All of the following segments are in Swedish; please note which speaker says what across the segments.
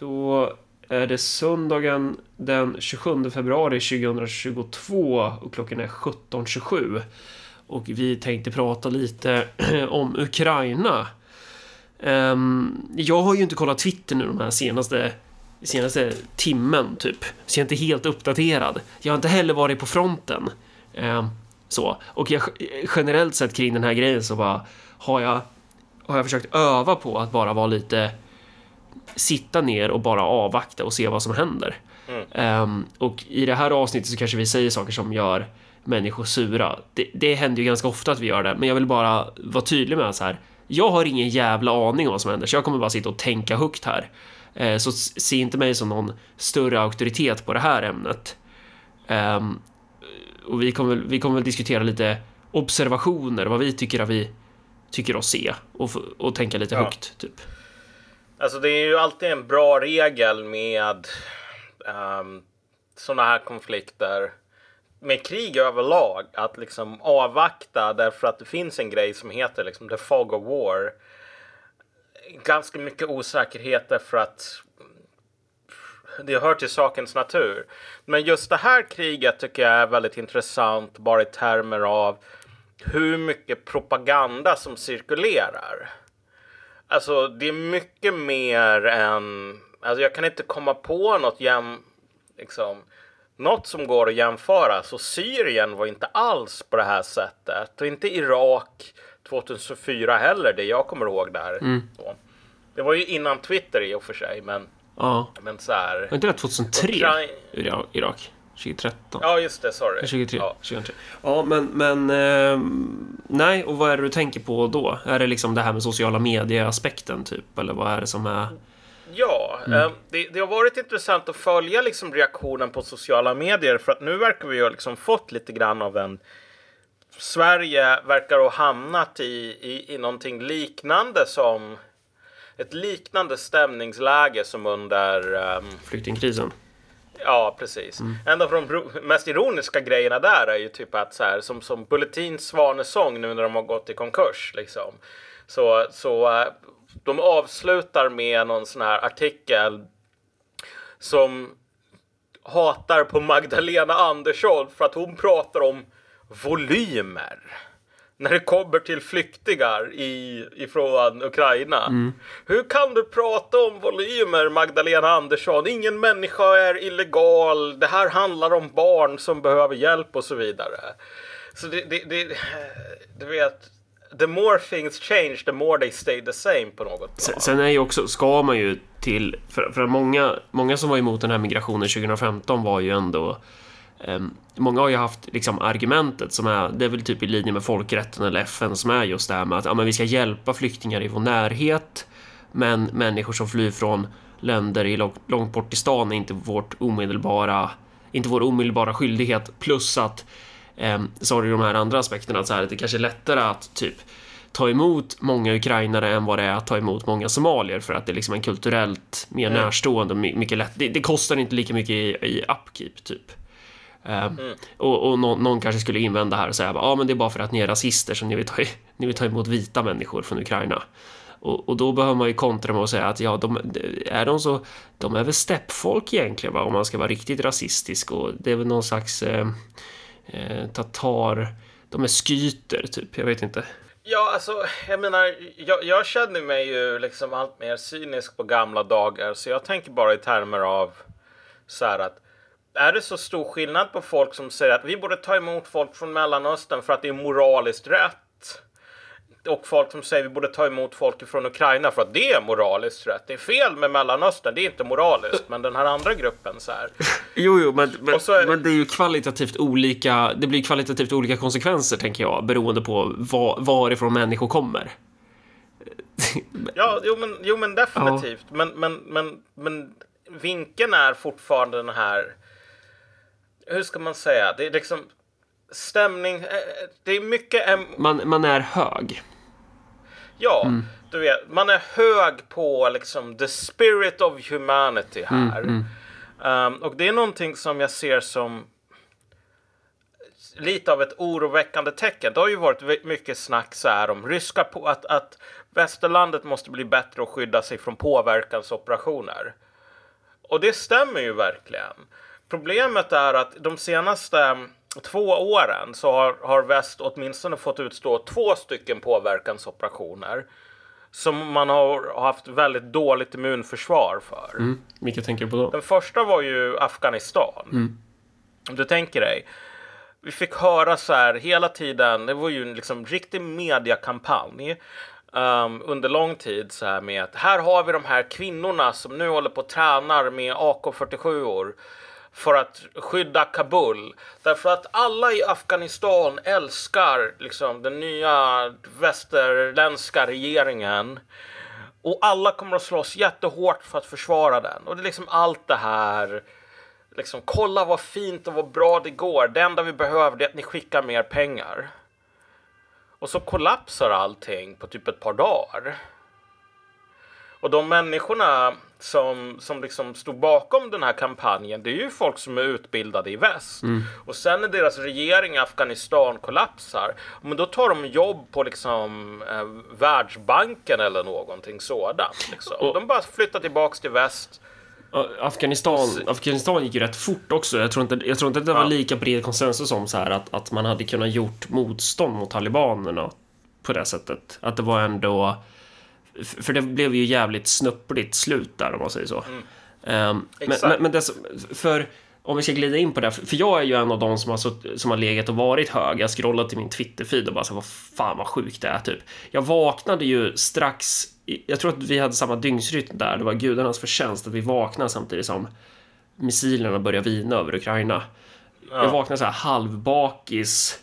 Speaker 1: Då är det söndagen den 27 februari 2022 och klockan är 17.27. Och vi tänkte prata lite om Ukraina. Ehm, jag har ju inte kollat Twitter nu de här senaste, senaste timmen typ. Så jag är inte helt uppdaterad. Jag har inte heller varit på fronten. Ehm, så. Och jag, generellt sett kring den här grejen så bara har jag, har jag försökt öva på att bara vara lite sitta ner och bara avvakta och se vad som händer. Mm. Um, och i det här avsnittet så kanske vi säger saker som gör människor sura. Det, det händer ju ganska ofta att vi gör det, men jag vill bara vara tydlig med så här. Jag har ingen jävla aning om vad som händer, så jag kommer bara sitta och tänka högt här. Uh, så se inte mig som någon större auktoritet på det här ämnet. Um, och vi kommer, vi kommer väl diskutera lite observationer, vad vi tycker att vi tycker oss se och, och tänka lite ja. högt, typ.
Speaker 2: Alltså det är ju alltid en bra regel med ehm, um, sådana här konflikter med krig överlag att liksom avvakta därför att det finns en grej som heter liksom the fog of war. Ganska mycket osäkerhet därför att det hör till sakens natur. Men just det här kriget tycker jag är väldigt intressant bara i termer av hur mycket propaganda som cirkulerar. Alltså det är mycket mer än, alltså jag kan inte komma på något jäm, liksom, något som går att jämföra. Så Syrien var inte alls på det här sättet och inte Irak 2004 heller, det jag kommer ihåg där. Mm. Det var ju innan Twitter i och för sig, men,
Speaker 1: ja.
Speaker 2: men så här.
Speaker 1: Var inte det 2003? Ukra Irak? 2013?
Speaker 2: Ja, just det. Sorry.
Speaker 1: 2003. Ja, 2003. ja men, men eh, nej, och vad är det du tänker på då? Är det liksom det här med sociala medier-aspekten typ? Eller vad är det som är?
Speaker 2: Ja, mm. eh, det, det, har varit intressant att följa liksom reaktionen på sociala medier för att nu verkar vi ha liksom fått lite grann av en Sverige verkar ha hamnat i, i, i någonting liknande som ett liknande stämningsläge som under um,
Speaker 1: flyktingkrisen.
Speaker 2: Ja, precis. Mm. En av de mest ironiska grejerna där är ju typ att så här, som, som Bulletins svanesång nu när de har gått i konkurs liksom. Så, så uh, de avslutar med någon sån här artikel som hatar på Magdalena Andersson för att hon pratar om volymer när det kommer till flyktingar i, ifrån Ukraina. Mm. Hur kan du prata om volymer, Magdalena Andersson? Ingen människa är illegal. Det här handlar om barn som behöver hjälp och så vidare. Så det, det, det du vet, the more things change, the more they stay the same på något
Speaker 1: Sen, sen är ju också, ska man ju till, för, för många, många som var emot den här migrationen 2015 var ju ändå många har ju haft liksom argumentet som är, det är väl typ i linje med folkrätten eller FN som är just det här med att ja, men vi ska hjälpa flyktingar i vår närhet men människor som flyr från länder i långt, långt bort i stan är inte vårt omedelbara, inte vår omedelbara skyldighet plus att um, så har du de här andra aspekterna att, så här, det kanske är lättare att typ ta emot många ukrainare än vad det är att ta emot många somalier för att det är liksom en kulturellt mer mm. närstående mycket lätt. Det, det, kostar inte lika mycket i, i upkeep typ. Mm. Och, och någon, någon, kanske skulle invända här och säga ja, ah, men det är bara för att ni är rasister som ni vill ta, ni vill ta emot vita människor från Ukraina. Och, och, då behöver man ju kontra med att säga att ja, de, är de så, de är väl steppfolk egentligen, va? om man ska vara riktigt rasistisk och det är väl någon slags eh, eh, tatar, de är skyter typ, jag vet inte.
Speaker 2: Ja, alltså, jag menar, jag, jag känner mig ju liksom allt mer cynisk på gamla dagar, så jag tänker bara i termer av så här att är det så stor skillnad på folk som säger att vi borde ta emot folk från Mellanöstern för att det är moraliskt rätt? Och folk som säger att vi borde ta emot folk från Ukraina för att det är moraliskt rätt. Det är fel med Mellanöstern, det är inte moraliskt. Men den här andra gruppen så här.
Speaker 1: Jo, jo, men, men, är... men det är ju kvalitativt olika. Det blir kvalitativt olika konsekvenser tänker jag beroende på var, varifrån människor kommer.
Speaker 2: ja, jo men, jo, men definitivt. Ja. Men, men, men, men vinkeln är fortfarande den här hur ska man säga? Det är liksom stämning. Eh, det är mycket...
Speaker 1: Man, man är hög.
Speaker 2: Ja, mm. du vet. Man är hög på liksom the spirit of humanity här. Mm, mm. Um, och det är någonting som jag ser som lite av ett oroväckande tecken. Det har ju varit mycket snack så här om ryska på att, att västerlandet måste bli bättre och skydda sig från påverkansoperationer. Och det stämmer ju verkligen. Problemet är att de senaste två åren så har, har väst åtminstone fått utstå två stycken påverkansoperationer som man har haft väldigt dåligt immunförsvar för.
Speaker 1: Mm. Vilka tänker du på då?
Speaker 2: Den första var ju Afghanistan.
Speaker 1: Mm.
Speaker 2: Om du tänker dig. Vi fick höra så här hela tiden. Det var ju en liksom riktig mediakampanj. Um, under lång tid så här med att här har vi de här kvinnorna som nu håller på och tränar med AK47or för att skydda Kabul. Därför att alla i Afghanistan älskar liksom den nya västerländska regeringen. Och alla kommer att slåss jättehårt för att försvara den. Och det är liksom allt det här. Liksom, kolla vad fint och vad bra det går. Det enda vi behöver är att ni skickar mer pengar. Och så kollapsar allting på typ ett par dagar. Och de människorna som, som liksom stod bakom den här kampanjen, det är ju folk som är utbildade i väst.
Speaker 1: Mm.
Speaker 2: Och sen när deras regering i Afghanistan kollapsar, men då tar de jobb på liksom eh, Världsbanken eller någonting sådant. Liksom.
Speaker 1: Och-
Speaker 2: de bara flyttar tillbaks till väst.
Speaker 1: Afghanistan, Afghanistan gick ju rätt fort också. Jag tror inte, jag tror inte att det var lika bred konsensus om så här att, att man hade kunnat gjort motstånd mot talibanerna på det sättet. Att det var ändå... För det blev ju jävligt snupprigt slut där om man säger så. Men,
Speaker 2: Mm. Exakt.
Speaker 1: men, men det som, för om vi ska glida in på det, för jag är ju en av de som har, sutt- som har legat och varit hög. Jag scrollade till min Twitter-feed och bara så vad fan vad sjukt det är typ. Jag vaknade ju strax, jag tror att vi hade samma dygnsrytm där, det var gudarnas förtjänst att vi vaknade samtidigt som missilerna började vina över Ukraina. Jag vaknade så här halvbakis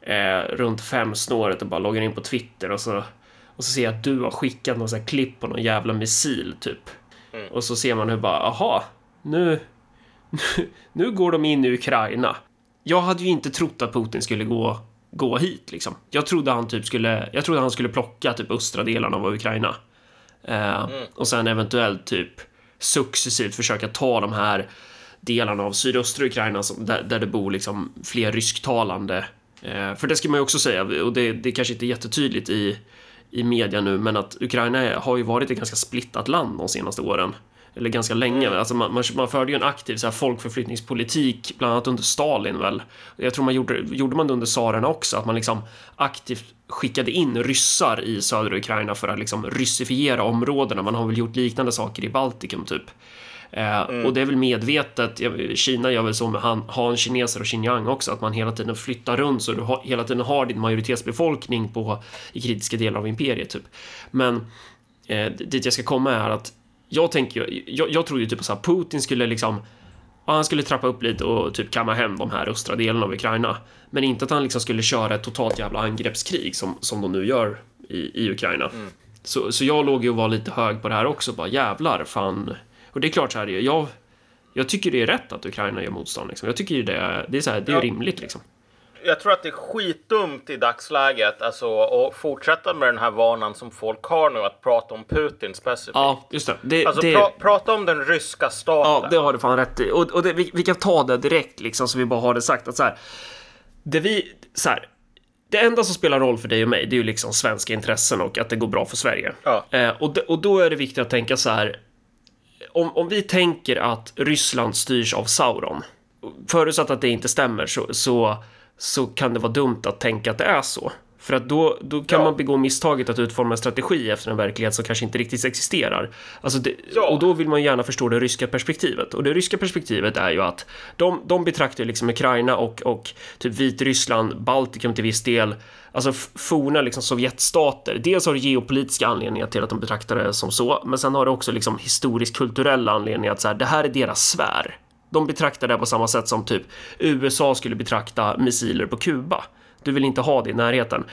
Speaker 1: eh, runt femsnåret och bara loggar in på Twitter och så, och så ser jag att du har skickat någon så här klipp på någon jävla missil typ. Och så ser man hur bara, aha, nu, nu, nu går de in i Ukraina. Jag hade ju inte trott att Putin skulle gå, gå hit liksom. Jag trodde han typ skulle, jag trodde han skulle plocka typ östra delarna av Ukraina. Eh, Och sen eventuellt typ successivt försöka ta de här delarna av sydöstra Ukraina som, där, där det bor liksom fler rysktalande. Eh, för det ska man ju också säga, och det, det kanske inte är jättetydligt i, i media nu, men att Ukraina har ju varit ett ganska splittat land de senaste åren. Eller ganska länge. Alltså man, man, man förde ju en aktiv så här, folkförflyttningspolitik, bland annat under Stalin väl. Jag tror man gjorde, gjorde man det under tsarerna också, att man liksom aktivt skickade in ryssar i södra Ukraina för att liksom ryssifiera områdena. Man har väl gjort liknande saker i Baltikum typ. Eh, Och det är väl medvetet, Kina gör väl så med Han, Han kineser och Xinjiang också, att man hela tiden flyttar runt så du har, hela tiden har din majoritetsbefolkning på, i kritiska delar av imperiet typ. Men eh, dit jag ska komma är att jag tänker jag, jag tror ju typ här, Putin skulle liksom Ja, han skulle trappa upp lite och typ kamma hem de här östra delarna av Ukraina. Men inte att han liksom skulle köra ett totalt jävla angreppskrig som, som de nu gör i, i Ukraina. Så, så jag låg ju och var lite hög på det här också. Bara jävlar, fan. Och det är klart så här, jag, jag tycker det är rätt att Ukraina gör motstånd. Liksom. Jag tycker det, det är, så här, det är
Speaker 2: Ja.
Speaker 1: rimligt liksom.
Speaker 2: Jag tror att det är skitdumt i dagsläget alltså, att fortsätta med den här vanan som folk har nu att prata om Putin specifikt.
Speaker 1: Ja, just det. det,
Speaker 2: Alltså
Speaker 1: det
Speaker 2: pra, prata om den ryska staten.
Speaker 1: Ja, det har du fan rätt i. Och, och det, vi, vi kan ta det direkt liksom så vi bara har det sagt att så här. Det vi, så här. Det enda som spelar roll för dig och mig, det är ju liksom svenska intressen och att det går bra för Sverige.
Speaker 2: Ja.
Speaker 1: Eh, och, d- och då är det viktigt att tänka så här. Om, om vi tänker att Ryssland styrs av Sauron, förutsatt att det inte stämmer så, så, så kan det vara dumt att tänka att det är så. För att då, då kan
Speaker 2: Ja.
Speaker 1: man begå misstaget att utforma en strategi efter en verklighet som kanske inte riktigt existerar. Alltså det,
Speaker 2: Ja.
Speaker 1: Och då vill man gärna förstå det ryska perspektivet. Och det ryska perspektivet är ju att de, de betraktar liksom Ukraina och, och typ Vitryssland, Baltikum till viss del, alltså forna liksom Sovjetstater. Dels har det geopolitiska anledningar till att de betraktar det som så, men sen har det också liksom historiskt kulturella anledningar att så här, det här är deras sfär. De betraktar det på samma sätt som typ USA skulle betrakta missiler på Kuba. Du vill inte ha det i närheten.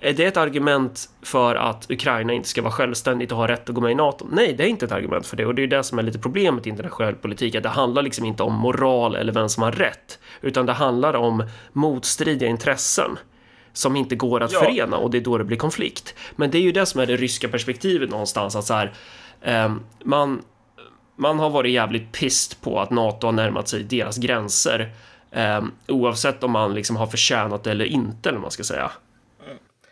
Speaker 1: Är det ett argument för att Ukraina inte ska vara självständigt och ha rätt att gå med i NATO? Nej, det är inte ett argument för det och det är det som är lite problemet i internationell politik, att det handlar liksom inte om moral eller vem som har rätt, utan det handlar om motstridiga intressen som inte går att
Speaker 2: Ja.
Speaker 1: förena och det är då det blir konflikt. Men det är ju det som är det ryska perspektivet någonstans, att så här, ehm, man, man har varit jävligt pissed på att NATO har närmat sig deras gränser eh, oavsett om man liksom har förtjänat det eller inte, eller man ska säga.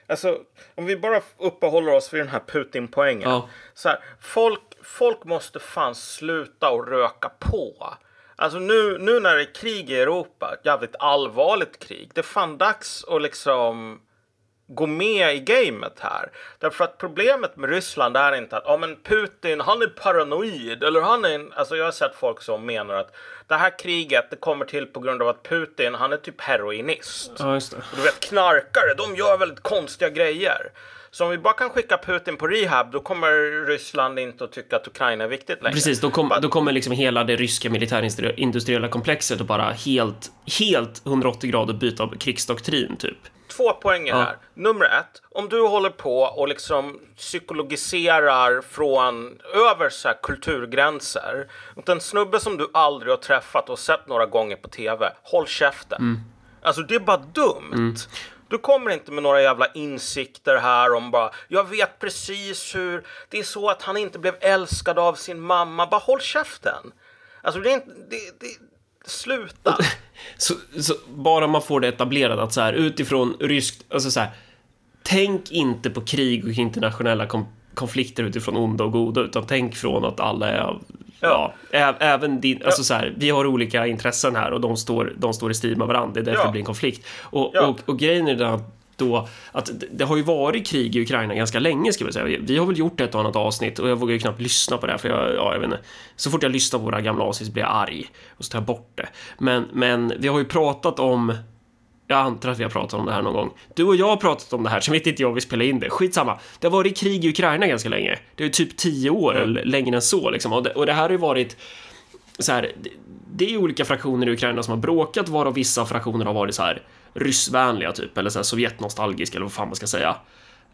Speaker 2: Alltså, om vi bara uppehåller oss vid den här Putin-poängen.
Speaker 1: Ja.
Speaker 2: Så här, folk, folk måste fan sluta och röka på. Alltså nu, nu när det är krig i Europa, jävligt allvarligt krig. Det är fan dags att liksom gå med i gamet här. Därför att problemet med Ryssland är inte att ja, men Putin, han är paranoid. Eller han är en, alltså jag har sett folk som menar att det här kriget det kommer till på grund av att Putin, han är typ heroinist.
Speaker 1: Ja, just det.
Speaker 2: Och du vet knarkare, de gör väldigt konstiga grejer. Så om vi bara kan skicka Putin på rehab, då kommer Ryssland inte att tycka att Ukraina är viktigt längre.
Speaker 1: Precis, då, kom, då kommer liksom hela det ryska militärindustriella komplexet att bara helt, helt 180 grader byta krigsdoktrin, typ.
Speaker 2: Två poänger här. Nummer ett, om du håller på och liksom psykologiserar från över så kulturgränser mot en snubbe som du aldrig har träffat och sett några gånger på tv, håll käften.
Speaker 1: Mm.
Speaker 2: Alltså det är bara dumt. Du kommer inte med några jävla insikter här om bara jag vet precis hur det är så att han inte blev älskad av sin mamma. Bara håll käften. Alltså det är inte, det, det, sluta.
Speaker 1: Så, så bara man får det etablerat att så här utifrån ryskt, alltså så här, tänk inte på krig och internationella komp konflikter utifrån onda och goda, utan tänk från att alla är, ja,
Speaker 2: Ja.
Speaker 1: även din, alltså så här, vi har olika intressen här och de står, de står i strid med varandra, det är därför
Speaker 2: Ja.
Speaker 1: det blir en konflikt. Och,
Speaker 2: Ja.
Speaker 1: och, och grejen är den att då att det- har ju varit krig i Ukraina ganska länge ska vi säga. Vi- har väl gjort ett och annat avsnitt och jag vågar ju knappt lyssna på det här för jag, ja, jag vet inte. Så fort jag lyssnar på våra gamla avsnitt blir jag arg och så tar jag bort det. Men, men vi har ju pratat om jag antar att vi har pratat om det här någon gång. Du och jag har pratat om det här, så vet inte jag om vi spelar in det. Skitsamma. Det har varit krig i Ukraina ganska länge. Det är typ tio år, eller längre än så liksom. Och det, och det här har ju varit så här, det, är olika fraktioner i Ukraina som har bråkat, varav vissa fraktioner har varit så här ryssvänliga typ, eller så här sovjetnostalgiska, eller vad fan man ska säga.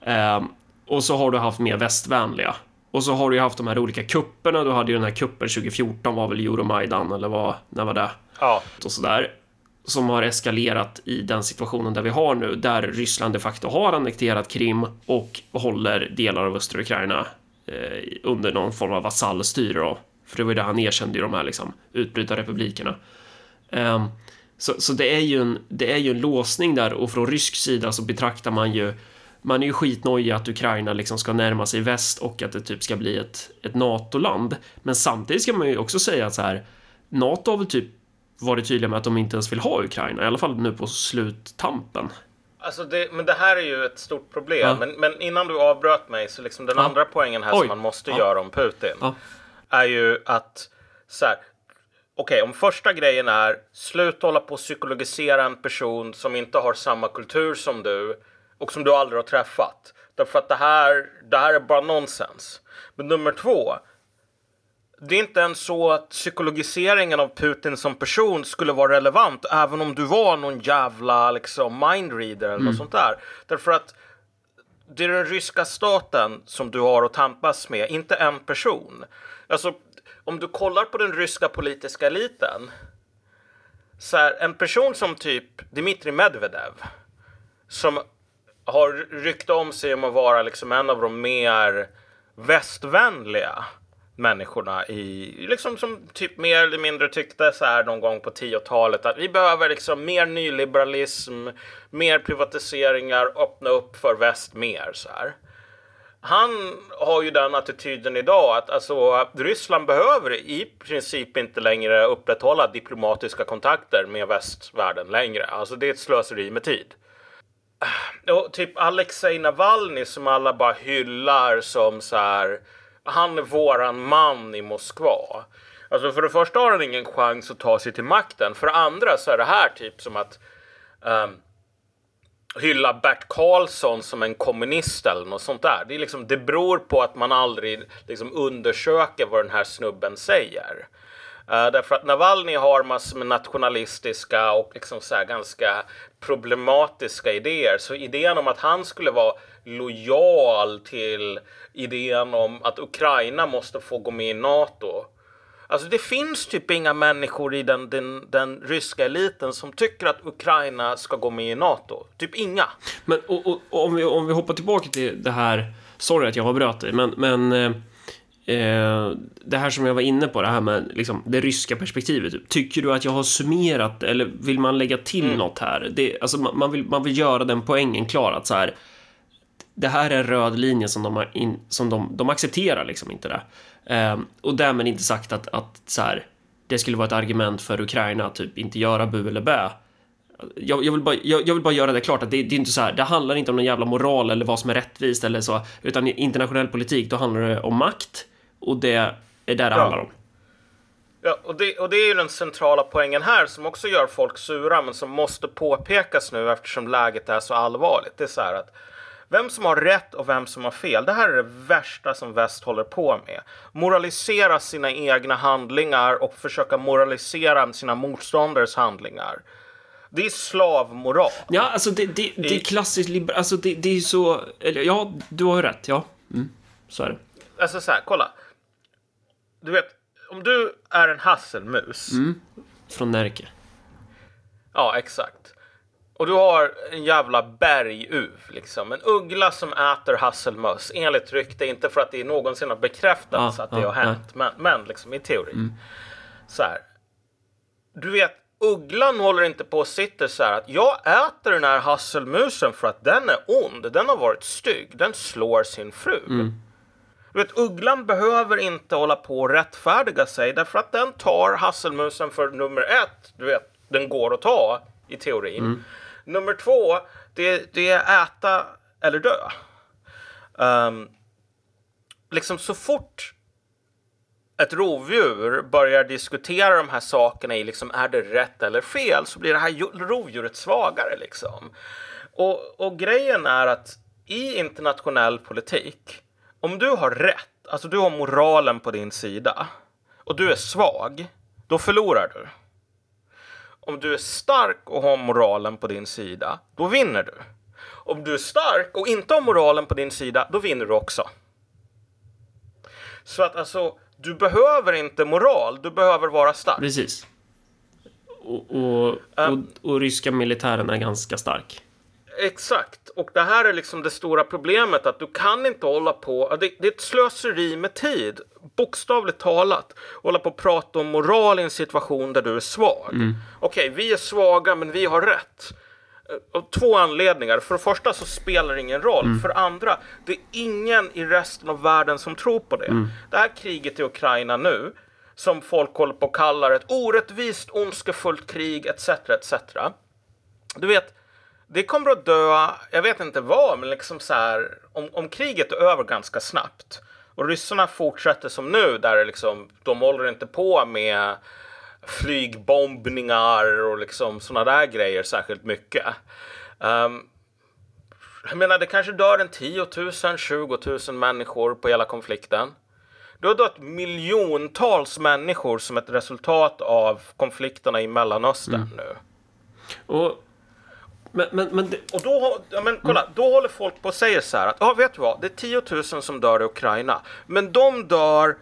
Speaker 1: Ehm, och så har du haft mer västvänliga. Och så har du ju haft de här olika kupperna. Du hade ju den här kuppen 2014 var väl Euromaidan, eller vad, när var det?
Speaker 2: Ja,
Speaker 1: och sådär som har eskalerat i den situationen där vi har nu, där Ryssland de facto har annekterat Krim och håller delar av östra Ukraina eh, under någon form av vasallstyre då. För det var ju det han erkände i de här liksom utbrytarrepublikerna. Ehm, så, så det är ju en, det är ju en låsning där och från rysk sida så betraktar man ju man är ju skitnojig att Ukraina liksom ska närma sig väst och att det typ ska bli ett, ett NATO-land. Men samtidigt ska man ju också säga att så här, NATO har väl typ varit tydliga med att de inte ens vill ha Ukraina, i alla fall nu på sluttampen.
Speaker 2: Alltså det, men det här är ju ett stort problem.
Speaker 1: Ja.
Speaker 2: Men, men innan du avbröt mig så liksom den
Speaker 1: Ja.
Speaker 2: andra poängen här
Speaker 1: Oj.
Speaker 2: som man måste
Speaker 1: Ja.
Speaker 2: göra om Putin är ju att så här. Okej, om första grejen är sluta hålla på och psykologisera en person som inte har samma kultur som du och som du aldrig har träffat. Därför att det här, det här är bara nonsens. Men nummer två, det är inte ens så att psykologiseringen av Putin som person skulle vara relevant även om du var någon jävla liksom mindreader eller något sånt där. Därför att det är den ryska staten som du har att tampas med, inte en person. Alltså, om du kollar på den ryska politiska eliten. Så här, en person som typ Dmitrij Medvedev. Som har rykte om sig om att vara liksom en av de mer västvänliga människorna i, liksom som typ mer eller mindre tyckte så här någon gång på 10-talet att vi behöver liksom mer nyliberalism, mer privatiseringar, öppna upp för väst mer så här. Han har ju den attityden idag att alltså, Ryssland behöver i princip inte längre upprätthålla diplomatiska kontakter med västvärlden längre. Alltså det är ett slöseri med tid. Och typ Alexej Navalny som alla bara hyllar som så här. Han är våran man i Moskva. Alltså för det första har han ingen chans att ta sig till makten. För det andra så är det här typ som att um, hylla Bert Karlsson som en kommunist eller något sånt där. Det, är liksom, det beror på att man aldrig liksom undersöker vad den här snubben säger. Uh, därför att Navalny har massor med nationalistiska och liksom så här ganska problematiska idéer. Så idén om att han skulle vara lojal till idén om att Ukraina måste få gå med i NATO. Alltså det finns typ inga människor i den, den, den ryska eliten som tycker att Ukraina ska gå med i NATO. Typ inga.
Speaker 1: Men och, och, och om, vi, om vi hoppar tillbaka till det här, sorry att jag avbröt dig, men, men eh, eh, det här som jag var inne på, det här med liksom, det ryska perspektivet. Typ. Tycker du att jag har summerat, eller vill man lägga till något här? Det, alltså, man, man, vill, man vill göra den poängen klar att så här, det här är en röd linje som de, in, som de, de accepterar liksom inte det. Eh, och därmed inte sagt att, att så här, det skulle vara ett argument för Ukraina att typ inte göra bu eller bä. Jag, jag, vill bara, jag, jag, vill bara göra det klart att det, det, är inte så här, det handlar inte om någon jävla moral eller vad som är rättvist eller så, utan i internationell politik, då handlar det om makt och det är det det ja. handlar om.
Speaker 2: Ja, och det, och det är ju den centrala poängen här som också gör folk sura men som måste påpekas nu eftersom läget är så allvarligt. Det är så här att vem som har rätt och vem som har fel. Det här är det värsta som väst håller på med. Moralisera sina egna handlingar och försöka moralisera sina motståndares handlingar. Det är slavmoral.
Speaker 1: Ja, alltså det, det, det är klassiskt liberalt. Alltså det, det är så... Eller, ja, du har ju rätt. Ja, mm, så är det.
Speaker 2: Alltså så här, kolla. Du vet, om du är en hasselmus.
Speaker 1: Mm. Från Närke.
Speaker 2: Ja, exakt. Och du har en jävla berguv, liksom. En uggla som äter hasselmöss. Enligt rykte, inte för att det någonsin har bekräftats ah, att det ah, har hänt. Men, men liksom i teori. Mm. Så här. Du vet, ugglan håller inte på och sitter så här att jag äter den här hasselmusen för att den är ond. Den har varit stygg. Den slår sin fru. Mm. Du vet, ugglan behöver inte hålla på och rättfärdiga sig därför att den tar hasselmusen för nummer ett. Du vet, den går att ta i teorin. Mm. Nummer två, det, det är äta eller dö. Um, liksom så fort ett rovdjur börjar diskutera de här sakerna i liksom, är det rätt eller fel så blir det här rovdjuret svagare liksom. Och, och grejen är att i internationell politik, om du har rätt, alltså du har moralen på din sida och du är svag, då förlorar du om du är stark och har moralen på din sida, då vinner du. Om du är stark och inte har moralen på din sida, då vinner du också. Så att alltså, du behöver inte moral, du behöver vara stark.
Speaker 1: Precis. Och, och, och, och ryska militären är ganska stark.
Speaker 2: Exakt, och det här är liksom det stora problemet att du kan inte hålla på, det, det är ett slöseri med tid, bokstavligt talat, hålla på och prata om moral i en situation där du är svag. Mm. Okej, okay, vi är svaga men vi har rätt. Av två anledningar. För det första så spelar det ingen roll. Mm. För det andra, det är ingen i resten av världen som tror på det. Mm. Det här kriget i Ukraina nu, som folk håller på och kallar ett orättvist, ondskefullt krig etc. etc. Du vet, det kommer att dö, jag vet inte vad, men liksom så här, om, om kriget är över ganska snabbt och ryssarna fortsätter som nu, där liksom, de håller inte på med flygbombningar och liksom sådana där grejer särskilt mycket. Um, jag menar, det kanske dör en 10 000, 20 000 människor på hela konflikten. Det har dött miljontals människor som ett resultat av konflikterna i Mellanöstern mm. nu.
Speaker 1: Och men, men, men det...
Speaker 2: Och då, ja, men kolla, mm. då håller folk på och säger så här att, ja vet du vad, det är 10 000 som dör i Ukraina. Men de dör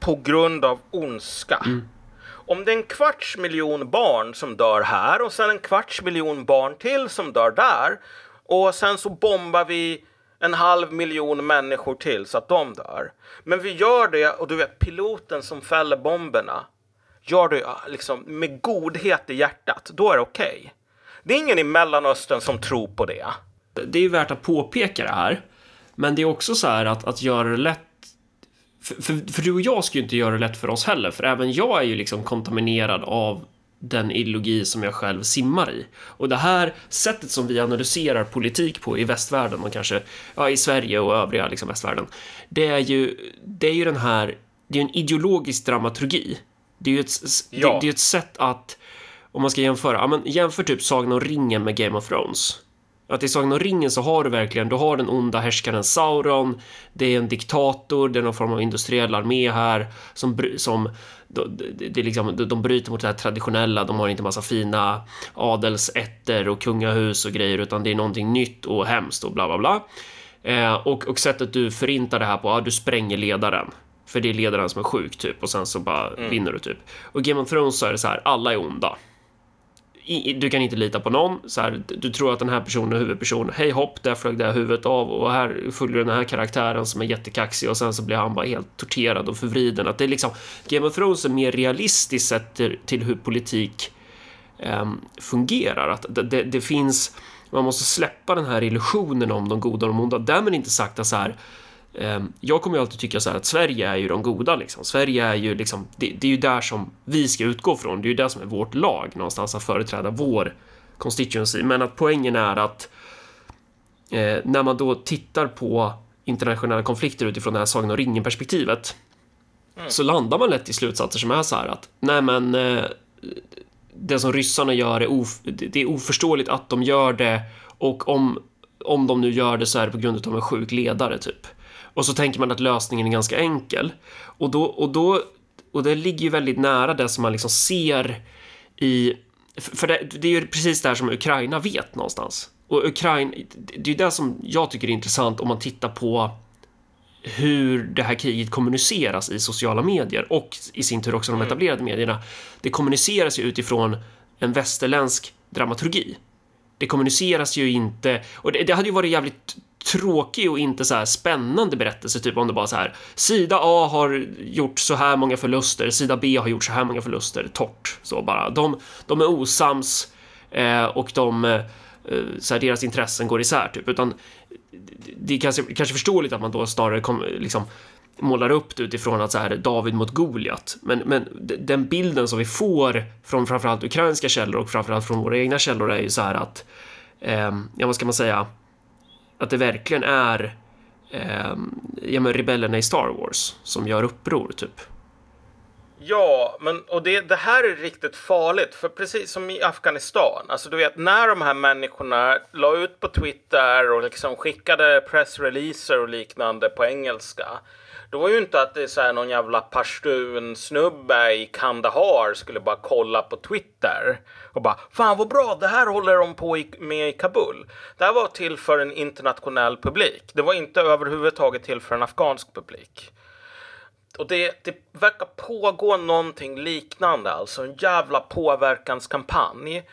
Speaker 2: på grund av ondska. Mm. Om det är en kvarts miljon barn som dör här och sen en kvarts miljon barn till som dör där och sen så bombar vi en halv miljon människor till så att de dör. Men vi gör det och du vet piloten som fäller bomberna gör det liksom med godhet i hjärtat. Då är det okej. Okay. Det är ingen i Mellanöstern som tror på det.
Speaker 1: Det är värt att påpeka det här. Men det är också så här att, att göra det lätt för, för, för, du och jag ska ju inte göra det lätt för oss heller, för även jag är ju liksom kontaminerad av den ideologi som jag själv simmar i. Och det här sättet som vi analyserar politik på i västvärlden och kanske ja, i Sverige och övriga liksom västvärlden, det är ju, det är ju den här, det är en ideologisk dramaturgi. Det är ju ett, ja. det, det är ett sätt att om man ska jämföra, ja, men jämför typ Sagan om ringen med Game of Thrones. Att i Sagan om ringen så har du verkligen, du har den onda härskaren Sauron, det är en diktator, det är någon form av industriell armé här som, som det är liksom, de bryter mot det här traditionella, de har inte massa fina adelsätter och kungahus och grejer utan det är någonting nytt och hemskt och bla bla bla. Eh, och, och sättet du förintar det här på, ja, du spränger ledaren. För det är ledaren som är sjuk typ och sen så bara mm. vinner du typ. Och Game of Thrones så är det så här, alla är onda du kan inte lita på någon. Så här, du tror att den här personen är huvudpersonen, Hej hopp, där flög det här huvudet av och här följer den här karaktären som är jättekaxig och sen så blir han bara helt torterad och förvriden. Att det är liksom Game of Thrones är mer realistiskt sett till, till hur politik eh, fungerar. Att det, det, det finns man måste släppa den här illusionen om de goda och de onda. Därmed inte sagt att så här, jag kommer ju alltid tycka så här att Sverige är ju de goda liksom. Sverige är ju liksom, det, det är ju där som vi ska utgå från. Det är ju det som är vårt lag någonstans att företräda vår constituency. Men att poängen är att eh, när man då tittar på internationella konflikter utifrån det här Sagan och ringen-perspektivet mm. så landar man lätt i slutsatser som är så här att nej men eh, det som ryssarna gör är, of, det är oförståeligt att de gör det och om, om de nu gör det så är det på grund av en sjuk ledare typ. Och så tänker man att lösningen är ganska enkel. Och då, och då, och det ligger ju väldigt nära det som man liksom ser i, för det, det är ju precis det här som Ukraina vet någonstans. Och Ukraina, det är ju det som jag tycker är intressant om man tittar på hur det här kriget kommuniceras i sociala medier och i sin tur också de mm. etablerade medierna. Det kommuniceras ju utifrån en västerländsk dramaturgi. Det kommuniceras ju inte, och det, det hade ju varit jävligt tråkig och inte så här spännande berättelse, typ om det bara så här sida A har gjort så här många förluster, sida B har gjort så här många förluster, torrt så bara. De, de är osams eh, och de, eh, så här, deras intressen går isär typ, utan det är kanske, kanske förståeligt att man då snarare kom, liksom, målar upp det utifrån att så här David mot Goliat. Men, men den bilden som vi får från framförallt ukrainska källor och framförallt från våra egna källor är ju så här att, eh, ja vad ska man säga, att det verkligen är eh, ja, men rebellerna i Star Wars som gör uppror typ.
Speaker 2: Ja, men och det, det här är riktigt farligt. För precis som i Afghanistan, alltså du vet när de här människorna la ut på Twitter och liksom skickade pressreleaser och liknande på engelska. Det var ju inte att det är så här någon jävla pashtun-snubbe i Kandahar skulle bara kolla på Twitter och bara Fan vad bra, det här håller de på med i Kabul. Det här var till för en internationell publik. Det var inte överhuvudtaget till för en afghansk publik. Och det, det verkar pågå någonting liknande, alltså en jävla påverkanskampanj.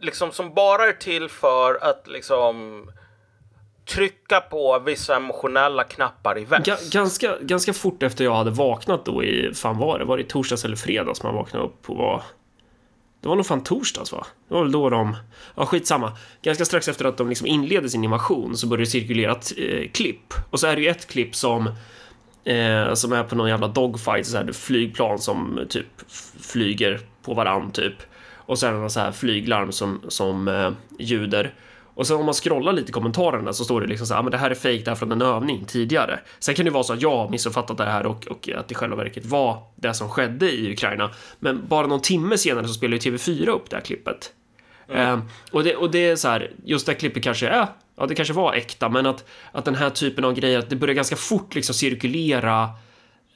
Speaker 2: Liksom som bara är till för att liksom trycka på vissa emotionella knappar i väst.
Speaker 1: G ganska, ganska fort efter jag hade vaknat då i, fan var det, var det torsdags eller fredags man vaknade upp och var det var nog fan torsdags va? Det var väl då de... Ja, skitsamma. Ganska strax efter att de liksom inledde sin invasion så började det cirkulera ett eh, klipp. Och så är det ju ett klipp som Eh, som är på någon jävla dogfight, så här flygplan som typ flyger på varann typ. Och sen någon så här flyglarm som, som eh, ljuder. Och sen om man scrollar lite i kommentarerna så står det liksom så här, ah, men det här är fejk, det här från en övning tidigare. Sen kan det vara så att jag har missuppfattat det här och, och att det i själva verket var det som skedde i Ukraina. Men bara någon timme senare så spelar ju TV4 upp det här klippet. Mm. Eh, och, det, och det är så här, just det här klippet kanske är ja, det kanske var äkta, men att, att den här typen av grejer, att det börjar ganska fort liksom cirkulera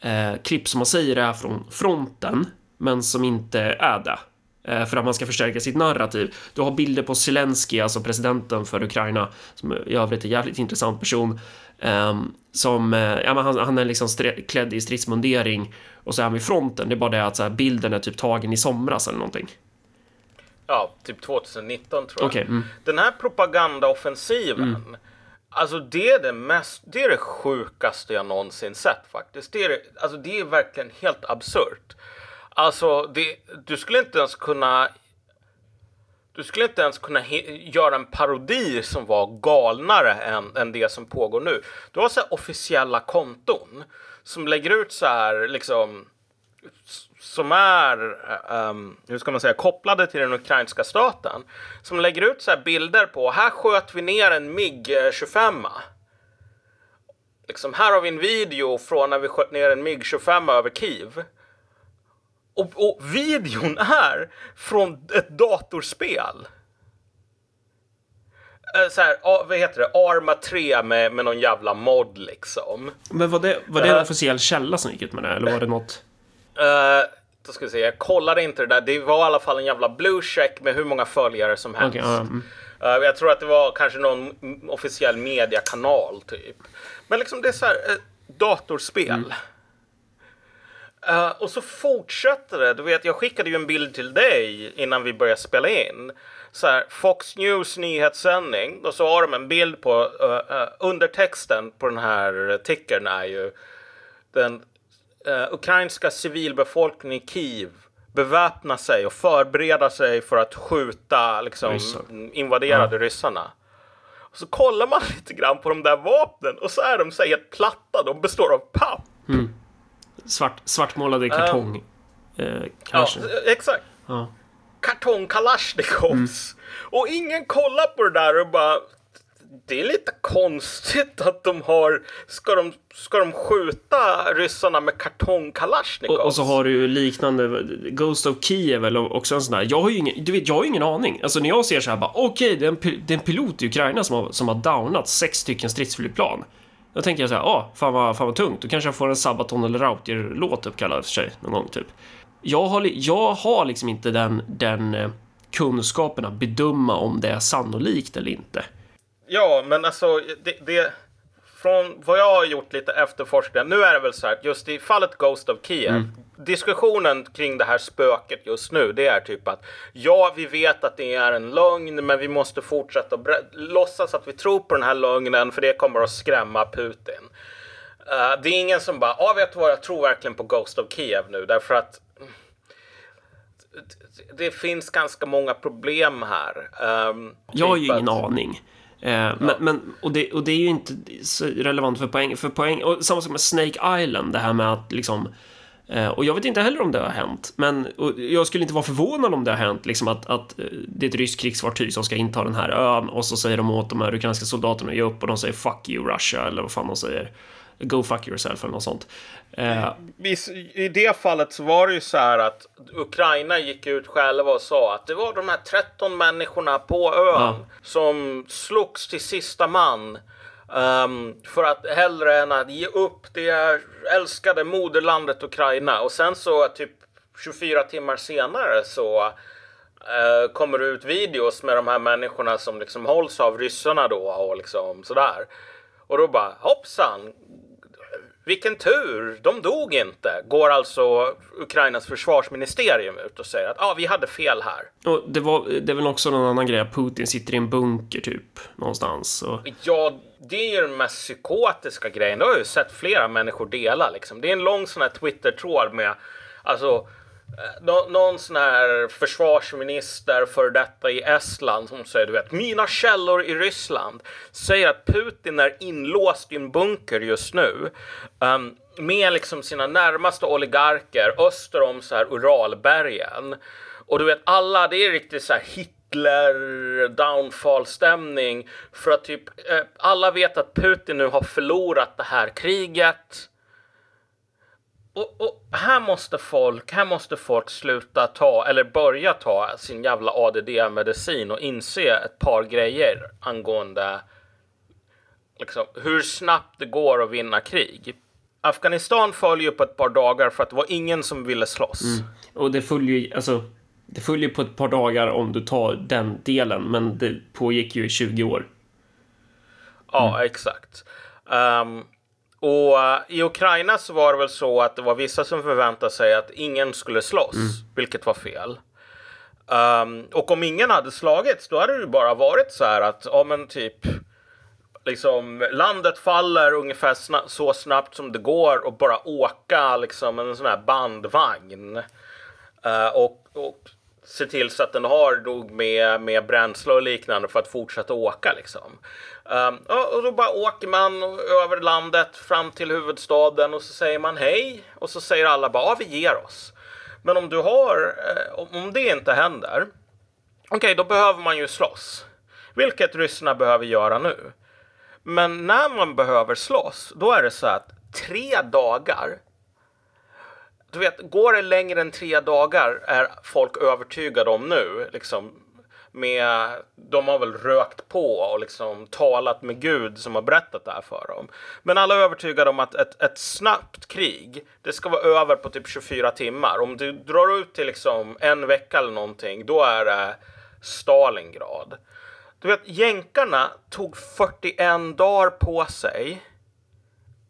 Speaker 1: eh, klipp som man säger är från fronten, men som inte är det. Eh, för att man ska förstärka sitt narrativ. Du har bilder på Zelensky, alltså presidenten för Ukraina, som i övrigt är en jävligt intressant person, eh, som, eh, ja men han, han är liksom klädd i stridsmundering och så är han vid fronten. Det är bara det att så här, bilden är typ tagen i somras eller någonting.
Speaker 2: Ja, typ 2019 tror jag.
Speaker 1: Okay, mm.
Speaker 2: Den här propagandaoffensiven. Mm. Alltså det är det mest, det är det sjukaste jag någonsin sett faktiskt. Det är, alltså det är verkligen helt absurt. Alltså det, du skulle inte ens kunna du skulle inte ens kunna göra en parodi som var galnare än, än det som pågår nu. Du har så officiella konton som lägger ut så här liksom som är, um, hur ska man säga, kopplade till den ukrainska staten. Som lägger ut så bilder på, här sköt vi ner en MIG-25. Eh, liksom, här har vi en video från när vi sköt ner en MIG-25 över Kiev. Och, och videon är från ett datorspel eh, så här, vad heter det, Arma 3 med, med någon jävla mod liksom.
Speaker 1: Men var det, var det en uh, officiell källa som gick ut med det, eller var det något?
Speaker 2: Uh, då ska vi se, jag kollade inte det där. Det var i alla fall en jävla blue check med hur många följare som helst. Okay, um. uh, jag tror att det var kanske någon officiell mediakanal typ. Men liksom det är så här, uh, datorspel. Mm. Uh, och så fortsätter det. Du vet, jag skickade ju en bild till dig innan vi började spela in. Så här, Fox News nyhetssändning. Och så har de en bild på uh, uh, undertexten på den här tickern är ju den ukrainska civilbefolkningen i Kiev beväpna sig och förbereda sig för att skjuta liksom,
Speaker 1: Ryssar.
Speaker 2: invaderade ryssarna. Och så kollar man lite grann på de där vapnen och så är de så här helt platta. De består av papp.
Speaker 1: Svart, svartmålade kartong. eh,
Speaker 2: Ja,
Speaker 1: kanske.
Speaker 2: exakt.
Speaker 1: Ja.
Speaker 2: Kartong Kalashnikovs.
Speaker 1: Mm.
Speaker 2: Och ingen kollar på det där och bara det är lite konstigt att de har... Ska de, ska de skjuta ryssarna med kartong?
Speaker 1: Och, och så har du ju liknande, Ghost of Kiev eller också en sån där. Jag har ju ingen, du vet, jag har ingen aning. Alltså när jag ser så här bara, okej, det, är en det är en pilot i Ukraina som har, som har downat sex stycken stridsflygplan. Då tänker jag så här, ah, fan vad, fan vad tungt. Då kanske jag får en Sabaton eller Rautier-låt uppkallad för sig någon gång typ. Jag har, jag har liksom inte den, den eh, kunskapen att bedöma om det är sannolikt eller inte.
Speaker 2: Ja, men alltså det, det... Från vad jag har gjort lite efterforskning. Nu är det väl så här, just i fallet Ghost of Kiev.
Speaker 1: Mm.
Speaker 2: Diskussionen kring det här spöket just nu, det är typ att ja, vi vet att det är en lögn, men vi måste fortsätta låtsas att vi tror på den här lögnen, för det kommer att skrämma Putin. Eh, det är ingen som bara, ja, vet du vad, jag tror verkligen på Ghost of Kiev nu, därför att det finns ganska många problem här. Ehm,
Speaker 1: Jag har ju
Speaker 2: typ
Speaker 1: ingen
Speaker 2: att-
Speaker 1: aning. Eh, men, men, och, det, och det är ju inte så relevant för poäng. För poäng och samma sak med Snake Island, det här med att liksom... Eh, och jag vet inte heller om det har hänt, men jag skulle inte vara förvånad om det har hänt, liksom att, att eh, det är ett ryskt krigsfartyg som ska inta den här ön och så säger de åt de här ukrainska soldaterna att ge upp och de säger fuck you Russia eller vad fan de säger. Go fuck yourself eller något sånt. Eh,
Speaker 2: I det fallet så var det ju så här att Ukraina gick ut själva och sa att det var de här 13 människorna på ön
Speaker 1: Ja.
Speaker 2: som slogs till sista man. Um, för att hellre än att ge upp det älskade moderlandet Ukraina. Och sen så typ 24 timmar senare så uh, kommer det ut videos med de här människorna som liksom hålls av ryssarna då och liksom sådär. Och då bara hoppsan, vilken tur, de dog inte. Går alltså Ukrainas försvarsministerium ut och säger att ah, vi hade fel här.
Speaker 1: och det, var, det är väl också någon annan grej, Putin sitter i en bunker typ, någonstans. Och,
Speaker 2: Ja, det är ju den mest psykotiska grejen. Det har jag ju sett flera människor dela. Liksom. Det är en lång sån här Twitter-tråd med alltså Eh, nå- någon sån här försvarsminister för detta i Estland som säger du vet mina källor i Ryssland säger att Putin är inlåst i en bunker just nu Um, med liksom sina närmaste oligarker öster om så här Uralbergen. Och du vet alla, det är riktigt så här Hitler downfall stämning för att typ eh, alla vet att Putin nu har förlorat det här kriget. Och, och här måste folk, här måste folk sluta ta eller börja ta sin jävla ADD-medicin och inse ett par grejer angående liksom, hur snabbt det går att vinna krig. Afghanistan föll ju på ett par dagar för att det var ingen som ville slåss.
Speaker 1: och det följer ju, alltså, det följer på ett par dagar om du tar den delen, men det pågick ju i 20 år.
Speaker 2: Ja, exakt. Ehm, och eh, i Ukraina så var det väl så att det var vissa som förväntade sig att ingen skulle slåss, vilket var fel. Ehm, och om ingen hade slagits, då hade det bara varit så här att, ja men typ, liksom landet faller ungefär sna- så snabbt som det går och bara åka liksom en sån här bandvagn. Eh, och, och se till så att den har nog med, med bränsle och liknande för att fortsätta åka liksom. Um, och då bara åker man över landet fram till huvudstaden och så säger man hej och så säger alla bara ja, vi ger oss. Men om du har, eh, om- om det inte händer, okej då behöver man ju slåss. Vilket ryssarna behöver göra nu. Men när man behöver slåss, då är det så att tre dagar du vet, går det längre än tre dagar är folk övertygade om nu. Liksom, med, de har väl rökt på och liksom talat med Gud som har berättat det här för dem. Men alla är övertygade om att ett, ett snabbt krig, det ska vara över på typ 24 timmar. Om du drar ut till liksom en vecka eller någonting, då är det Stalingrad. Du vet, jänkarna tog 41 dagar på sig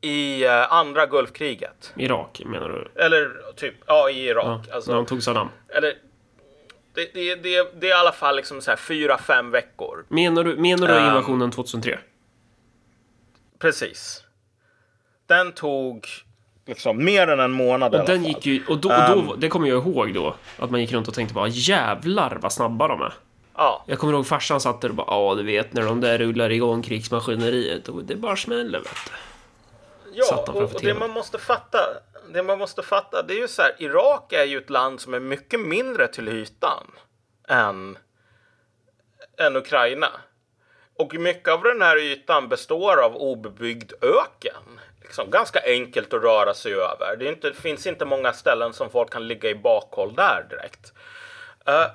Speaker 2: i eh, andra Gulfkriget.
Speaker 1: Irak, menar du?
Speaker 2: Eller typ, ja i Irak.
Speaker 1: Ja,
Speaker 2: alltså,
Speaker 1: när de tog Saddam.
Speaker 2: Eller, det, det, det, det är i alla fall liksom så här fyra, fem veckor.
Speaker 1: Menar du, menar du
Speaker 2: Ehm.
Speaker 1: invasionen 2003?
Speaker 2: Precis. Den tog Liksom, mer än en månad i
Speaker 1: Och
Speaker 2: alla
Speaker 1: den
Speaker 2: fall.
Speaker 1: gick ju, och då, och då
Speaker 2: Ehm.
Speaker 1: det kommer jag ihåg då, att man gick runt och tänkte bara jävlar vad snabba de är.
Speaker 2: Ja.
Speaker 1: Jag kommer ihåg farsan satt där och bara ja du vet när de där rullar igång krigsmaskineriet och det bara smäller vet du.
Speaker 2: Ja, och, och det man måste fatta, det man måste fatta, det är ju så här, Irak är ju ett land som är mycket mindre till ytan än, än Ukraina. Och mycket av den här ytan består av obebyggd öken. Liksom ganska enkelt att röra sig över. Det, inte, det finns inte många ställen som folk kan ligga i bakhåll där direkt. Eh,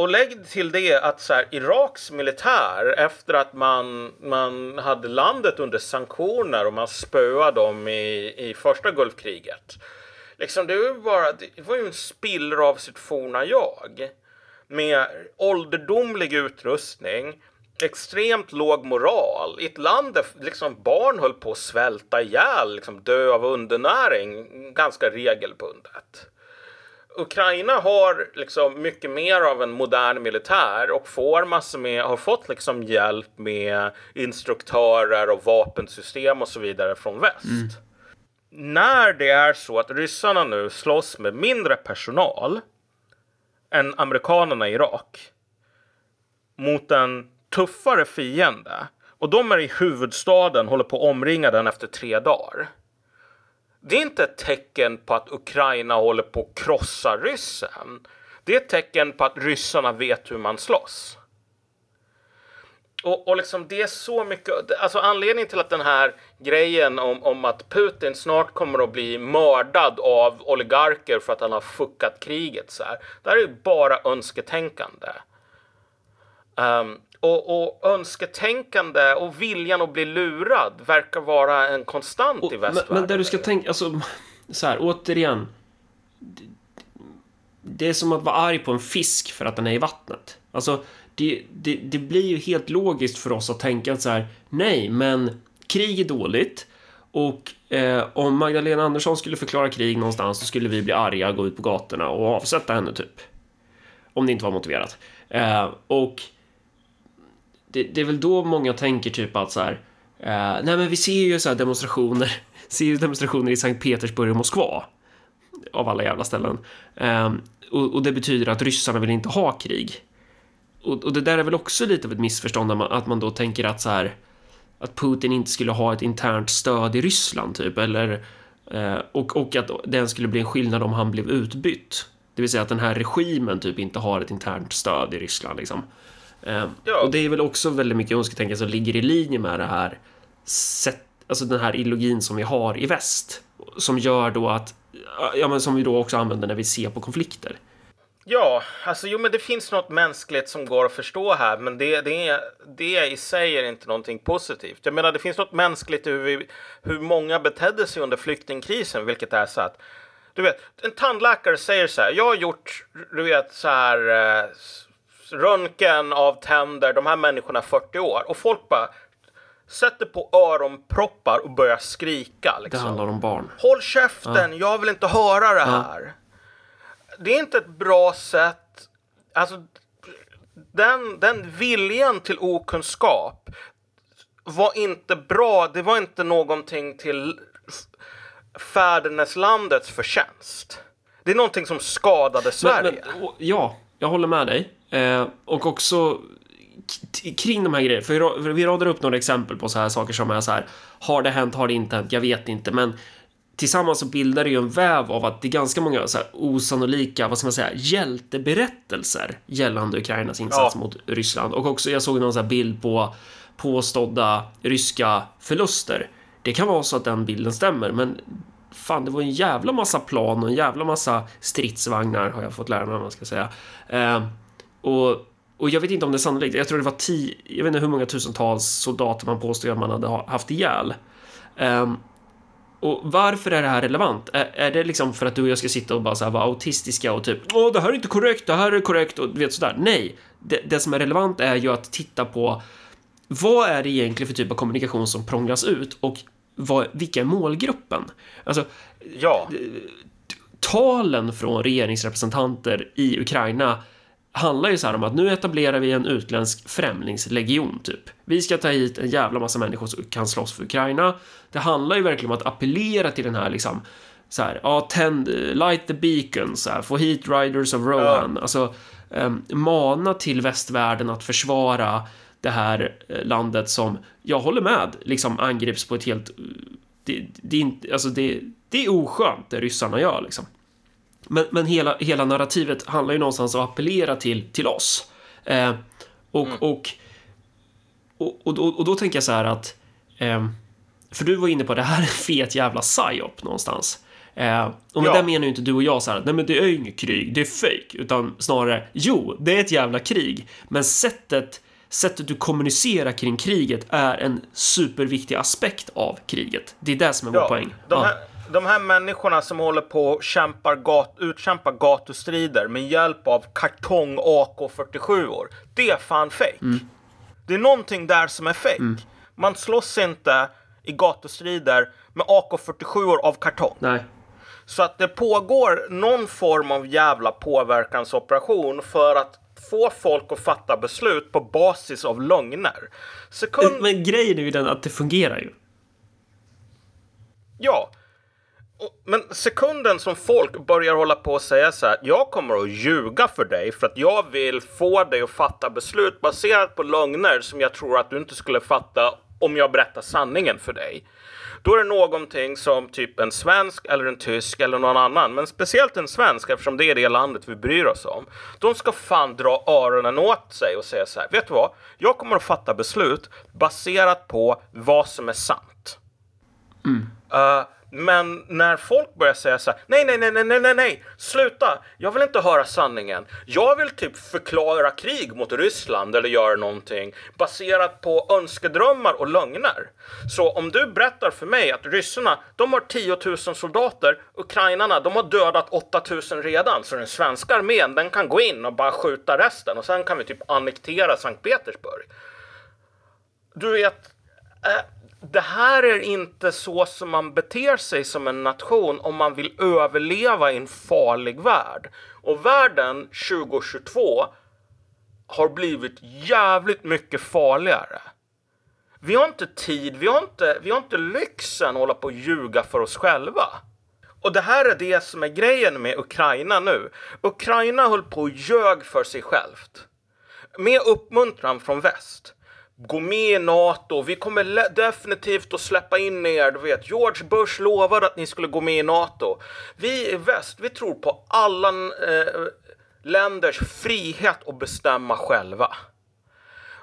Speaker 2: och lägg till det att så här, Iraks militär efter att man, man hade landet under sanktioner och man spöade dem i, i första Gulfkriget. Liksom det var ju bara, det var ju en spillra av sitt forna jag. Med ålderdomlig utrustning, extremt låg moral i ett land där liksom barn höll på att svälta ihjäl, liksom dö av undernäring ganska regelbundet. Ukraina har liksom mycket mer av en modern militär och får massor med, har fått liksom hjälp med instruktörer och vapensystem och så vidare från väst. När det är så att ryssarna nu slåss med mindre personal än amerikanerna i Irak mot en tuffare fiende och de är i huvudstaden, håller på att omringa den efter tre dagar. Det är inte ett tecken på att Ukraina håller på att krossa ryssen. Det är ett tecken på att ryssarna vet hur man slåss. Och, och liksom det är så mycket, alltså anledningen till att den här grejen om, om att Putin snart kommer att bli mördad av oligarker för att han har fuckat kriget så här. Det här är ju bara önsketänkande. Um, och, och önsketänkande och viljan att bli lurad verkar vara en konstant i
Speaker 1: Och, men,
Speaker 2: västvärlden.
Speaker 1: men där du ska tänka, alltså så här återigen. Det- Det är som att vara arg på en fisk för att den är i vattnet. Alltså, det, det, det blir ju helt logiskt för oss att tänka att så här, nej, men krig är dåligt. Och eh, om Magdalena Andersson skulle förklara krig någonstans så skulle vi bli arga, gå ut på gatorna och avsätta henne typ. Om det inte var motiverat. Eh, och det, det är väl då många tänker typ att så här, eh, nej men vi ser ju så här demonstrationer, ser ju demonstrationer i Sankt Petersburg och Moskva. Av alla jävla ställen. Eh, och, och det betyder att ryssarna vill inte ha krig. Och, och det där är väl också lite av ett missförstånd, att man, att man då tänker att så här, att Putin inte skulle ha ett internt stöd i Ryssland typ, eller eh, och, och att den skulle bli en skillnad om han blev utbytt. Det vill säga att den här regimen typ inte har ett internt stöd i Ryssland liksom. Eh,
Speaker 2: Ja.
Speaker 1: Och det är väl också väldigt mycket önsketänkande som ligger i linje med det här sätt, alltså den här ideologin som vi har i väst. Som gör då att, ja men som vi då också använder när vi ser på konflikter.
Speaker 2: Ja, alltså jo men det finns något mänskligt som går att förstå här men det, det, det i sig är inte någonting positivt. Jag menar det finns något mänskligt i hur, vi, hur många betedde sig under flyktingkrisen vilket är så att du vet, en tandläkare säger så här, jag har gjort, du vet så här eh, röntgen av tänder, de här människorna är 40 år och folk bara sätter på öronproppar och börjar skrika
Speaker 1: Det
Speaker 2: liksom.
Speaker 1: handlar om barn.
Speaker 2: Håll käften, jag vill inte höra det här. Det är inte ett bra sätt. Alltså, den, den viljan till okunskap var inte bra. Det var inte någonting till fäderneslandets förtjänst. Det är någonting som skadade Sverige.
Speaker 1: Men, men, ja, jag håller med dig. Eh, och också kring de här grejerna, för vi ra- för vi radar upp några exempel på så här saker som är så här, har det hänt, har det inte hänt, jag vet inte, men tillsammans så bildar det ju en väv av att det är ganska många så här osannolika, vad ska man säga, hjälteberättelser gällande Ukrainas insats
Speaker 2: Ja.
Speaker 1: mot Ryssland. Och också, jag såg någon så här bild på påstådda ryska förluster. Det kan vara så att den bilden stämmer, men fan, det var en jävla massa plan och en jävla massa stridsvagnar har jag fått lära mig vad man ska säga. Eh, och, och jag vet inte om det är sannolikt. Jag tror det var tio, jag vet inte hur många tusentals soldater man påstod att man hade ha- haft ihjäl. Eh, och varför är det här relevant? Är, är det liksom för att du och jag ska sitta och bara så här vara autistiska och typ Åh, det här är inte korrekt, det här är korrekt och du vet sådär. Nej, det, det som är relevant är ju att titta på vad är det egentligen för typ av kommunikation som prånglas ut och vad, vilka är målgruppen? Alltså,
Speaker 2: Ja,
Speaker 1: talen från regeringsrepresentanter i Ukraina handlar ju så här om att nu etablerar vi en utländsk främlingslegion, typ. Vi ska ta hit en jävla massa människor som kan slåss för Ukraina. Det handlar ju verkligen om att appellera till den här liksom så här, ja, tänd, light the beacon, så här, få hit Riders of Rohan. Ja. Alltså, um, mana till västvärlden att försvara det här eh, landet som, jag håller med, liksom angrips på ett helt... Det, det, är, inte, alltså det, det är oskönt det ryssarna gör liksom. Men, men hela, hela narrativet handlar ju någonstans om att appellera till, till oss. Eh, och, mm. och, och, och, och, och, då tänker jag så här att... Eh, för du var inne på det här är en fet jävla psyop någonstans. Eh, och med ja. det menar ju inte du och jag så här, nej men det är ju inget krig, det är fake, utan snarare, jo, det är ett jävla krig, men sättet sättet du kommunicerar kring kriget är en superviktig aspekt av kriget. Det är det som är ja, vår poäng.
Speaker 2: De här, ja. De här människorna som håller på och kämpar gat, utkämpar gatustrider med hjälp av kartong AK47 år. Det är fan fake. Mm. Det är någonting där som är fake. Mm. Man slåss inte i gatustrider med AK47 år av kartong.
Speaker 1: Nej.
Speaker 2: Så att det pågår någon form av jävla påverkansoperation för att få folk att fatta beslut på basis av lögner.
Speaker 1: Sekund... Men grejen är ju den att det fungerar ju.
Speaker 2: Ja. Men sekunden som folk börjar hålla på och säga så här, jag kommer att ljuga för dig för att jag vill få dig att fatta beslut baserat på lögner som jag tror att du inte skulle fatta om jag berättar sanningen för dig. Då är det någonting som typ en svensk eller en tysk eller någon annan, men speciellt en svensk eftersom det är det landet vi bryr oss om. De ska fan dra öronen åt sig och säga så här, vet du vad? Jag kommer att fatta beslut baserat på vad som är sant. Mm. Uh, men när folk börjar säga så här, nej, nej, nej, nej, nej, nej, sluta, jag vill inte höra sanningen. Jag vill typ förklara krig mot Ryssland eller göra någonting baserat på önskedrömmar och lögner. Så om du berättar för mig att ryssarna, de har 10 000 soldater, ukrainarna, de har dödat 8 000 redan, så den svenska armén, den kan gå in och bara skjuta resten och sen kan vi typ annektera Sankt Petersburg. Du vet, äh, det här är inte så som man beter sig som en nation om man vill överleva i en farlig värld. Och världen 2022 har blivit jävligt mycket farligare. Vi har inte tid, vi har inte, vi har inte lyxen att hålla på och ljuga för oss själva. Och det här är det som är grejen med Ukraina nu. Ukraina höll på och ljög för sig självt. Med uppmuntran från väst gå med i NATO, vi kommer definitivt att släppa in er, du vet. George Bush lovade att ni skulle gå med i NATO. Vi i väst, vi tror på alla eh, länders frihet att bestämma själva.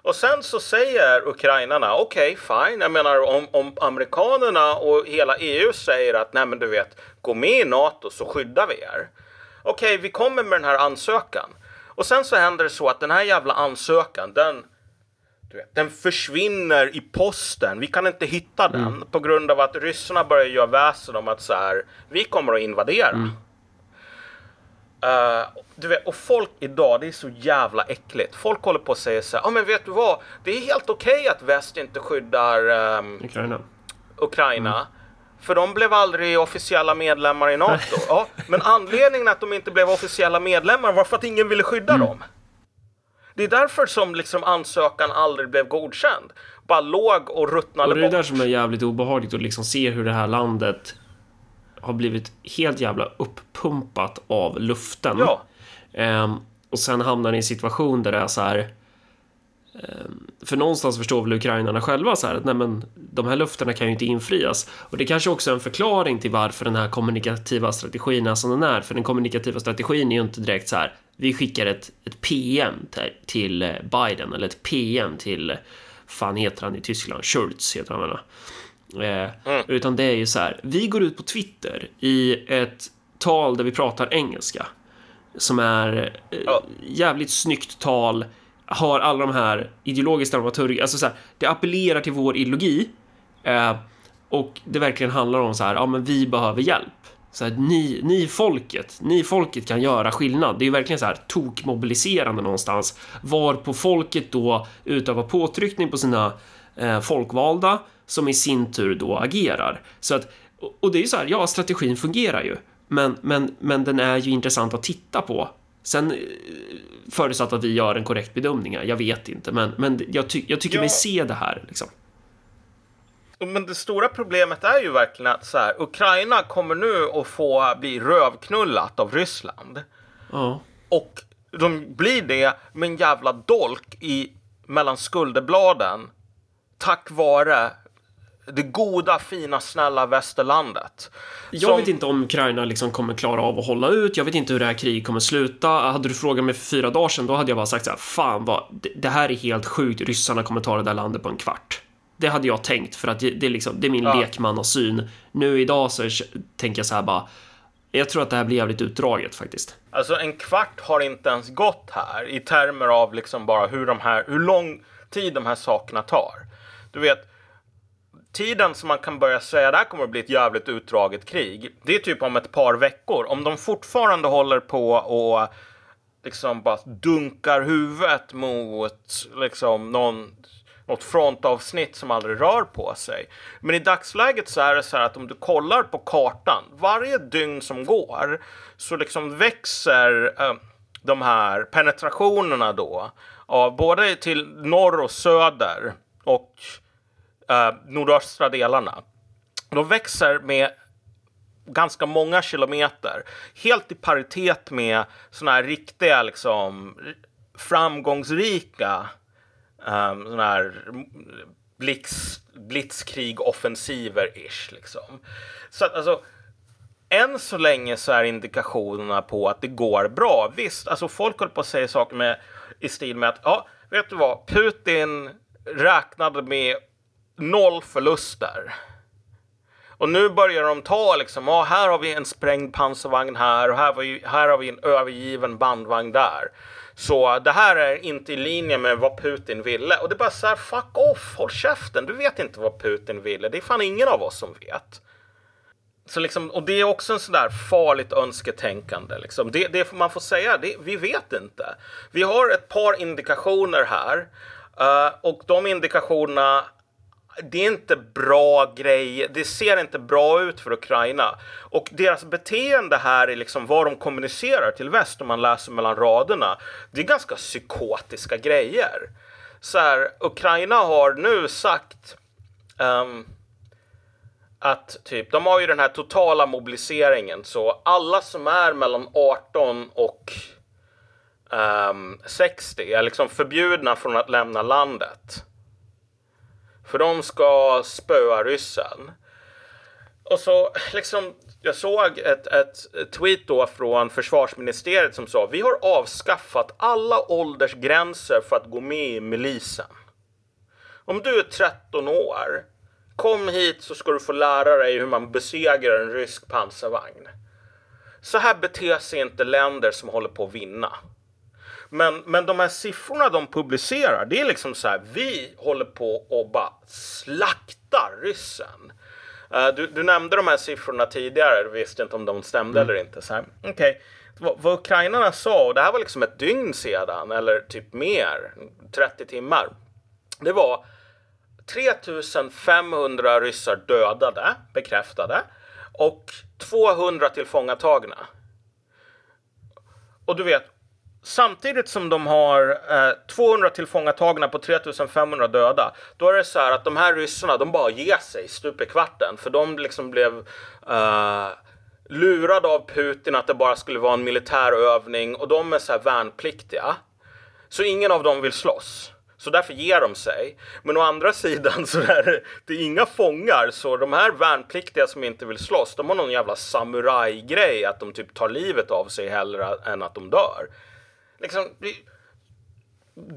Speaker 2: Och sen så säger ukrainarna, okej, okay, fine. Jag menar om, om amerikanerna och hela EU säger att nej men du vet, gå med i NATO så skyddar vi er. Okej, okay, vi kommer med den här ansökan. Och sen så händer det så att den här jävla ansökan, den Vet, den försvinner i posten. Vi kan inte hitta den mm. på grund av att ryssarna börjar göra väsen om att så här, vi kommer att invadera. Mm. Uh, du vet, och folk idag, det är så jävla äckligt. Folk håller på att säga så här, ja ah, men vet du vad? Det är helt okej okay att väst inte skyddar um,
Speaker 1: Ukraina.
Speaker 2: Ukraina. Mm. För de blev aldrig officiella medlemmar i NATO. ja, men anledningen att de inte blev officiella medlemmar var för att ingen ville skydda mm. dem. Det är därför som liksom ansökan aldrig blev godkänd. Bara låg och ruttnade
Speaker 1: bort. Och det är
Speaker 2: det
Speaker 1: där som är jävligt obehagligt att liksom se hur det här landet har blivit helt jävla uppumpat av luften.
Speaker 2: Ja.
Speaker 1: Um, och sen hamnar i en situation där det är så här. Um, för någonstans förstår väl ukrainarna själva så här att nej men de här löftena kan ju inte infrias. Och det kanske också är en förklaring till varför den här kommunikativa strategin är som den är. För den kommunikativa strategin är ju inte direkt så här vi skickar ett, ett PM till, eh, Biden eller ett PM till, fan heter han i Tyskland? Schultz heter han väl? Eh, mm. Utan det är ju så här, vi går ut på Twitter i ett tal där vi pratar engelska som är eh, jävligt snyggt tal, har alla de här ideologiska dramaturgi, alltså så här, det appellerar till vår ideologi eh, och det verkligen handlar om så här, ja men vi behöver hjälp. Så här, ni, ni folket, ni folket kan göra skillnad. Det är verkligen så här tokmobiliserande någonstans. Var på folket då utövar påtryckning på sina eh, folkvalda som i sin tur då agerar. Så att, och det är ju så här, ja, strategin fungerar ju, men, men, men den är ju intressant att titta på Sen eh, förutsatt att vi gör en korrekt bedömning jag vet inte, men, men jag, ty jag tycker
Speaker 2: Ja.
Speaker 1: mig se det här. Liksom.
Speaker 2: Men det stora problemet är ju verkligen att så här, Ukraina kommer nu att få bli rövknullat av Ryssland.
Speaker 1: Ja.
Speaker 2: Och de blir det med en jävla dolk i mellan skulderbladen. Tack vare det goda, fina, snälla västerlandet.
Speaker 1: Jag
Speaker 2: Som-
Speaker 1: vet inte om Ukraina liksom kommer klara av att hålla ut. Jag vet inte hur det här kriget kommer sluta. Hade du frågat mig för fyra dagar sedan, då hade jag bara sagt så här, fan vad, det här är helt sjukt. Ryssarna kommer ta det där landet på en kvart. Det hade jag tänkt för att det, är liksom, det är min
Speaker 2: Ja.
Speaker 1: lekmannasyn. Nu idag så tänker jag så här bara, jag tror att det här blir jävligt utdraget faktiskt.
Speaker 2: Alltså en kvart har inte ens gått här i termer av liksom bara hur de här, hur lång tid de här sakerna tar. Du vet, tiden som man kan börja säga det här kommer att bli ett jävligt utdraget krig. Det är typ om ett par veckor. Om de fortfarande håller på och liksom bara dunkar huvudet mot liksom någon något frontavsnitt som aldrig rör på sig. Men i dagsläget så är det så här att om du kollar på kartan, varje dygn som går så liksom växer eh, de här penetrationerna då av både till norr och söder och eh, nordöstra delarna. De växer med ganska många kilometer. Helt i paritet med såna här riktiga liksom framgångsrika Ehm, um, såna här blitz, blitzkrig-offensiver-ish liksom. Så att alltså än så länge så är indikationerna på att det går bra. Visst, alltså folk håller på att säga saker med, i stil med att ja, vet du vad, Putin räknade med noll förluster. Och nu börjar de ta liksom, ja, här har vi en sprängd pansarvagn här och här, var ju, här har vi en övergiven bandvagn där. Så det här är inte i linje med vad Putin ville. Och det är bara så här, fuck off, håll käften, du vet inte vad Putin ville. Det är fan ingen av oss som vet. Så liksom, och det är också en sån där farligt önsketänkande. Liksom. Det, det man får säga, det, vi vet inte. Vi har ett par indikationer här. Uh, och de indikationerna, det är inte bra grejer. Det ser inte bra ut för Ukraina. Och deras beteende här är liksom vad de kommunicerar till väst om man läser mellan raderna. Det är ganska psykotiska grejer. Så här, Ukraina har nu sagt um, att typ, de har ju den här totala mobiliseringen så alla som är mellan 18 och ehm, um, 60 är liksom förbjudna från att lämna landet. För de ska spöa ryssen. Och så liksom, jag såg ett, ett tweet då från försvarsministeriet som sa vi har avskaffat alla åldersgränser för att gå med i milisen. Om du är 13 år, kom hit så ska du få lära dig hur man besegrar en rysk pansarvagn. Så här beter sig inte länder som håller på att vinna. Men, men de här siffrorna de publicerar, det är liksom så här, vi håller på och bara slaktar ryssen. Eh, du, du nämnde de här siffrorna tidigare, du visste inte om de stämde eller inte. Så här. Vad, vad ukrainarna sa, och det här var liksom ett dygn sedan, eller typ mer, 30 timmar. Det var 3500 ryssar dödade, bekräftade, och 200 tillfångatagna. Och du vet, samtidigt som de har eh, 200 tillfångatagna på 3500 döda, då är det så här att de här ryssarna, de bara ger sig stup i kvarten, för de liksom blev eh, lurade av Putin att det bara skulle vara en militär övning och de är så här värnpliktiga. Så ingen av dem vill slåss. Så därför ger de sig. Men å andra sidan så är det, det är inga fångar. Så de här värnpliktiga som inte vill slåss, de har någon jävla samurajgrej. Att de typ tar livet av sig hellre än att de dör. Liksom,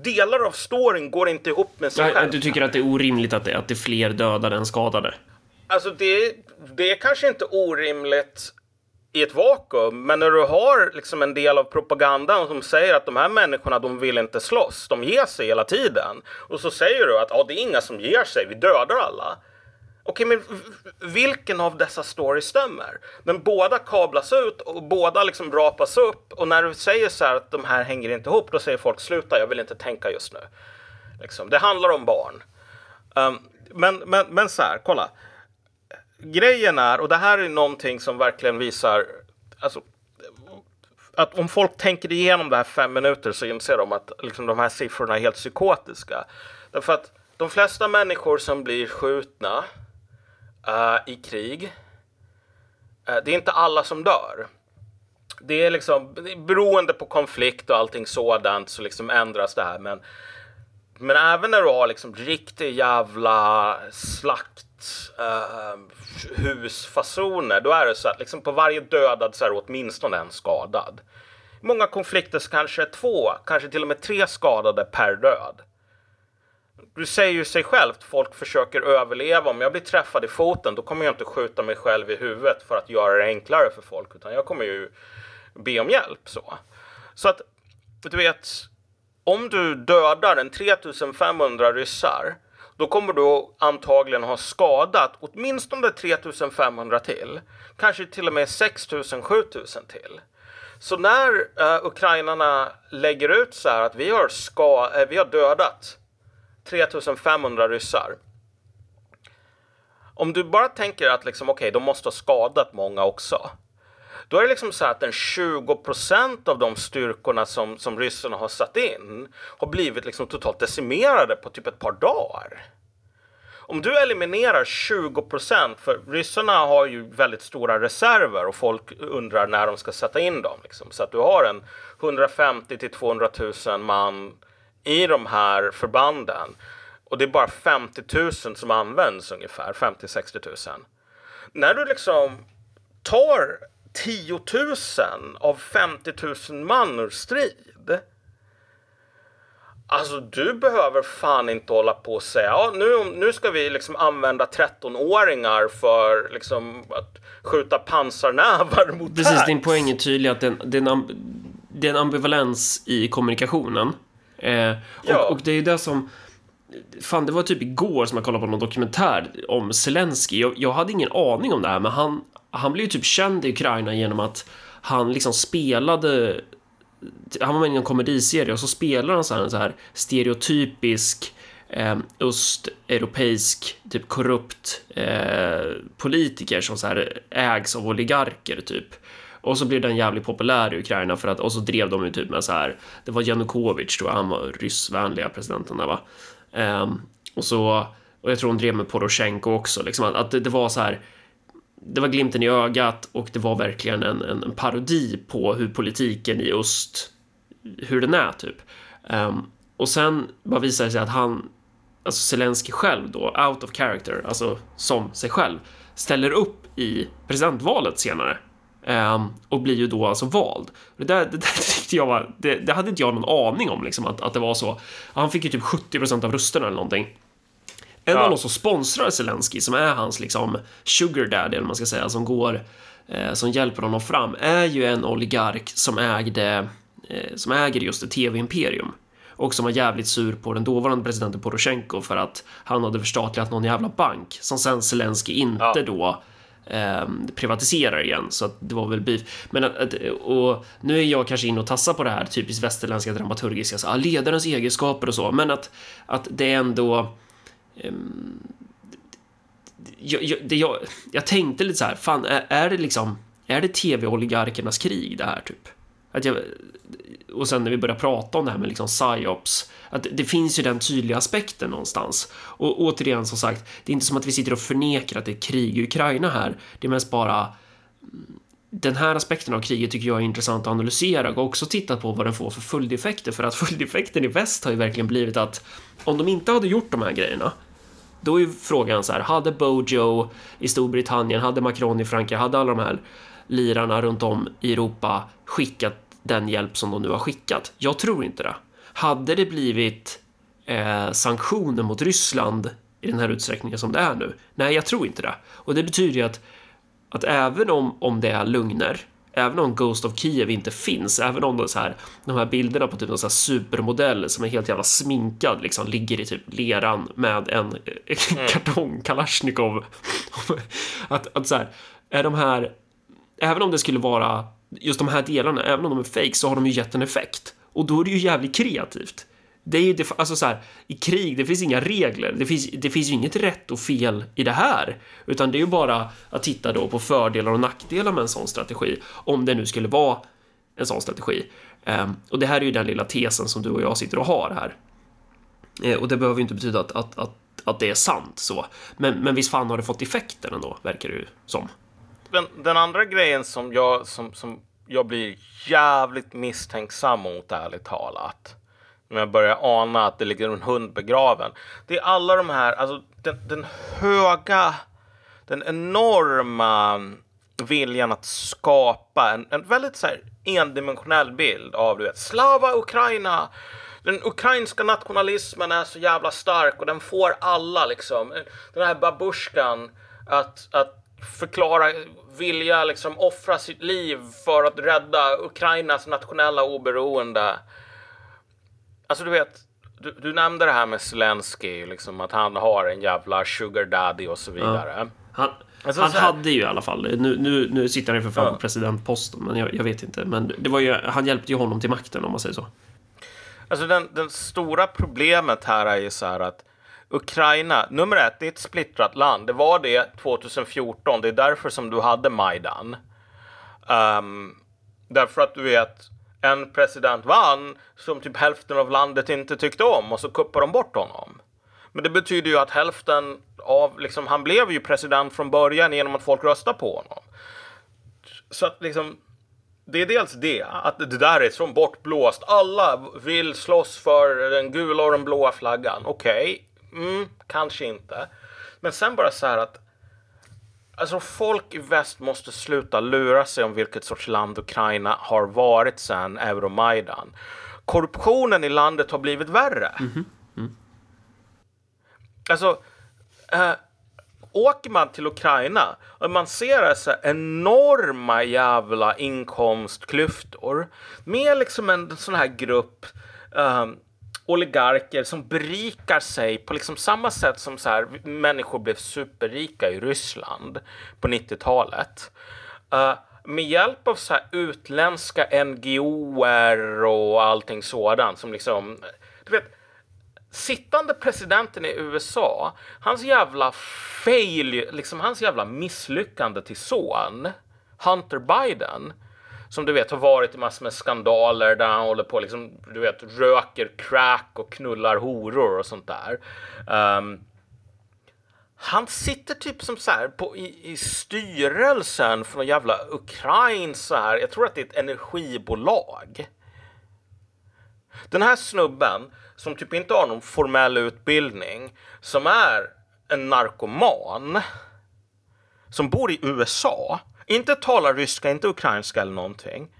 Speaker 2: delar av storyn går inte ihop med sig
Speaker 1: Nej,
Speaker 2: själv.
Speaker 1: Du tycker att det är orimligt att det, att det är fler dödade än skadade?
Speaker 2: Alltså det, det är kanske inte orimligt i ett vakuum, men när du har liksom en del av propagandan som säger att de här människorna, de vill inte slåss, de ger sig hela tiden. Och så säger du att ja, det är inga som ger sig, vi dödar alla. Okej, men vilken av dessa stories stämmer? Men båda kablas ut och båda liksom rapas upp. Och när du säger så här att de här hänger inte ihop, då säger folk sluta, jag vill inte tänka just nu. Liksom. Det handlar om barn. Um, men, men, men så här, kolla. Grejen är, och det här är någonting som verkligen visar, alltså, att om folk tänker igenom det här fem minuter så inser de att liksom, de här siffrorna är helt psykotiska. Därför att de flesta människor som blir skjutna uh, i krig, uh, det är inte alla som dör. Det är liksom beroende på konflikt och allting sådant så liksom ändras det här. Men, men även när du har liksom riktig jävla slakt uh, husfasoner, då är det så att liksom på varje dödad så är det åtminstone en skadad. I många konflikter så kanske två, kanske till och med tre skadade per död. Du säger ju sig självt, folk försöker överleva. Om jag blir träffad i foten, då kommer jag inte skjuta mig själv i huvudet för att göra det enklare för folk, utan jag kommer ju be om hjälp. Så, så att, du vet, om du dödar en 3500 ryssar då kommer du antagligen ha skadat åtminstone 3500 till. Kanske till och med 6000, 7000 till. Så när uh, ukrainarna lägger ut så här att vi har, ska, uh, vi har dödat 3500 ryssar. Om du bara tänker att liksom, okay, de måste ha skadat många också. Då är det liksom så att en 20% av de styrkorna som, som ryssarna har satt in har blivit liksom totalt decimerade på typ ett par dagar. Om du eliminerar 20% för ryssarna har ju väldigt stora reserver och folk undrar när de ska sätta in dem. Liksom. Så att du har en 150 till 200 000 man i de här förbanden och det är bara 50 000 som används ungefär, 50-60 000. När du liksom tar 10 000 av 50 000 man ur strid. Alltså du behöver fan inte hålla på och säga ja, nu, nu ska vi liksom använda 13-åringar för liksom att skjuta pansarnävar mot
Speaker 1: Precis, tax. din poäng är tydlig att det är en ambivalens i kommunikationen. Eh, och, ja. och det är det som Fan, det var typ igår som jag kollade på någon dokumentär om Zelensky. Jag, jag hade ingen aning om det här, men han, han blev ju typ känd i Ukraina genom att han liksom spelade han var med i en komediserie och så spelade han så här, en så här stereotypisk eh, östeuropeisk, typ korrupt eh, politiker som så här ägs av oligarker typ. Och så blev den jävligt populär i Ukraina för att, och så drev de ju typ med så här, det var Janukovic tror jag, han var ryssvänliga presidenten där va. Um, och så, och jag tror hon drev med Poroshenko också, liksom att, att det, det var så här, det var glimten i ögat och det var verkligen en, en, en parodi på hur politiken i öst, hur den är typ. Um, och sen bara visade det sig att han, alltså Zelensky själv då, out of character, alltså som sig själv, ställer upp i presidentvalet senare. Um, och blir ju då alltså vald. Det där, det där tyckte jag var, det, det, hade inte jag någon aning om liksom att, att det var så. Han fick ju typ 70% av rösterna eller någonting. En ja. av de som sponsrar Zelensky, som är hans liksom sugar daddy, eller man ska säga, som går, eh, som hjälper honom fram, är ju en oligark som ägde, eh, som äger just ett tv-imperium och som var jävligt sur på den dåvarande presidenten Poroshenko för att han hade förstatligat någon jävla bank som sen Zelensky inte ja. då eh, privatiserar igen, så att det var väl beef. Men att, och nu är jag kanske inne och tassar på det här typiskt västerländska dramaturgiska, så, ledarens egenskaper och så, men att, att det är ändå eh, jag, jag, det jag, jag tänkte lite så här, fan, är, är det liksom, är det tv-oligarkernas krig det här typ? Att jag, och sen när vi börjar prata om det här med liksom psyops, att det finns ju den tydliga aspekten någonstans. Och återigen som sagt, det är inte som att vi sitter och förnekar att det är krig i Ukraina här. Det är mest bara mm, den här aspekten av kriget tycker jag är intressant att analysera och också titta på vad den får för följdeffekter för att följdeffekten i väst har ju verkligen blivit att om de inte hade gjort de här grejerna då är ju frågan så här, hade Bojo i Storbritannien, hade Macron i Frankrike, hade alla de här lirarna runt om i Europa skickat den hjälp som de nu har skickat? Jag tror inte det. Hade det blivit eh, sanktioner mot Ryssland i den här utsträckningen som det är nu? Nej, jag tror inte det. Och det betyder ju att att även om, om det är lögner, även om Ghost of Kiev inte finns, även om så här, de här bilderna på typ någon så här supermodell som är helt jävla sminkad liksom ligger i typ leran med en mm. kartong Kalashnikov. att, att så här, är de här, även om det skulle vara just de här delarna, även om de är fake så har de ju gett en effekt. Och då är det ju jävligt kreativt. Det är ju, alltså så här, i krig, det finns inga regler. Det finns, det finns ju inget rätt och fel i det här, utan det är ju bara att titta då på fördelar och nackdelar med en sån strategi. Om det nu skulle vara en sån strategi. Ehm, och det här är ju den lilla tesen som du och jag sitter och har här. Eh, och det behöver ju inte betyda att, att, att, att det är sant så. Men, men visst fan har det fått effekter ändå, verkar det ju som.
Speaker 2: Den, den andra grejen som jag, som, som jag blir jävligt misstänksam mot, ärligt talat. När jag börjar ana att det ligger en hund begraven. Det är alla de här, alltså den, den höga, den enorma viljan att skapa en, en väldigt så här endimensionell bild av du vet, Slava Ukraina. Den ukrainska nationalismen är så jävla stark och den får alla liksom. Den här babushkan att, att förklara, vilja liksom offra sitt liv för att rädda Ukrainas nationella oberoende. Alltså du vet, du, du nämnde det här med Zelensky, liksom att han har en jävla sugar daddy och så vidare. Ja.
Speaker 1: Han, alltså, han hade ju i alla fall, nu, nu, nu sitter han ju för fan ja. på presidentposten, men jag, jag, vet inte. Men det var ju, han hjälpte ju honom till makten om man säger så.
Speaker 2: Alltså den, den stora problemet här är ju så här att Ukraina, nummer ett, det är ett splittrat land. Det var det 2014. Det är därför som du hade Majdan. Um, därför att du vet, en president vann som typ hälften av landet inte tyckte om och så kuppade de bort honom. Men det betyder ju att hälften av, liksom, han blev ju president från början genom att folk röstade på honom. Så att liksom, det är dels det, att det där är som bortblåst. Alla vill slåss för den gula och den blåa flaggan. Okej, okay mm, kanske inte. Men sen bara så här att Alltså folk i väst måste sluta lura sig om vilket sorts land Ukraina har varit sedan Euromaidan. Korruptionen i landet har blivit värre. Mm -hmm. mm. Alltså, äh, åker man till Ukraina och man ser alltså enorma jävla inkomstklyftor med liksom en sån här grupp um, oligarker som berikar sig på liksom samma sätt som så här, människor blev superrika i Ryssland på 90-talet. Uh, eh, med hjälp av så här utländska NGOer och allting sådant som liksom, du vet, sittande presidenten i USA, hans jävla fail, liksom hans jävla misslyckande till son, Hunter Biden, som du vet har varit i massor med skandaler där han håller på liksom, du vet, röker crack och knullar horor och sånt där. Um, han sitter typ som så här på, i, i styrelsen för någon jävla ukrainsk så här. Jag tror att det är ett energibolag. Den här snubben som typ inte har någon formell utbildning, som är en narkoman, som bor i USA, inte talar ryska, inte ukrainska eller någonting.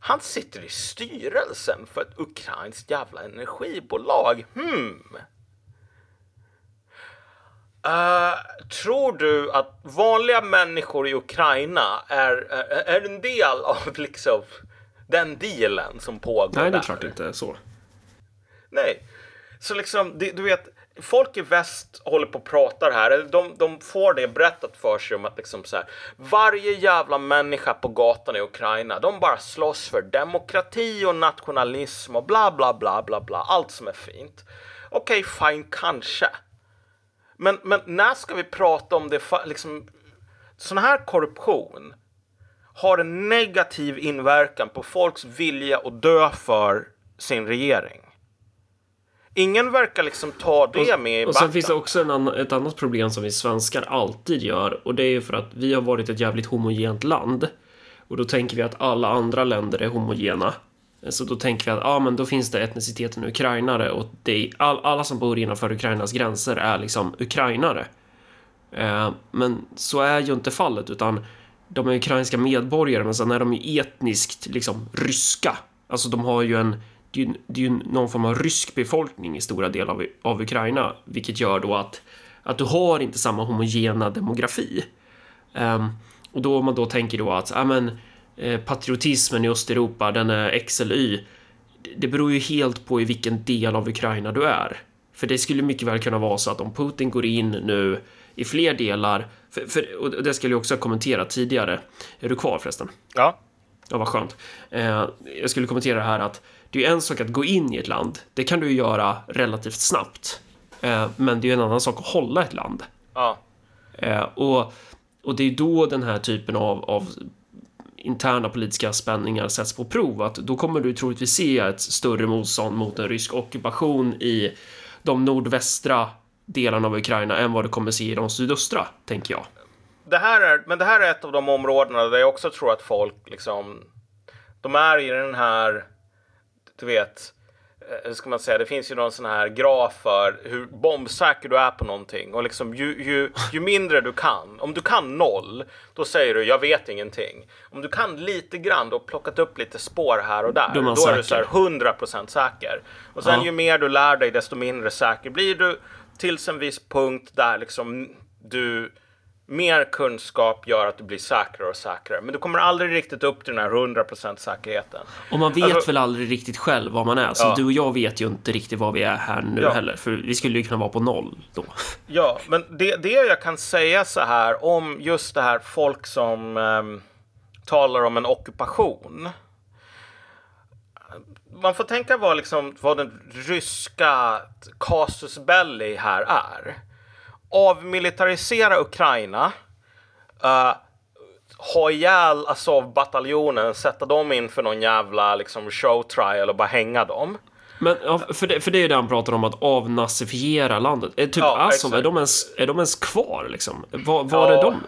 Speaker 2: Han sitter i styrelsen för ett ukrainskt jävla energibolag. Hmm. Uh, tror du att vanliga människor i Ukraina är, är, är en del av liksom den dealen som pågår
Speaker 1: Nej, det är klart inte så.
Speaker 2: Nej. Så liksom, det, du vet, folk i väst håller på och pratar här. De, de får det berättat för sig om att liksom så här, varje jävla människa på gatan i Ukraina, de bara slåss för demokrati och nationalism och bla bla bla bla bla. Allt som är fint. Okej, okay, fine, kanske. Men, men när ska vi prata om det, liksom, sån här korruption har en negativ inverkan på folks vilja att dö för sin regering. Ingen verkar liksom ta det
Speaker 1: och,
Speaker 2: med i
Speaker 1: Och sen finns det också en annan, ett annat problem som vi svenskar alltid gör och det är ju för att vi har varit ett jävligt homogent land. Och då tänker vi att alla andra länder är homogena. Så då tänker vi att ah, men då finns det etniciteten ukrainare och det all, alla som bor innanför Ukrainas gränser är liksom ukrainare. Eh, men så är ju inte fallet utan de är ukrainska medborgare men sen är de ju etniskt liksom ryska. Alltså de har ju en det är ju, det är ju någon form av rysk befolkning i stora delar av, av Ukraina, vilket gör då att, att du har inte samma homogena demografi. Um, och då om man då tänker då att ja, men, eh, patriotismen i Östeuropa, den är X eller Y. Det beror ju helt på i vilken del av Ukraina du är. För det skulle mycket väl kunna vara så att om Putin går in nu i fler delar, för, för, och det skulle jag också ha kommenterat tidigare. Är du kvar förresten?
Speaker 2: Ja.
Speaker 1: Ja, vad skönt. Eh, jag skulle kommentera det här att det är en sak att gå in i ett land. Det kan du göra relativt snabbt. Eh, men det är en annan sak att hålla ett land.
Speaker 2: Ja.
Speaker 1: Eh, och, och det är då den här typen av, av interna politiska spänningar sätts på prov, att då kommer du troligtvis se ett större motstånd mot en rysk ockupation i de nordvästra delarna av Ukraina än vad du kommer se i de sydöstra, tänker jag.
Speaker 2: Det här är, men det här är ett av de områdena där jag också tror att folk liksom, de är i den här, du vet, Eh, hur ska man säga, det finns ju någon sån här graf för hur bombsäker du är på någonting och liksom ju, ju, ju mindre du kan. Om du kan noll, då säger du jag vet ingenting. Om du kan lite grann och plockat upp lite spår här och där, då är, då är du så här 100% säker. Och sen ja. ju mer du lär dig, desto mindre säker blir du tills en viss punkt där liksom du mer kunskap gör att du blir säkrare och säkrare. Men du kommer aldrig riktigt upp till den här 100% säkerheten.
Speaker 1: Och man vet alltså, väl aldrig riktigt själv vad man är. Så ja. du och jag vet ju inte riktigt vad vi är här nu ja. heller. För vi skulle ju kunna vara på noll då.
Speaker 2: Ja, men det, det jag kan säga så här om just det här folk som um, talar om en ockupation. Man får tänka vad, liksom, vad den ryska casus belli här är avmilitarisera Ukraina. Uh, ha ihjäl Azov-bataljonen, sätta dem inför någon jävla liksom, show trial och bara hänga dem.
Speaker 1: Men för det, för det är ju det han pratar om, att avnazifiera landet. Är typ ja, Azov, är de, ens, är de ens kvar liksom? Var, var ja, är de?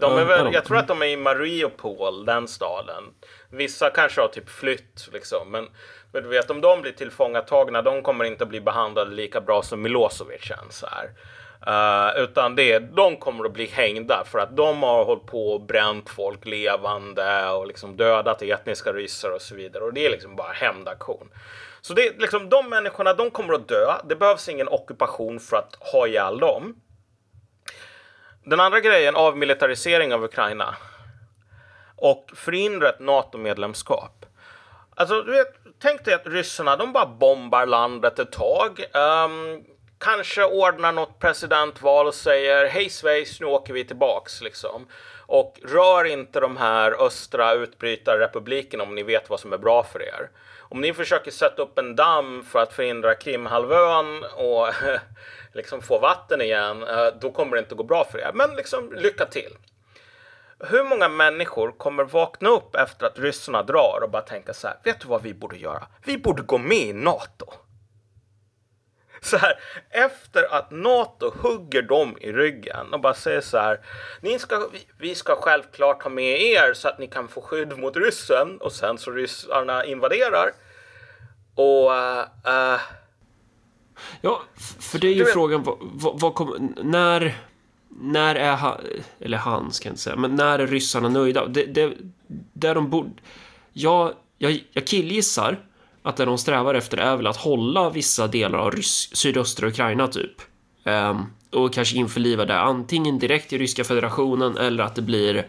Speaker 2: de är väl, jag tror att de är i Mariupol, den staden. Vissa kanske har typ flytt liksom, men, men du vet om de blir tillfångatagna, de kommer inte bli behandlade lika bra som Milosevic känns här. Uh, utan det, de kommer att bli hängda för att de har hållit på och bränt folk levande och liksom dödat etniska ryssar och så vidare. Och det är liksom bara hämndaktion. Så det är liksom de människorna, de kommer att dö. Det behövs ingen ockupation för att ha ihjäl dem. Den andra grejen, avmilitarisering av Ukraina och förhindra ett NATO-medlemskap. Alltså, du vet, tänk dig att ryssarna, de bara bombar landet ett tag. Um, kanske ordnar något presidentval och säger hej svejs, nu åker vi tillbaks liksom. Och rör inte de här östra utbrytarrepublikerna om ni vet vad som är bra för er. Om ni försöker sätta upp en damm för att förhindra Krimhalvön och liksom få vatten igen, eh, då kommer det inte gå bra för er. Men liksom lycka till. Hur många människor kommer vakna upp efter att ryssarna drar och bara tänka så här, vet du vad vi borde göra? Vi borde gå med i NATO så här, efter att NATO hugger dem i ryggen och bara säger så här. Ni ska, vi ska självklart ha med er så att ni kan få skydd mot ryssen och sen så ryssarna invaderar. Och... Uh,
Speaker 1: ja, för det är ju frågan, vad, vad, vad kommer, när, när är han, eller han ska jag inte säga, men när är ryssarna nöjda? Det, det, där de borde, jag, jag, jag killgissar att det de strävar efter är väl att hålla vissa delar av Rys sydöstra Ukraina typ. Um, och kanske införliva det antingen direkt i ryska federationen eller att det blir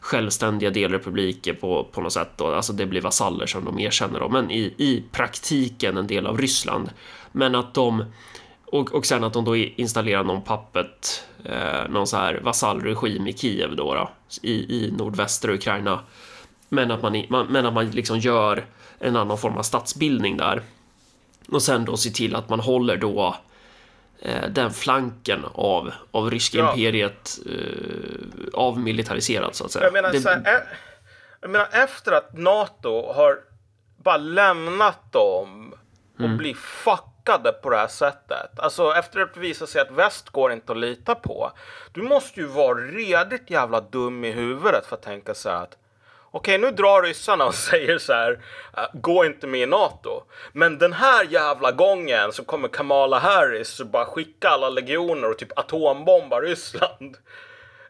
Speaker 1: självständiga delrepubliker på, på något sätt. Då. Alltså det blir vasaller som de erkänner dem, men i, i praktiken en del av Ryssland. Men att de och, och sen att de då installerar någon pappet, eh, någon så här vasallregim i Kiev då, då i, i nordvästra Ukraina. Men att man, man, men att man liksom gör en annan form av statsbildning där. Och sen då se till att man håller då eh, den flanken av, av ryska ja. imperiet eh, avmilitariserad så att säga.
Speaker 2: Jag menar, det... här, jag menar efter att NATO har bara lämnat dem och mm. blir fuckade på det här sättet. Alltså efter att det visar sig att väst går inte att lita på. Du måste ju vara redigt jävla dum i huvudet för att tänka sig att Okej, nu drar ryssarna och säger så här, äh, gå inte med i NATO. Men den här jävla gången så kommer Kamala Harris och bara skicka alla legioner och typ atombomba Ryssland.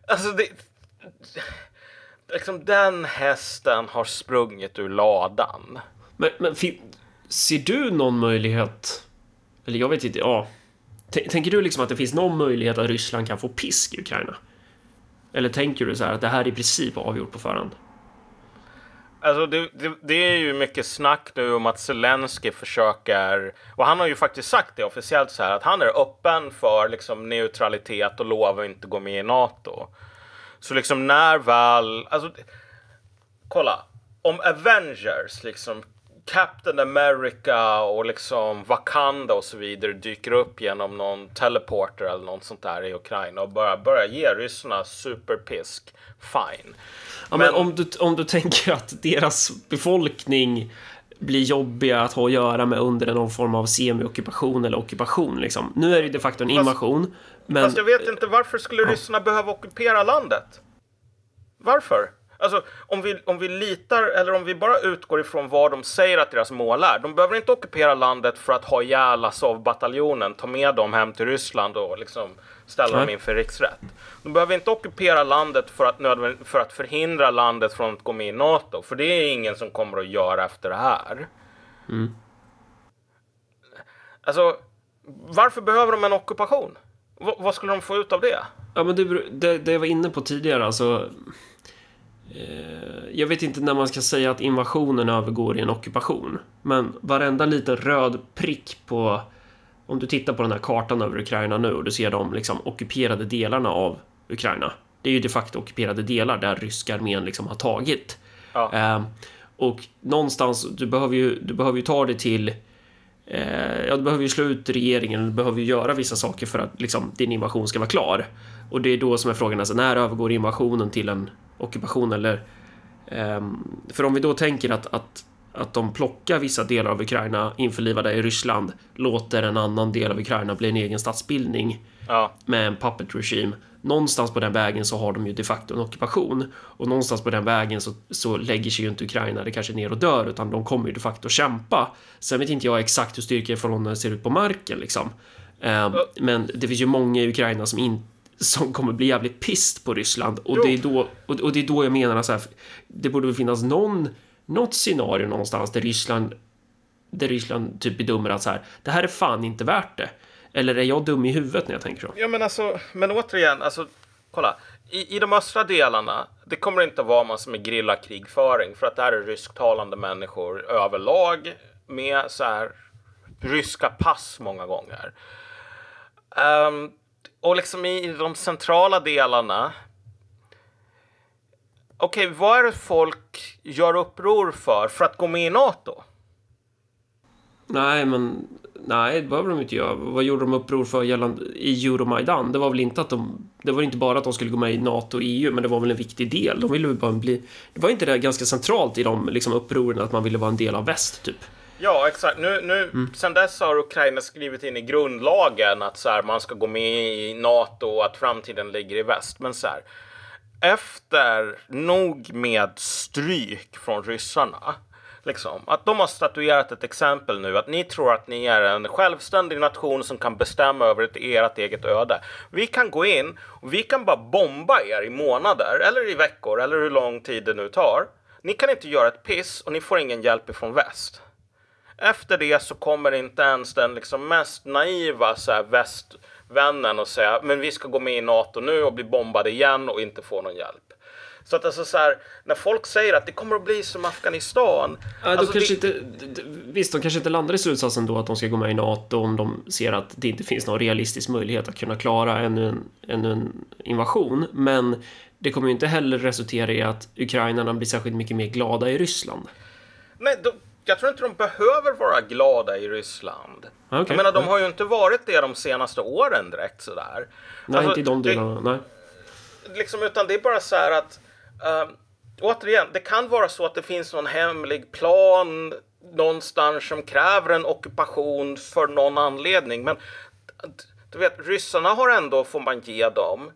Speaker 2: Alltså det... Liksom den hästen har sprungit ur ladan.
Speaker 1: Men, men ser du någon möjlighet, eller jag vet inte, ja. Tänker du liksom att det finns någon möjlighet att Ryssland kan få pisk i Ukraina? Eller tänker du så här att det här är i princip avgjort på förhand?
Speaker 2: Alltså det, det, det, är ju mycket snack nu om att Zelensky försöker, och han har ju faktiskt sagt det officiellt så här, att han är öppen för liksom neutralitet och lovar att inte gå med i NATO. Så liksom när väl, alltså kolla, om Avengers liksom Captain America och liksom Wakanda och så vidare dyker upp genom någon teleporter eller något sånt där i Ukraina och börjar, börjar ge ryssarna superpisk. Fine.
Speaker 1: Ja, men, men om, du, om du tänker att deras befolkning blir jobbiga att ha att göra med under någon form av semi-ockupation eller ockupation. Liksom. Nu är det de facto en invasion. Fast, men...
Speaker 2: fast jag vet inte varför skulle ja. ryssarna behöva ockupera landet? Varför? Alltså om vi, om vi litar eller om vi bara utgår ifrån vad de säger att deras mål är. De behöver inte ockupera landet för att ha ihjäl Azov-bataljonen, ta med dem hem till Ryssland och liksom ställa dem inför riksrätt. De behöver inte ockupera landet för att, för att förhindra landet från att gå med i NATO, för det är ingen som kommer att göra efter det här. Mm. Alltså, varför behöver de en ockupation? V vad skulle de få ut av det?
Speaker 1: Ja, men det, det, det jag var inne på tidigare, alltså jag vet inte när man ska säga att invasionen övergår i en ockupation. Men varenda liten röd prick på... Om du tittar på den här kartan över Ukraina nu och du ser de liksom ockuperade delarna av Ukraina. Det är ju de facto ockuperade delar där ryska armén liksom har tagit. Ja. Eh, och någonstans, du behöver ju, du behöver ju ta det till... Eh, ja, du behöver ju slå ut regeringen, du behöver ju göra vissa saker för att liksom, din invasion ska vara klar. Och det är då som är frågan, alltså, när övergår invasionen till en ockupation eller... Um, för om vi då tänker att, att, att de plockar vissa delar av Ukraina införlivade i Ryssland, låter en annan del av Ukraina bli en egen statsbildning ja. med en puppet regim. Någonstans på den vägen så har de ju de facto en ockupation och någonstans på den vägen så, så lägger sig ju inte Ukraina det kanske ner och dör utan de kommer ju de facto kämpa. Sen vet inte jag exakt hur styrkeförhållandena ser ut på marken liksom. Um, men det finns ju många i Ukraina som inte som kommer bli jävligt pist på Ryssland och det är då och, och, det är då jag menar så här, det borde väl finnas någon något scenario någonstans där Ryssland där Ryssland typ bedömer att så här, det här är fan inte värt det. Eller är jag dum i huvudet när jag tänker så?
Speaker 2: Ja, men alltså, men återigen, alltså, kolla. I, I de östra delarna, det kommer inte att vara massor med grillakrigföring för att det här är rysktalande människor överlag med så här ryska pass många gånger. Um, och liksom i de centrala delarna. Okej, okay, vad är det folk gör uppror för? För att gå med i NATO?
Speaker 1: Nej, men nej, det behöver de inte göra. Vad gjorde de uppror för gällande i Euromaidan? Det var väl inte att de... Det var inte bara att de skulle gå med i NATO och EU, men det var väl en viktig del. De ville väl bara bli... Det var inte det ganska centralt i de liksom, upproren att man ville vara en del av väst, typ?
Speaker 2: Ja, exakt. Nu, nu, mm. Sen dess har Ukraina skrivit in i grundlagen att så här, man ska gå med i NATO och att framtiden ligger i väst. Men så här, efter nog med stryk från ryssarna, liksom, att de har statuerat ett exempel nu att ni tror att ni är en självständig nation som kan bestämma över ett, ert eget öde. Vi kan gå in och vi kan bara bomba er i månader eller i veckor eller hur lång tid det nu tar. Ni kan inte göra ett piss och ni får ingen hjälp ifrån väst. Efter det så kommer inte ens den liksom mest naiva så här, västvännen och säga men vi ska gå med i NATO nu och bli bombade igen och inte få någon hjälp. Så att alltså så här, när folk säger att det kommer att bli som Afghanistan.
Speaker 1: Ja, alltså kanske det... inte, visst, de kanske inte landar i slutsatsen då att de ska gå med i NATO om de ser att det inte finns någon realistisk möjlighet att kunna klara ännu en, ännu en invasion. Men det kommer ju inte heller resultera i att ukrainarna blir särskilt mycket mer glada i Ryssland.
Speaker 2: Nej, de, jag tror inte de behöver vara glada i Ryssland. Okay. Jag menar, de har ju inte varit det de senaste åren direkt sådär.
Speaker 1: Nej, alltså, inte i de delarna. Nej.
Speaker 2: Liksom, utan det är bara så här att uh, återigen, det kan vara så att det finns någon hemlig plan någonstans som kräver en ockupation för någon anledning. Men du vet, ryssarna har ändå, får man ge dem,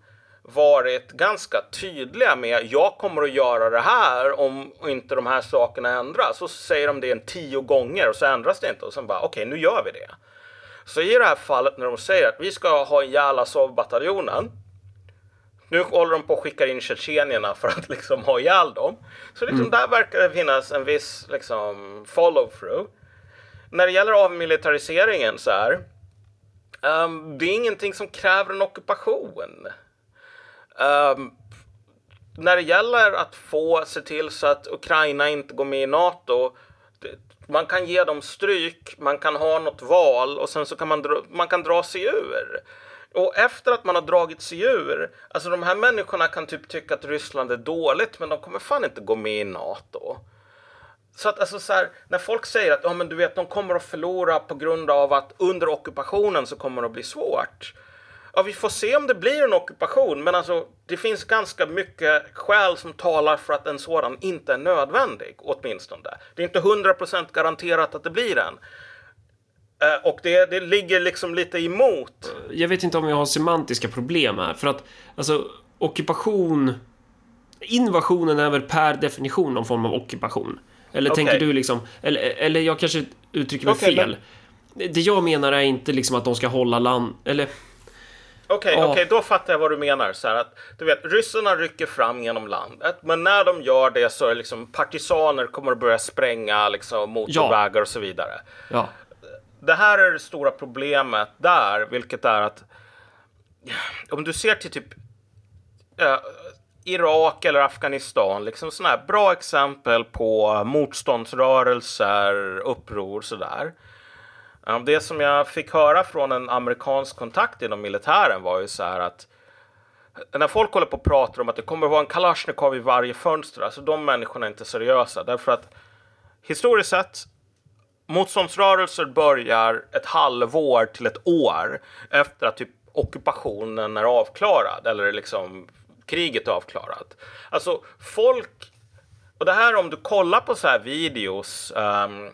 Speaker 2: varit ganska tydliga med jag kommer att göra det här om inte de här sakerna ändras. Så säger de det en tio gånger och så ändras det inte och sen bara okej, okay, nu gör vi det. Så i det här fallet när de säger att vi ska ha ihjäl Azov-bataljonen. Nu håller de på att skicka in tjetjenierna för att liksom ha ihjäl dem. Så liksom mm. där verkar det finnas en viss liksom follow-through. När det gäller avmilitariseringen så här. Um, det är ingenting som kräver en ockupation. Um, när det gäller att få se till så att Ukraina inte går med i NATO. Man kan ge dem stryk, man kan ha något val och sen så kan man, dra, man kan dra sig ur. Och efter att man har dragit sig ur, alltså de här människorna kan typ tycka att Ryssland är dåligt men de kommer fan inte gå med i NATO. så att alltså så här, när folk säger att ja, men du vet, de kommer att förlora på grund av att under ockupationen så kommer det att bli svårt. Ja, vi får se om det blir en ockupation, men alltså det finns ganska mycket skäl som talar för att en sådan inte är nödvändig, åtminstone. Det är inte hundra procent garanterat att det blir en. Eh, och det, det ligger liksom lite emot.
Speaker 1: Jag vet inte om jag har semantiska problem här, för att alltså ockupation... Invasionen är väl per definition någon form av ockupation? Eller
Speaker 2: Okej.
Speaker 1: tänker du liksom... Eller, eller jag kanske uttrycker mig
Speaker 2: Okej,
Speaker 1: fel. Det jag menar är inte liksom att de ska hålla land... Eller...
Speaker 2: Okej,
Speaker 1: Ja.
Speaker 2: okej, då fattar jag vad du menar. Så att, du vet, ryssarna rycker fram genom landet, men när de gör det så är liksom partisaner kommer att börja spränga liksom, motorvägar och så vidare.
Speaker 1: Ja.
Speaker 2: Det här är det stora problemet där, vilket är att om du ser till typ eh, Irak eller Afghanistan, liksom sådana här bra exempel på motståndsrörelser, uppror sådär. Det som jag fick höra från en amerikansk kontakt inom militären var ju så här att när folk håller på och pratar om att det kommer att vara en Kalashnikov i varje fönster, alltså de människorna är inte seriösa. Därför att historiskt sett, motståndsrörelser börjar ett halvår till ett år efter att typ ockupationen är avklarad, eller liksom kriget är avklarat. Alltså folk, och det här om du kollar på så här videos um,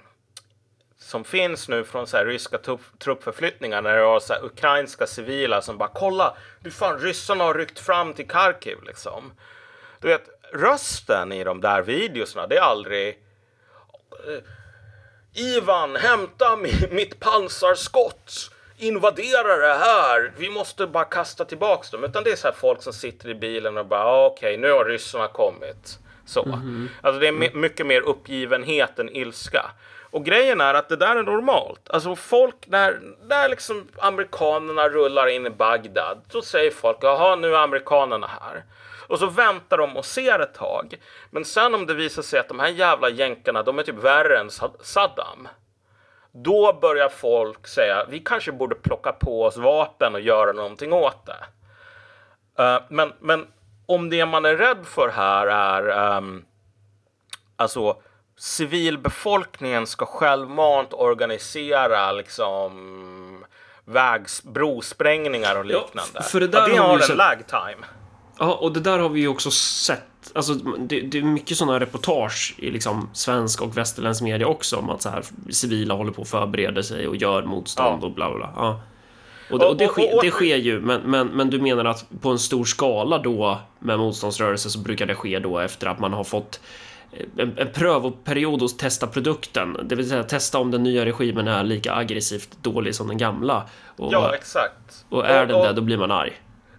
Speaker 2: som finns nu från så här ryska truppförflyttningar när det var så här ukrainska civila som bara kolla, du fan ryssarna har ryckt fram till Kharkiv liksom. Du vet, rösten i de där videorna, det är aldrig eh, Ivan, hämta mi- mitt pansarskott! Invadera det här! Vi måste bara kasta tillbaks dem. Utan det är så här folk som sitter i bilen och bara ah, okej, nu har ryssarna kommit. Så. Alltså det är my- mycket mer uppgivenhet än ilska. Och grejen är att det där är normalt. Alltså folk, när, när liksom amerikanerna rullar in i Bagdad, så säger folk jaha, nu är amerikanerna här. Och så väntar de och ser ett tag. Men sen om det visar sig att de här jävla jänkarna, de är typ värre än Saddam. Då börjar folk säga, vi kanske borde plocka på oss vapen och göra någonting åt det. Uh, men, men om det man är rädd för här är um, alltså civilbefolkningen ska självmant organisera liksom vägs, brosprängningar och liknande.
Speaker 1: för det där
Speaker 2: ja, det
Speaker 1: har
Speaker 2: har en
Speaker 1: sett-
Speaker 2: lag time.
Speaker 1: Ja, och det där har vi ju också sett. Alltså, det, det är mycket sådana reportage i liksom svensk och västerländsk media också om att så här civila håller på att förbereda sig och gör motstånd
Speaker 2: Ja.
Speaker 1: och bla bla bla. Ja. Och, det, och,
Speaker 2: Och-
Speaker 1: det,
Speaker 2: och-
Speaker 1: sker,
Speaker 2: och-
Speaker 1: det sker ju, men, men, men du menar att på en stor skala då med motståndsrörelse så brukar det ske då efter att man har fått en, en prövoperiod att testa produkten, det vill säga testa om den nya regimen är lika aggressivt dålig som den gamla. Och,
Speaker 2: Ja, exakt.
Speaker 1: och är den
Speaker 2: och-
Speaker 1: det, då blir man arg.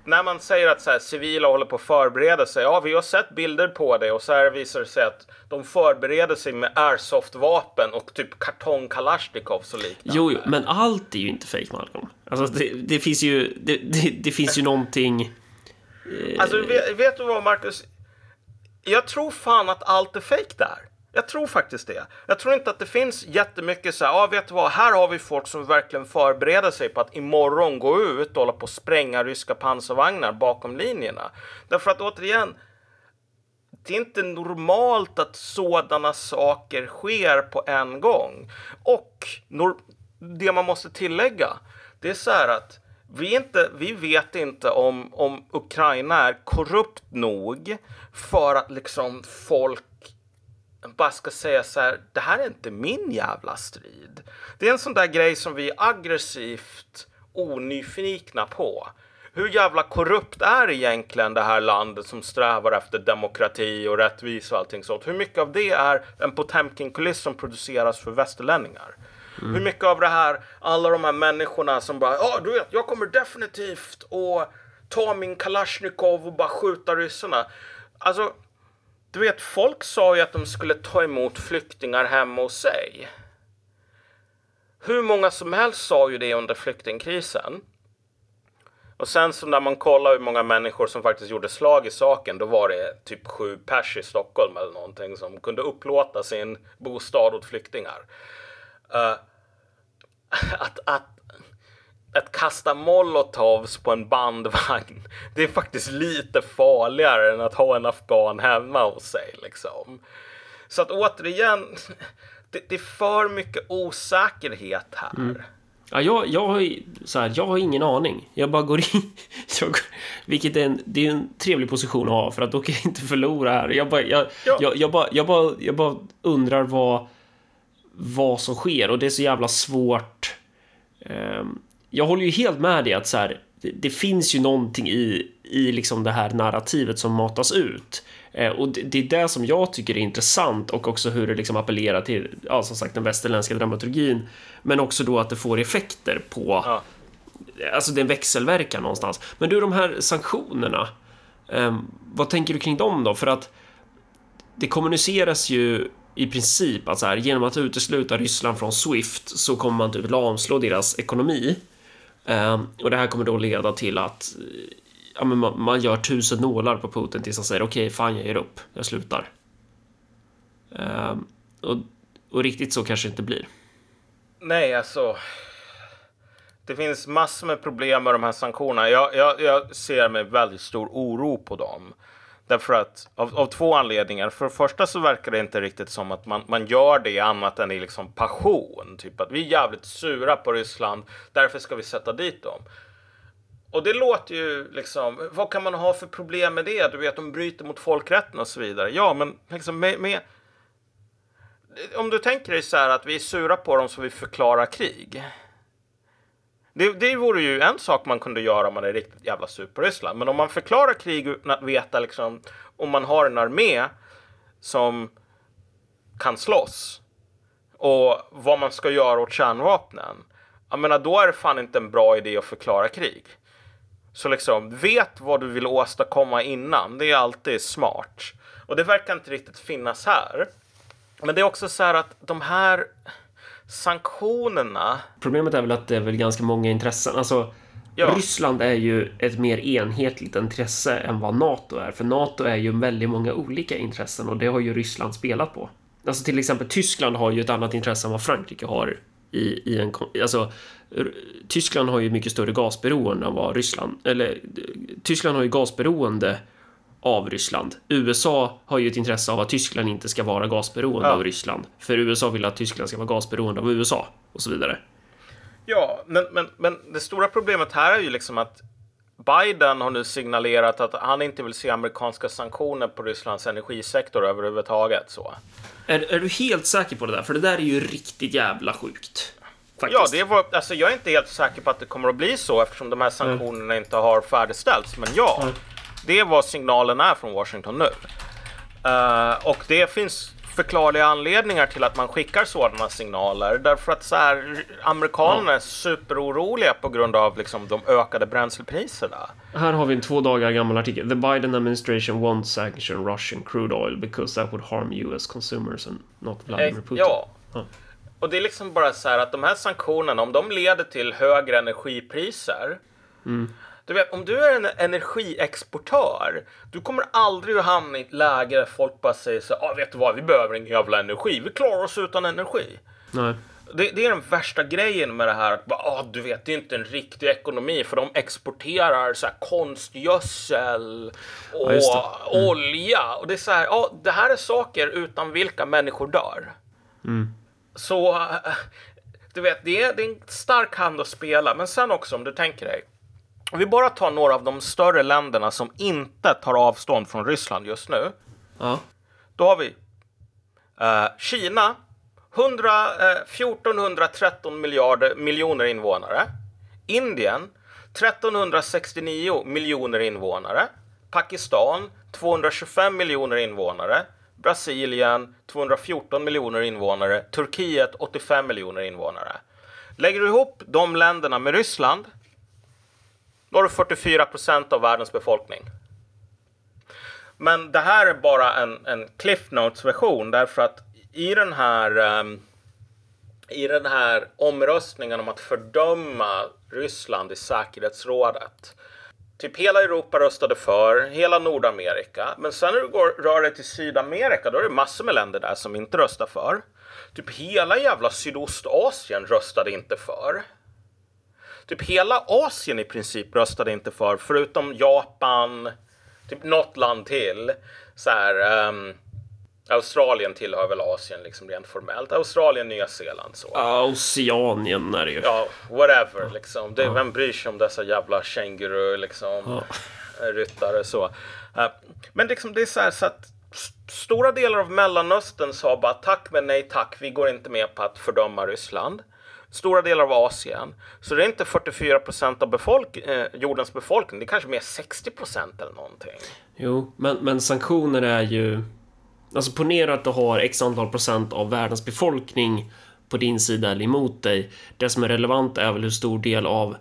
Speaker 2: när man säger att så här, civila håller på att förbereda sig, ja vi har sett bilder på det och så här visar det sig att de förbereder sig med airsoftvapen och typ kartong Kalashnikovs och liknande.
Speaker 1: Jo, jo, men allt är ju inte fake Malcolm. Alltså, det, det finns ju, det, det, det finns ju någonting...
Speaker 2: Alltså vet, vet du vad Marcus? Jag tror fan att allt är fake där. Jag tror faktiskt det. Jag tror inte att det finns jättemycket så här, ja vet du vad, här har vi folk som verkligen förbereder sig på att imorgon gå ut och hålla på att spränga ryska pansarvagnar bakom linjerna. Därför att återigen, det är inte normalt att sådana saker sker på en gång. Och det man måste tillägga, det är så här att vi, inte, vi vet inte om, om Ukraina är korrupt nog för att liksom folk bara ska säga så här, det här är inte min jävla strid. Det är en sån där grej som vi är aggressivt onyfikna på. Hur jävla korrupt är egentligen det här landet som strävar efter demokrati och rättvisa och allting sånt? Hur mycket av det är en Potemkin-kuliss som produceras för västerlänningar? Mm. Hur mycket av det här, alla de här människorna som bara, ja du vet, jag kommer definitivt att ta min Kalashnikov och bara skjuta ryssarna. Alltså, du vet, folk sa ju att de skulle ta emot flyktingar hemma hos sig. Hur många som helst sa ju det under flyktingkrisen. Och sen så när man kollar hur många människor som faktiskt gjorde slag i saken, då var det typ sju pers i Stockholm eller någonting som kunde upplåta sin bostad åt flyktingar. Eh, att, att, att kasta molotovs på en bandvagn, det är faktiskt lite farligare än att ha en afghan hemma hos sig. Liksom. Så att återigen, det, det är för mycket osäkerhet här. Mm.
Speaker 1: Ja, jag, jag, har, så här, jag har ingen aning. Jag bara går in. Jag, vilket är en, det är en trevlig position att ha för att då kan jag inte förlora här. Jag bara, jag, ja. jag, jag, bara, jag, bara, jag bara undrar vad, vad som sker och det är så jävla svårt. Um, jag håller ju helt med dig att så här, det, finns ju någonting i, i liksom det här narrativet som matas ut. Eh, och det, är det som jag tycker är intressant och också hur det liksom appellerar till, ja, som sagt, den västerländska dramaturgin. Men också då att det får effekter på, ja. alltså det är en växelverkan någonstans. Men du, de här sanktionerna, eh, vad tänker du kring dem då? För att det kommuniceras ju i princip att så här, genom att utesluta Ryssland från Swift så kommer man typ lamslå deras ekonomi. Eh, och det här kommer då leda till att ja, men man, man gör tusen nålar på Putin tills han säger okej, okay, fan jag ger upp, jag slutar. Eh, och, och riktigt så kanske det inte blir.
Speaker 2: Nej, alltså. Det finns massor med problem med de här sanktionerna. Jag, jag, jag ser med väldigt stor oro på dem. Därför att av, av två anledningar. För det första så verkar det inte riktigt som att man, man gör det annat än i liksom passion. Typ att vi är jävligt sura på Ryssland. Därför ska vi sätta dit dem. Och det låter ju liksom, vad kan man ha för problem med det? Du vet, de bryter mot folkrätten och så vidare. Ja, men liksom med, med om du tänker dig så här att vi är sura på dem så vi förklarar krig. Det, det vore ju en sak man kunde göra om man är riktigt jävla sur på Ryssland. Men om man förklarar krig utan att veta liksom om man har en armé som kan slåss och vad man ska göra åt kärnvapnen. Jag menar, då är det fan inte en bra idé att förklara krig. Så liksom, vet vad du vill åstadkomma innan. Det är alltid smart. Och det verkar inte riktigt finnas här. Men det är också så här att de här sanktionerna.
Speaker 1: Problemet är väl att det är väl ganska många intressen. Alltså, ja. Ryssland är ju ett mer enhetligt intresse än vad NATO är. För NATO är ju väldigt många olika intressen och det har ju Ryssland spelat på. Alltså till exempel Tyskland har ju ett annat intresse än vad Frankrike har i, i en... Alltså, Tyskland har ju mycket större gasberoende än vad Ryssland... Eller Tyskland har ju gasberoende av Ryssland. USA har ju ett intresse av att Tyskland inte ska vara gasberoende ja. av Ryssland. För USA vill att Tyskland ska vara gasberoende av USA och så vidare.
Speaker 2: Ja, men, men, men det stora problemet här är ju liksom att Biden har nu signalerat att han inte vill se amerikanska sanktioner på Rysslands energisektor överhuvudtaget. Så.
Speaker 1: Är, är du helt säker på det där? För det där är ju riktigt jävla sjukt.
Speaker 2: Faktiskt. Ja, det var, alltså, jag är inte helt säker på att det kommer att bli så eftersom de här sanktionerna mm. inte har färdigställts. Men ja, mm. Det är vad signalen är från Washington nu. Uh, och det finns förklarliga anledningar till att man skickar sådana signaler. Därför att så här, amerikanerna är superoroliga på grund av liksom, de ökade bränslepriserna.
Speaker 1: Här har vi en två dagar gammal artikel. The Biden administration won't sanction Russian crude oil because that would harm US consumers and not Vladimir eh, Putin.
Speaker 2: Ja. ja. Och det är liksom bara så här att de här sanktionerna, om de leder till högre energipriser. Mm. Du vet, om du är en energiexportör, du kommer aldrig att hamna i ett läge där folk bara säger så ah, vet du vad, vi behöver ingen jävla energi, vi klarar oss utan energi.
Speaker 1: Nej.
Speaker 2: Det, det, är den värsta grejen med det här. Att bara, ah, du vet, det är inte en riktig ekonomi för de exporterar så här konstgödsel och ja, mm. olja. Och det är så här, ah, det här är saker utan vilka människor dör.
Speaker 1: Mm.
Speaker 2: Så, du vet, det är, det är en stark hand att spela. Men sen också om du tänker dig. Om vi bara tar några av de större länderna som inte tar avstånd från Ryssland just nu.
Speaker 1: Ja.
Speaker 2: Då har vi uh, Kina, 100, uh, 1413 miljarder, miljoner invånare. Indien, 1369 miljoner invånare. Pakistan, 225 miljoner invånare. Brasilien 214 miljoner invånare, Turkiet 85 miljoner invånare. Lägger du ihop de länderna med Ryssland, då har du 44 procent av världens befolkning. Men det här är bara en, en Cliff Notes version därför att i den här um, i den här omröstningen om att fördöma Ryssland i säkerhetsrådet Typ hela Europa röstade för, hela Nordamerika. Men sen när du går, rör dig till Sydamerika, då är det massor med länder där som inte röstar för. Typ hela jävla Sydostasien röstade inte för. Typ hela Asien i princip röstade inte för, förutom Japan, typ något land till. Så här, um, Australien tillhör väl Asien liksom rent formellt. Australien, Nya Zeeland så.
Speaker 1: Oceanien är det ju.
Speaker 2: Ja, whatever liksom. Det, Vem bryr sig om dessa jävla känguru liksom. Ryttare så. Uh, men liksom det är så här så att stora delar av Mellanöstern sa bara tack men nej tack. Vi går inte med på att fördöma Ryssland. Stora delar av Asien. Så det är inte 44 procent av befolk eh, jordens befolkning. Det är kanske mer 60 procent eller någonting.
Speaker 1: Jo, men, men sanktioner är ju... Alltså ponera att du har x antal procent av världens befolkning på din sida eller emot dig. Det som är relevant är väl hur stor del av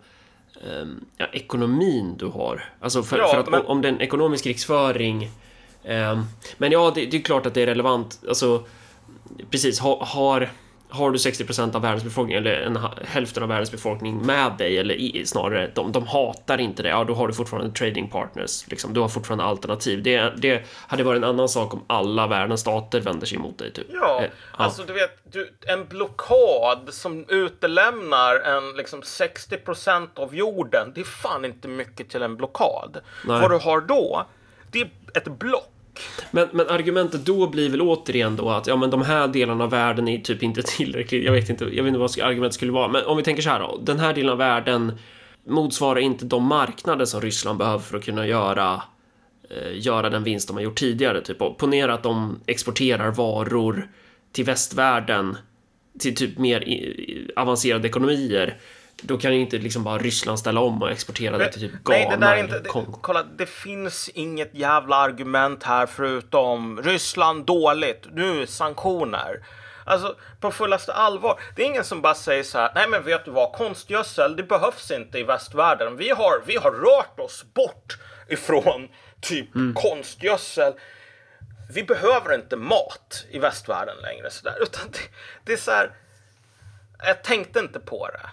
Speaker 1: um, ja, ekonomin du har. Alltså för, ja, för att men... om, om det är en ekonomisk krigsföring um, men ja, det, det, är klart att det är relevant. Alltså, precis, ha, har har du 60% av världens befolkning eller en, hälften av världens befolkning med dig eller i, snarare de, de hatar inte det, ja då har du fortfarande trading partners. Liksom. Du har fortfarande alternativ. Det, det hade varit en annan sak om alla världens stater vänder sig emot dig. Typ.
Speaker 2: Ja, eh, alltså du vet, du, en blockad som utelämnar en liksom 60% av jorden. Det är fan inte mycket till en blockad. Nej. Vad du har då, det är ett block
Speaker 1: men, men argumentet då blir väl återigen då att ja, men de här delarna av världen är typ inte tillräckligt. Jag vet inte, jag vet inte vad argumentet skulle vara, men om vi tänker så här då. Den här delen av världen motsvarar inte de marknader som Ryssland behöver för att kunna göra eh, göra den vinst de har gjort tidigare. Typ. Ponera att de exporterar varor till västvärlden till typ mer avancerade ekonomier då kan ju inte liksom bara Ryssland ställa om och exportera det till typ Ghana Nej, det där är inte,
Speaker 2: det, kolla, det finns inget jävla argument här förutom Ryssland dåligt, nu sanktioner. Alltså på fullaste allvar. Det är ingen som bara säger så här. Nej, men vet du vad? Konstgödsel, det behövs inte i västvärlden. Vi har, vi har rört oss bort ifrån typ mm. konstgödsel. Vi behöver inte mat i västvärlden längre så där, utan det, det är så här. Jag tänkte inte på det.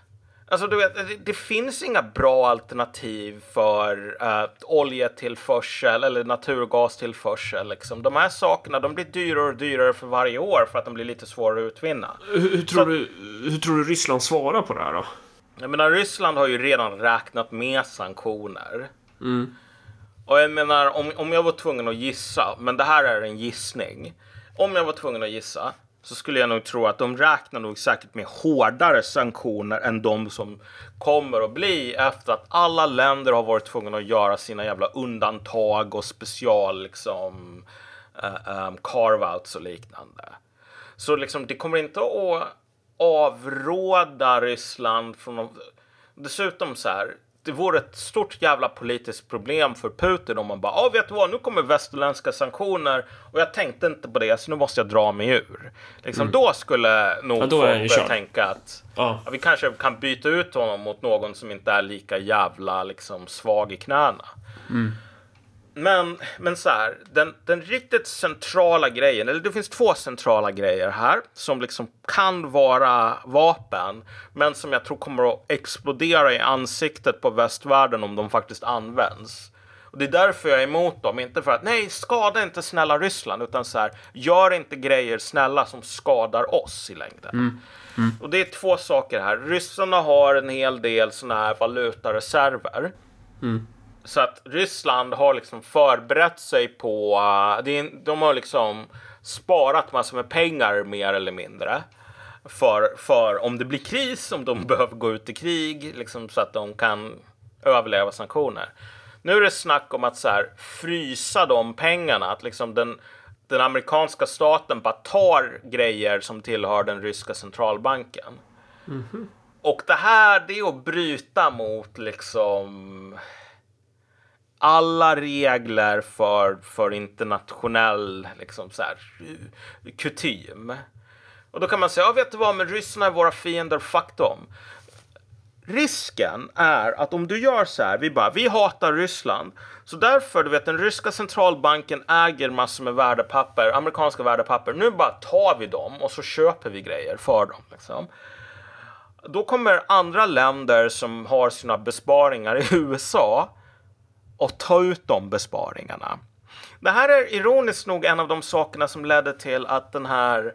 Speaker 2: Alltså du vet, det, det finns inga bra alternativ för uh, oljetillförsel eller naturgastillförsel. Liksom. De här sakerna de blir dyrare och dyrare för varje år för att de blir lite svårare att utvinna.
Speaker 1: Hur, hur tror, Så, du, hur tror du Ryssland svarar på det här då?
Speaker 2: Jag menar, Ryssland har ju redan räknat med sanktioner. Mm. Och jag menar, om, om jag var tvungen att gissa, men det här är en gissning. Om jag var tvungen att gissa så skulle jag nog tro att de räknar nog säkert med hårdare sanktioner än de som kommer att bli efter att alla länder har varit tvungna att göra sina jävla undantag och special liksom uh, um, carve-outs och liknande. Så liksom det kommer inte att avråda Ryssland från att Dessutom så här, det vore ett stort jävla politiskt problem för Putin om man bara, ja ah, vet du vad, nu kommer västerländska sanktioner och jag tänkte inte på det så nu måste jag dra mig ur. Liksom, mm. Då skulle nog ja, folk börja tänka att ja. Ja, vi kanske kan byta ut honom mot någon som inte är lika jävla liksom, svag i knäna. Mm. Men, men så här, den, den riktigt centrala grejen, eller det finns två centrala grejer här som liksom kan vara vapen, men som jag tror kommer att explodera i ansiktet på västvärlden om de faktiskt används. Och det är därför jag är emot dem, inte för att nej, skada inte snälla Ryssland, utan så här, gör inte grejer snälla som skadar oss i längden. Mm. Mm. Och det är två saker här. Ryssarna har en hel del sådana här valutareserver. Mm. Så att Ryssland har liksom förberett sig på, uh, de har liksom sparat massor med pengar mer eller mindre. För, för om det blir kris, om de behöver gå ut i krig, liksom, så att de kan överleva sanktioner. Nu är det snack om att så här, frysa de pengarna, att liksom den, den amerikanska staten bara tar grejer som tillhör den ryska centralbanken. Mm -hmm. Och det här, det är att bryta mot liksom alla regler för, för internationell liksom så här, kutym. Och då kan man säga, ja vet du vad, men ryssarna är våra fiender, fuck dem. Risken är att om du gör så här, vi bara, vi hatar Ryssland. Så därför, du vet, den ryska centralbanken äger massor med värdepapper, amerikanska värdepapper. Nu bara tar vi dem och så köper vi grejer för dem. Liksom. Då kommer andra länder som har sina besparingar i USA och ta ut de besparingarna. Det här är ironiskt nog en av de sakerna som ledde till att den här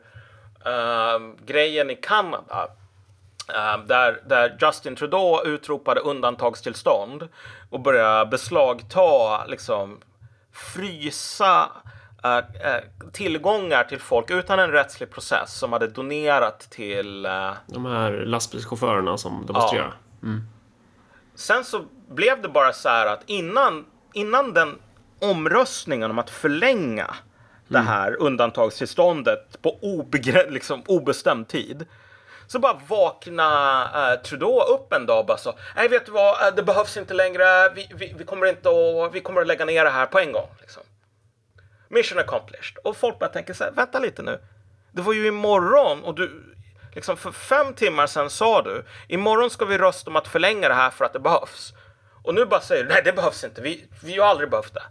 Speaker 2: uh, grejen i Kanada uh, där, där Justin Trudeau utropade undantagstillstånd och började beslagta, liksom frysa uh, tillgångar till folk utan en rättslig process som hade donerat till... Uh,
Speaker 1: De här lastbilschaufförerna som demonstrerar. Ja. Mm.
Speaker 2: Sen så blev det bara så här att innan, innan den omröstningen om att förlänga mm. det här undantagstillståndet på obegr- liksom obestämd tid så bara vakna uh, Trudeau upp en dag och bara så. Nej, vet du vad? det behövs inte längre. Vi, vi, vi, kommer inte att, vi kommer att lägga ner det här på en gång. Liksom. Mission accomplished. Och folk bara tänker så här, vänta lite nu. Det var ju imorgon och du, liksom för fem timmar sedan sa du, imorgon ska vi rösta om att förlänga det här för att det behövs. Och nu bara säger du, nej det behövs inte, vi, vi har aldrig behövt det.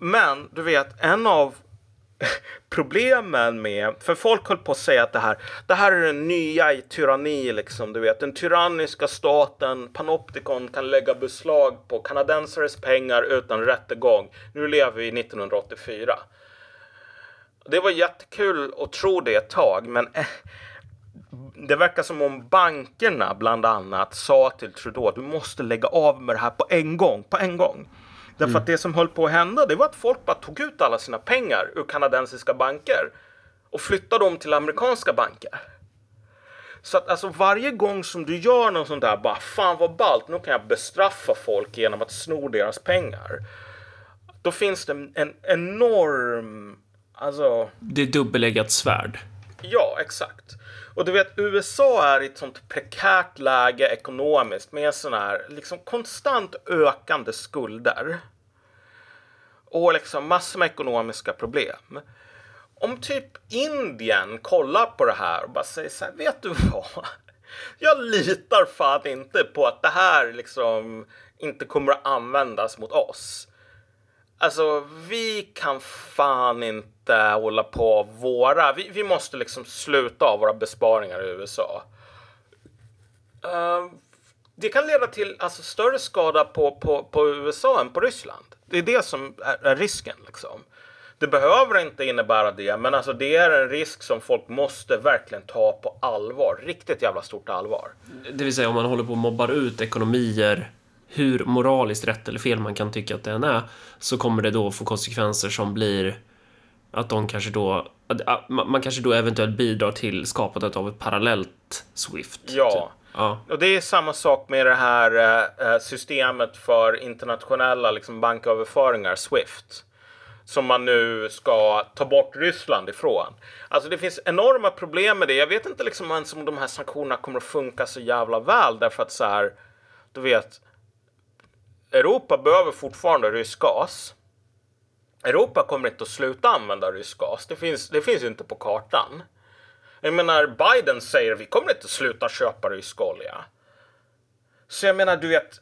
Speaker 2: Men du vet, en av problemen med, för folk höll på att säga att det här, det här är den nya i tyranni liksom, du vet, den tyranniska staten, Panopticon kan lägga beslag på kanadensares pengar utan rättegång. Nu lever vi i 1984. Det var jättekul att tro det ett tag, men eh, det verkar som om bankerna bland annat sa till Trudeau, du måste lägga av med det här på en gång, på en gång. Därför mm. att det som höll på att hända det var att folk bara tog ut alla sina pengar ur kanadensiska banker och flyttade dem till amerikanska banker. Så att alltså varje gång som du gör något sånt där, bara fan vad ballt, nu kan jag bestraffa folk genom att sno deras pengar. Då finns det en enorm, alltså...
Speaker 1: Det är dubbeleggat svärd.
Speaker 2: Ja, exakt. Och du vet, USA är i ett sånt prekärt läge ekonomiskt med sådana här liksom konstant ökande skulder. Och liksom massor med ekonomiska problem. Om typ Indien kollar på det här och bara säger så här, vet du vad? Jag litar fan inte på att det här liksom inte kommer att användas mot oss. Alltså, vi kan fan inte hålla på våra... Vi, vi måste liksom sluta av våra besparingar i USA. Uh, eh, det kan leda till alltså, större skada på, på, på USA än på Ryssland. Det är det som är, är risken. Liksom. Det behöver inte innebära det, men alltså det är en risk som folk måste verkligen ta på allvar. Riktigt jävla stort allvar.
Speaker 1: Det vill säga om man håller på och mobbar ut ekonomier hur moraliskt rätt eller fel man kan tycka att den är så kommer det då få konsekvenser som blir att de kanske då man kanske då eventuellt bidrar till skapandet av ett parallellt Swift.
Speaker 2: Ja, typ. ja. och det är samma sak med det här äh, systemet för internationella liksom, banköverföringar, Swift som man nu ska ta bort Ryssland ifrån. Alltså det finns enorma problem med det. Jag vet inte liksom ens om de här sanktionerna kommer att funka så jävla väl därför att så här, du vet, Europa behöver fortfarande rysk gas. Europa kommer inte att sluta använda rysk gas. Det finns, det finns inte på kartan. Jag menar, Biden säger vi kommer inte att sluta köpa rysk olja. Så jag menar, du vet,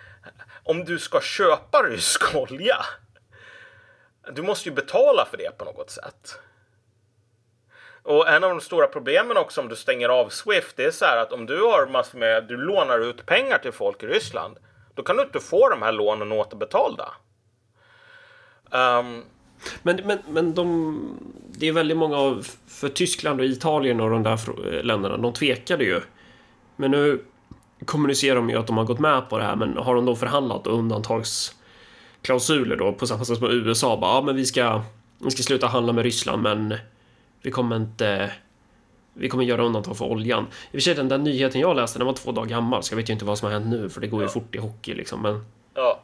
Speaker 2: om du ska köpa rysk olja, du måste ju betala för det på något sätt. Och en av de stora problemen också om du stänger av Swift, det är så här att om du har massor med, du lånar ut pengar till folk i Ryssland, då kan du inte få de här lånen återbetalda. Um,
Speaker 1: men, men, men de, det är väldigt många av, för Tyskland och Italien och de där länderna, de tvekade ju. Men nu kommunicerar de ju att de har gått med på det här, men har de då förhandlat undantagsklausuler då på samma sätt som USA? Bara, ja, men vi ska, vi ska sluta handla med Ryssland, men vi kommer inte vi kommer göra undantag för oljan. I och för sig, den där nyheten jag läste, den var två dagar gammal, så jag vet ju inte vad som har hänt nu, för det går ju ja. fort i hockey liksom. Men...
Speaker 2: Ja.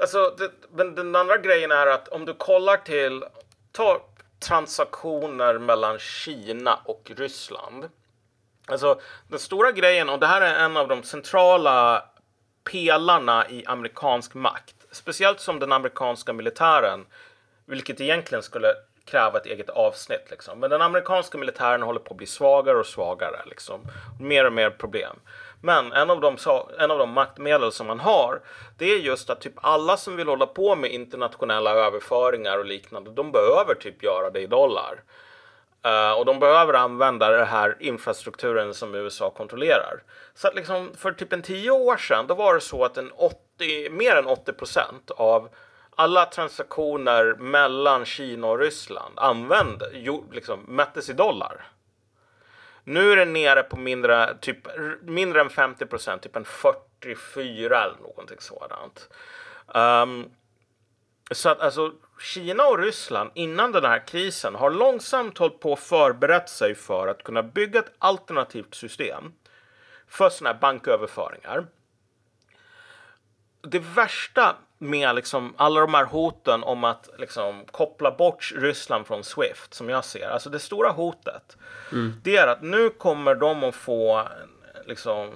Speaker 2: Alltså, det, men den andra grejen är att om du kollar till, ta transaktioner mellan Kina och Ryssland. Alltså, den stora grejen, och det här är en av de centrala pelarna i amerikansk makt, speciellt som den amerikanska militären, vilket egentligen skulle kräva ett eget avsnitt. Liksom. Men den amerikanska militären håller på att bli svagare och svagare. Liksom. Mer och mer problem. Men en av, de, en av de maktmedel som man har, det är just att typ alla som vill hålla på med internationella överföringar och liknande, de behöver typ göra det i dollar. Uh, och de behöver använda den här infrastrukturen som USA kontrollerar. Så att liksom för typ en tio år sedan, då var det så att en 80, mer än 80 procent av alla transaktioner mellan Kina och Ryssland använde, liksom, mättes i dollar. Nu är det nere på mindre, typ, mindre än 50 procent, typ en 44 eller någonting sådant. Um, så att alltså Kina och Ryssland innan den här krisen har långsamt hållit på att förberett sig för att kunna bygga ett alternativt system för sådana här banköverföringar. Det värsta med liksom alla de här hoten om att liksom koppla bort Ryssland från Swift som jag ser, alltså det stora hotet, det är att nu kommer de att få liksom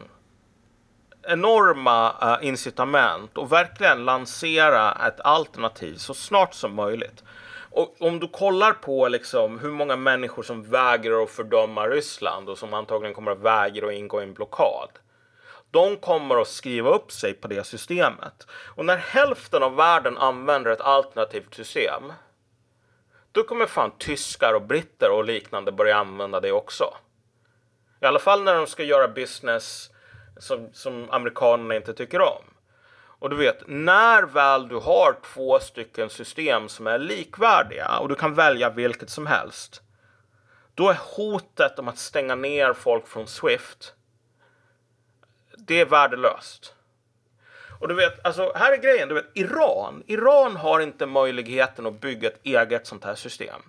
Speaker 2: enorma uh, incitament och verkligen lansera ett alternativ så snart som möjligt. Och om du kollar på liksom hur många människor som vägrar att fördöma Ryssland och som antagligen kommer att vägra att ingå i en blockad. De kommer att skriva upp sig på det systemet. Och när hälften av världen använder ett alternativt system. Då kommer fan tyskar och britter och liknande börja använda det också. I alla fall när de ska göra business som, som amerikanerna inte tycker om. Och du vet, när väl du har två stycken system som är likvärdiga och du kan välja vilket som helst. Då är hotet om att stänga ner folk från Swift. Det är värdelöst. Och du vet, alltså här är grejen, du vet Iran. Iran har inte möjligheten att bygga ett eget sånt här system.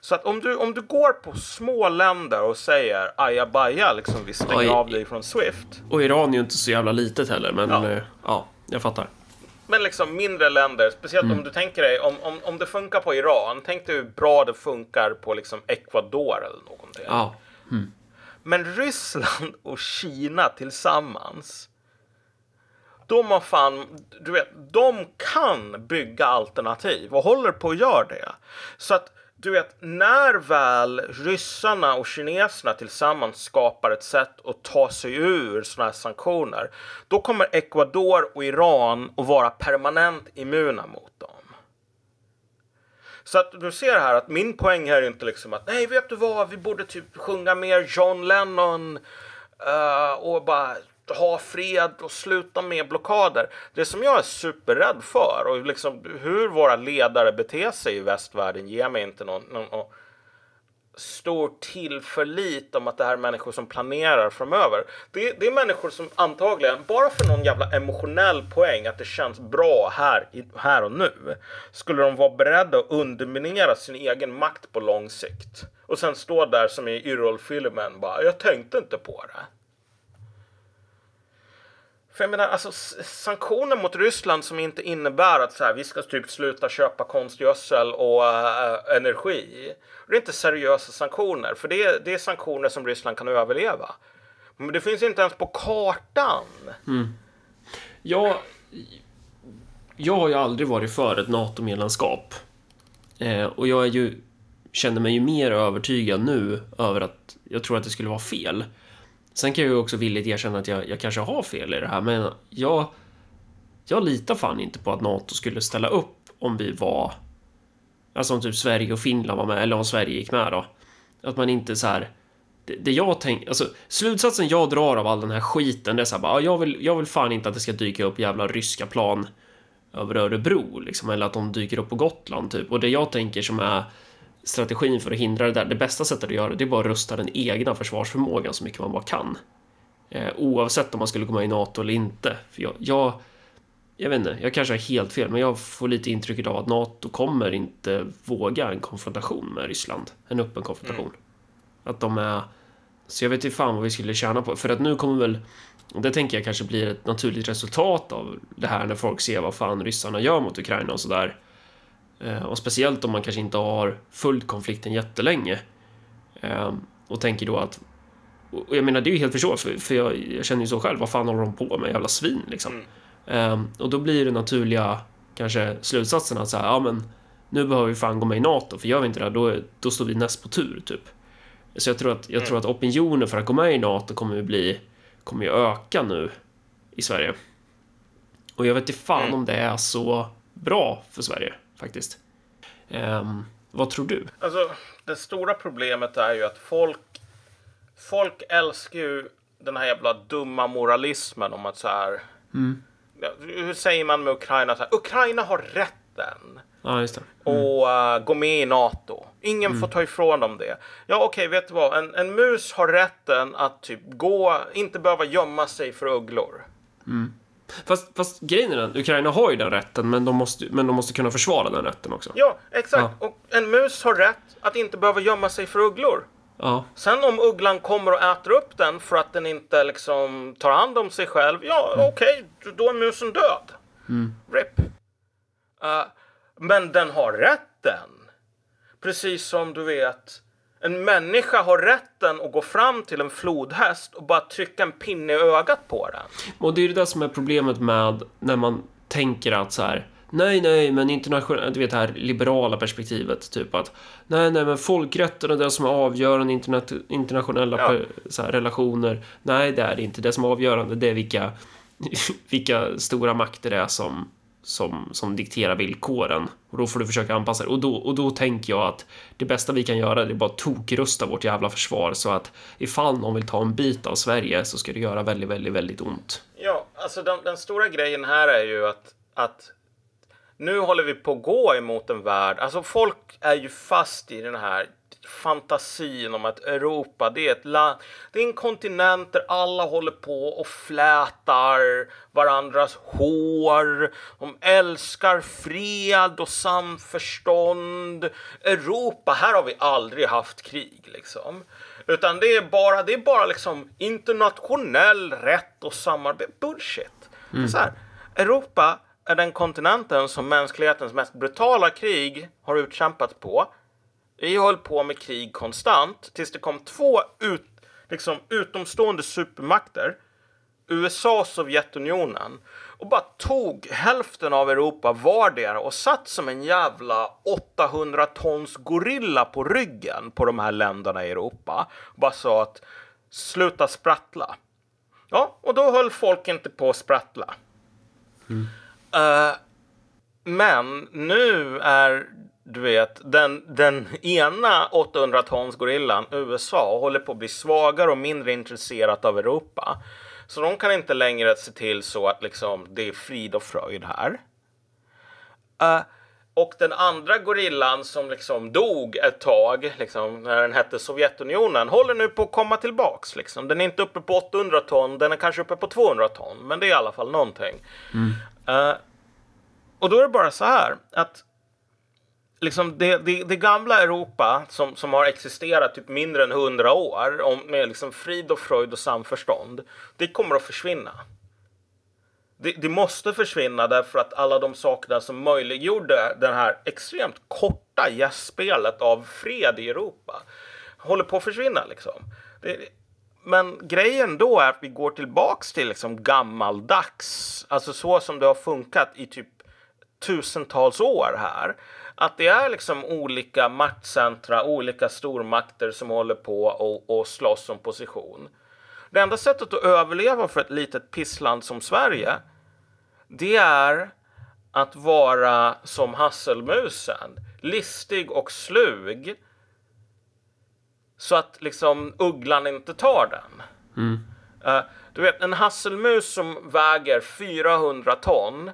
Speaker 2: Så att om du, om du går på små länder och säger ajabaja, liksom vi stänger
Speaker 1: Oj.
Speaker 2: av dig från Swift.
Speaker 1: Och Iran är ju inte så jävla litet heller, men
Speaker 2: Ja.
Speaker 1: ja, ja jag fattar.
Speaker 2: Men liksom mindre länder, speciellt
Speaker 1: Mm.
Speaker 2: om du tänker dig, om, om, om det funkar på Iran, tänk dig hur bra det funkar på liksom Ecuador eller någonting.
Speaker 1: Ja.
Speaker 2: Men Ryssland och Kina tillsammans. De har fan, du vet, de kan bygga alternativ och håller på att göra det. Så att, du vet, när väl ryssarna och kineserna tillsammans skapar ett sätt att ta sig ur sådana här sanktioner, då kommer Ecuador och Iran att vara permanent immuna mot dem. Så att du ser här att min poäng här är inte liksom att nej, vet du vad, vi borde typ sjunga mer John Lennon uh, och bara ha fred och sluta med blockader. Det som jag är superrädd för och liksom hur våra ledare beter sig i västvärlden ger mig inte någon, någon, någon stor tillförlit om att det här är människor som planerar framöver. Det, det är människor som antagligen, bara för någon jävla emotionell poäng, att det känns bra här, här och nu, skulle de vara beredda att underminera sin egen makt på lång sikt. Och sen stå där som i Yrrol-filmen bara, jag tänkte inte på det. För jag menar, alltså sanktioner mot Ryssland som inte innebär att så här, vi ska typ sluta köpa konstgödsel och äh, energi. Det är inte seriösa sanktioner, för det är, det är sanktioner som Ryssland kan överleva. Men det finns inte ens på kartan. Mm.
Speaker 1: Jag, jag har ju aldrig varit för ett NATO-medlemskap. Eh, och jag är ju, känner mig ju mer övertygad nu över att jag tror att det skulle vara fel. Sen kan jag ju också villigt erkänna att jag, jag kanske har fel i det här, men jag, jag litar fan inte på att NATO skulle ställa upp om vi var... Alltså om typ Sverige och Finland var med, eller om Sverige gick med då. Att man inte så här... Det, det jag tänker, alltså slutsatsen jag drar av all den här skiten, det är så här bara, jag vill, jag vill fan inte att det ska dyka upp jävla ryska plan över Örebro, liksom, eller att de dyker upp på Gotland, typ. Och det jag tänker som är strategin för att hindra det där, det bästa sättet att göra det, det är bara att rusta den egna försvarsförmågan så mycket man bara kan. Eh, oavsett om man skulle med i NATO eller inte. För jag, jag, jag vet inte, jag kanske har helt fel, men jag får lite intrycket av att NATO kommer inte våga en konfrontation med Ryssland. En öppen konfrontation. Att de är... Så jag vet inte fan vad vi skulle tjäna på. För att nu kommer väl... Det tänker jag kanske blir ett naturligt resultat av det här när folk ser vad fan ryssarna gör mot Ukraina och sådär. Eh, och speciellt om man kanske inte har följt konflikten jättelänge. Eh, och tänker då att... Och jag menar, det är ju helt förståeligt, för, för jag, jag känner ju så själv. Vad fan håller de på med? Jävla svin, liksom. Eh, och då blir det naturliga, kanske, slutsatsen att säga, ja men nu behöver vi fan gå med i NATO, för gör vi inte det, då, då står vi näst på tur, typ. Så jag tror att, jag tror att opinionen för att gå med i NATO kommer ju bli, kommer ju öka nu i Sverige. Och jag vet inte fan om det är så bra för Sverige, faktiskt. Ehm, vad tror du?
Speaker 2: Alltså, det stora problemet är ju att folk, folk älskar ju den här jävla dumma moralismen om att så här. Ja, Hur säger man med Ukraina? Så här, Ukraina har rätten
Speaker 1: Ja, just det.
Speaker 2: och eh, gå med i NATO. Ingen får ta ifrån dem det. Ja, okej, vet du vad? En, en mus har rätten att typ gå, inte behöva gömma sig för ugglor.
Speaker 1: Fast, fast grejen är den, Ukraina har ju den rätten, men de måste, men de måste kunna försvara den rätten också.
Speaker 2: Ja, exakt. Och en mus har rätt att inte behöva gömma sig för ugglor.
Speaker 1: Ja.
Speaker 2: Sen om ugglan kommer och äter upp den för att den inte liksom tar hand om sig själv, ja okej, då är musen död. RIP. Uh, men den har rätten. Precis som du vet, en människa har rätten att gå fram till en flodhäst och bara trycka en pinne i ögat på den.
Speaker 1: Och det är det där som är problemet med när man tänker att så här Nej, nej, men internationellt, du vet det här liberala perspektivet, typ att nej, nej, men folkrätten är det som är avgörande internet, internationella
Speaker 2: Ja.
Speaker 1: per, så här, relationer. Nej, det är det inte. Det som är avgörande, det är vilka, vilka stora makter det är som, som, som dikterar villkoren. Och då får du försöka anpassa dig. Och då, och då tänker jag att det bästa vi kan göra det är bara att tokrusta vårt jävla försvar så att ifall någon vill ta en bit av Sverige så ska det göra väldigt, väldigt, väldigt ont.
Speaker 2: Ja, alltså den, den stora grejen här är ju att, att nu håller vi på att gå emot en värld. Alltså folk är ju fast i den här fantasin om att Europa, det är ett land, det är en kontinent där alla håller på och flätar varandras hår. De älskar fred och samförstånd. Europa, här har vi aldrig haft krig liksom. Utan det är bara, det är bara liksom internationell rätt och samarbete. Bullshit. Mm. Så här, Europa är den kontinenten som mänsklighetens mest brutala krig har utkämpats på. Vi höll på med krig konstant tills det kom två ut, liksom, utomstående supermakter. USA och Sovjetunionen. Och bara tog hälften av Europa vardera och satt som en jävla 800 tons gorilla på ryggen på de här länderna i Europa. Och bara sa att sluta sprattla. Ja, och då höll folk inte på att sprattla. Eh, men nu är, du vet, den, den ena 800 tons gorillan, USA, håller på att bli svagare och mindre intresserat av Europa. Så de kan inte längre se till så att liksom, det är frid och fröjd här. Eh, och den andra gorillan som liksom dog ett tag, liksom, när den hette Sovjetunionen, håller nu på att komma tillbaks. Liksom. Den är inte uppe på 800 ton, den är kanske uppe på 200 ton, men det är i alla fall någonting. Eh, och då är det bara så här att liksom det, det, det gamla Europa som, som har existerat typ mindre än 100 år om, med liksom frid och fröjd och samförstånd, det kommer att försvinna. Det, det måste försvinna därför att alla de sakerna som möjliggjorde det här extremt korta gästspelet av fred i Europa håller på att försvinna liksom. Det, men grejen då är att vi går tillbaks till liksom gammaldags, alltså så som det har funkat i typ tusentals år här. Att det är liksom olika maktcentra, olika stormakter som håller på och, och slåss om position. Det enda sättet att överleva för ett litet pissland som Sverige, det är att vara som hasselmusen, listig och slug. Så att liksom ugglan inte tar den. Eh, du vet, en hasselmus som väger 400 ton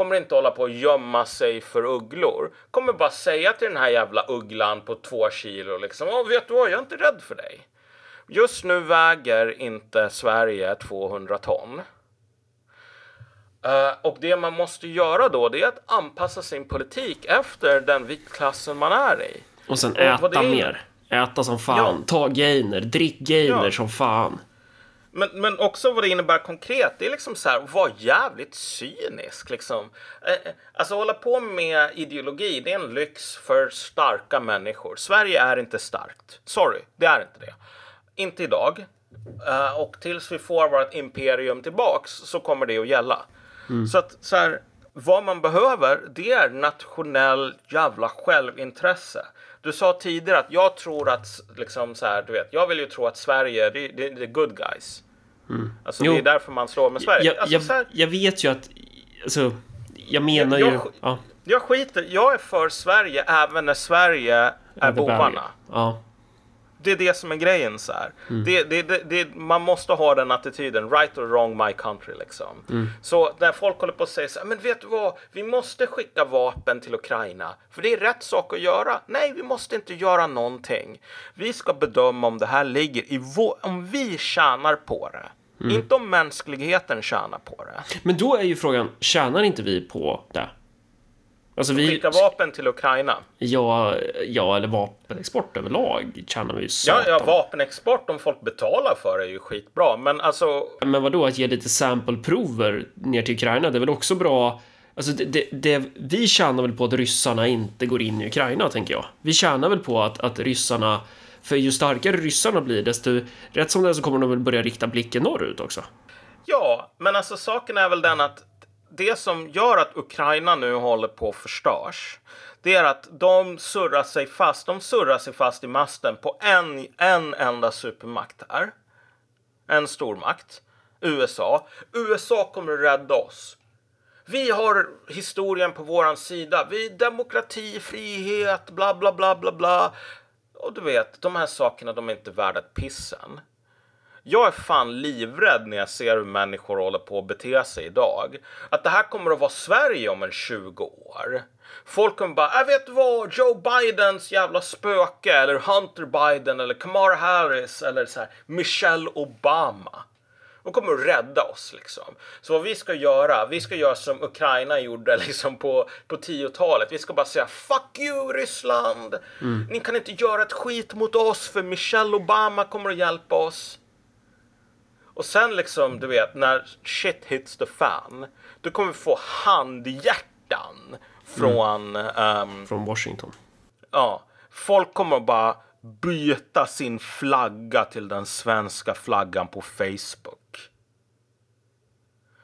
Speaker 2: kommer inte hålla på att gömma sig för ugglor. Kommer bara säga till den här jävla ugglan på två kilo liksom, Åh, vet du vad, jag är inte rädd för dig. Just nu väger inte Sverige 200 ton. Eh, och det man måste göra då, det är att anpassa sin politik efter den viktklassen man är i.
Speaker 1: Och sen
Speaker 2: Och
Speaker 1: äta mer. Äta som fan.
Speaker 2: Ja.
Speaker 1: Ta gainer. Drick gainer
Speaker 2: Ja.
Speaker 1: som fan.
Speaker 2: Men, men också vad det innebär konkret, det är liksom så här, var jävligt cynisk liksom. Eh, eh, Alltså hålla på med ideologi, det är en lyx för starka människor. Sverige är inte starkt. Sorry, det är inte det. Inte idag. Eh, och tills vi får vårt imperium tillbaks så kommer det att gälla. Så att så här, vad man behöver, det är nationell jävla självintresse. Du sa tidigare att jag tror att, liksom så här, du vet, jag vill ju tro att Sverige, det, det, det är good guys. Alltså
Speaker 1: Jo.
Speaker 2: det är därför man slår med Sverige.
Speaker 1: Jag,
Speaker 2: alltså,
Speaker 1: jag,
Speaker 2: här,
Speaker 1: jag vet ju att... Alltså, jag menar
Speaker 2: Jag-
Speaker 1: ju...
Speaker 2: jag-
Speaker 1: Ja,
Speaker 2: jag skiter, jag är för Sverige även när Sverige är bovarna.
Speaker 1: Ja.
Speaker 2: Det är det som är grejen så här.
Speaker 1: Mm.
Speaker 2: Det, det, det, man måste ha den attityden, right or wrong my country liksom.
Speaker 1: Mm.
Speaker 2: Så när folk håller på att säga så här, men vet du vad, vi måste skicka vapen till Ukraina, för det är rätt sak att göra. Nej, vi måste inte göra någonting. Vi ska bedöma om det här ligger i vår, om vi tjänar på det. Inte om mänskligheten tjänar på det.
Speaker 1: Men då är ju frågan, tjänar inte vi på det? Alltså vi...
Speaker 2: Skicka vapen till Ukraina.
Speaker 1: Ja, ja, eller vapenexport överlag tjänar vi ju
Speaker 2: Ja,
Speaker 1: satan.
Speaker 2: ja, vapenexport om folk betalar för det är ju skitbra. Men alltså,
Speaker 1: Men vad då att ge lite sampleprover ner till Ukraina, det är väl också bra... Alltså det, det, det, vi tjänar väl på att ryssarna inte går in i Ukraina, tänker jag. Vi tjänar väl på att, att ryssarna... För ju starkare ryssarna blir, desto... Rätt som det är så kommer de väl börja rikta blicken norrut också.
Speaker 2: ja, men alltså saken är väl den att det som gör att Ukraina nu håller på att förstörs, det är att de surrar sig fast. De surrar sig fast i masten på en, en enda supermakt här. En stormakt. USA. USA kommer att rädda oss. Vi har historien på våran sida. Vi är demokrati, frihet, bla bla bla bla bla. Och du vet, de här sakerna de är inte värda ett pissen. Jag är fan livrädd när jag ser hur människor håller på att bete sig idag. Att det här kommer att vara Sverige om en 20 år. Folk kommer bara, jag vet vad, Joe Bidens jävla spöke eller Hunter Biden eller Kamala Harris eller så här, Michelle Obama. De kommer att rädda oss liksom. Så vad vi ska göra, vi ska göra som Ukraina gjorde liksom på, på 10-talet. Vi ska bara säga fuck you Ryssland! Ni kan inte göra ett skit mot oss för Michelle Obama kommer att hjälpa oss. Och sen liksom, du vet, när shit hits the fan, då kommer vi få handhjärtan från, ehm,
Speaker 1: Från Washington.
Speaker 2: ja, folk kommer att bara byta sin flagga till den svenska flaggan på Facebook.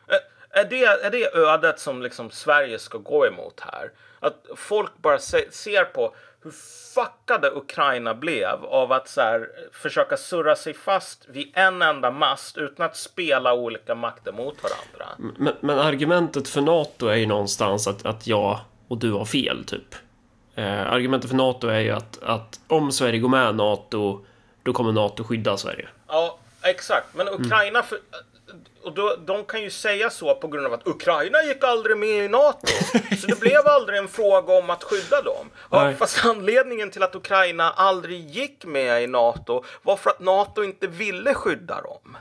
Speaker 2: Är- Är det, är det ödet som liksom Sverige ska gå emot här? Att folk bara se, ser på hur fuckade Ukraina blev av att så här, försöka surra sig fast vid en enda mast utan att spela olika makter mot varandra.
Speaker 1: Men, men argumentet för NATO är ju någonstans att, att jag och du har fel, typ. Eh, argumentet för NATO är ju att, att om Sverige går med NATO, då kommer NATO skydda Sverige.
Speaker 2: Ja, exakt. Men Ukraina... För, och då, de kan ju säga så på grund av att Ukraina gick aldrig med i NATO. Så det blev aldrig en fråga om att skydda dem. Ja, fast anledningen till att Ukraina aldrig gick med i NATO var för att NATO inte ville skydda dem.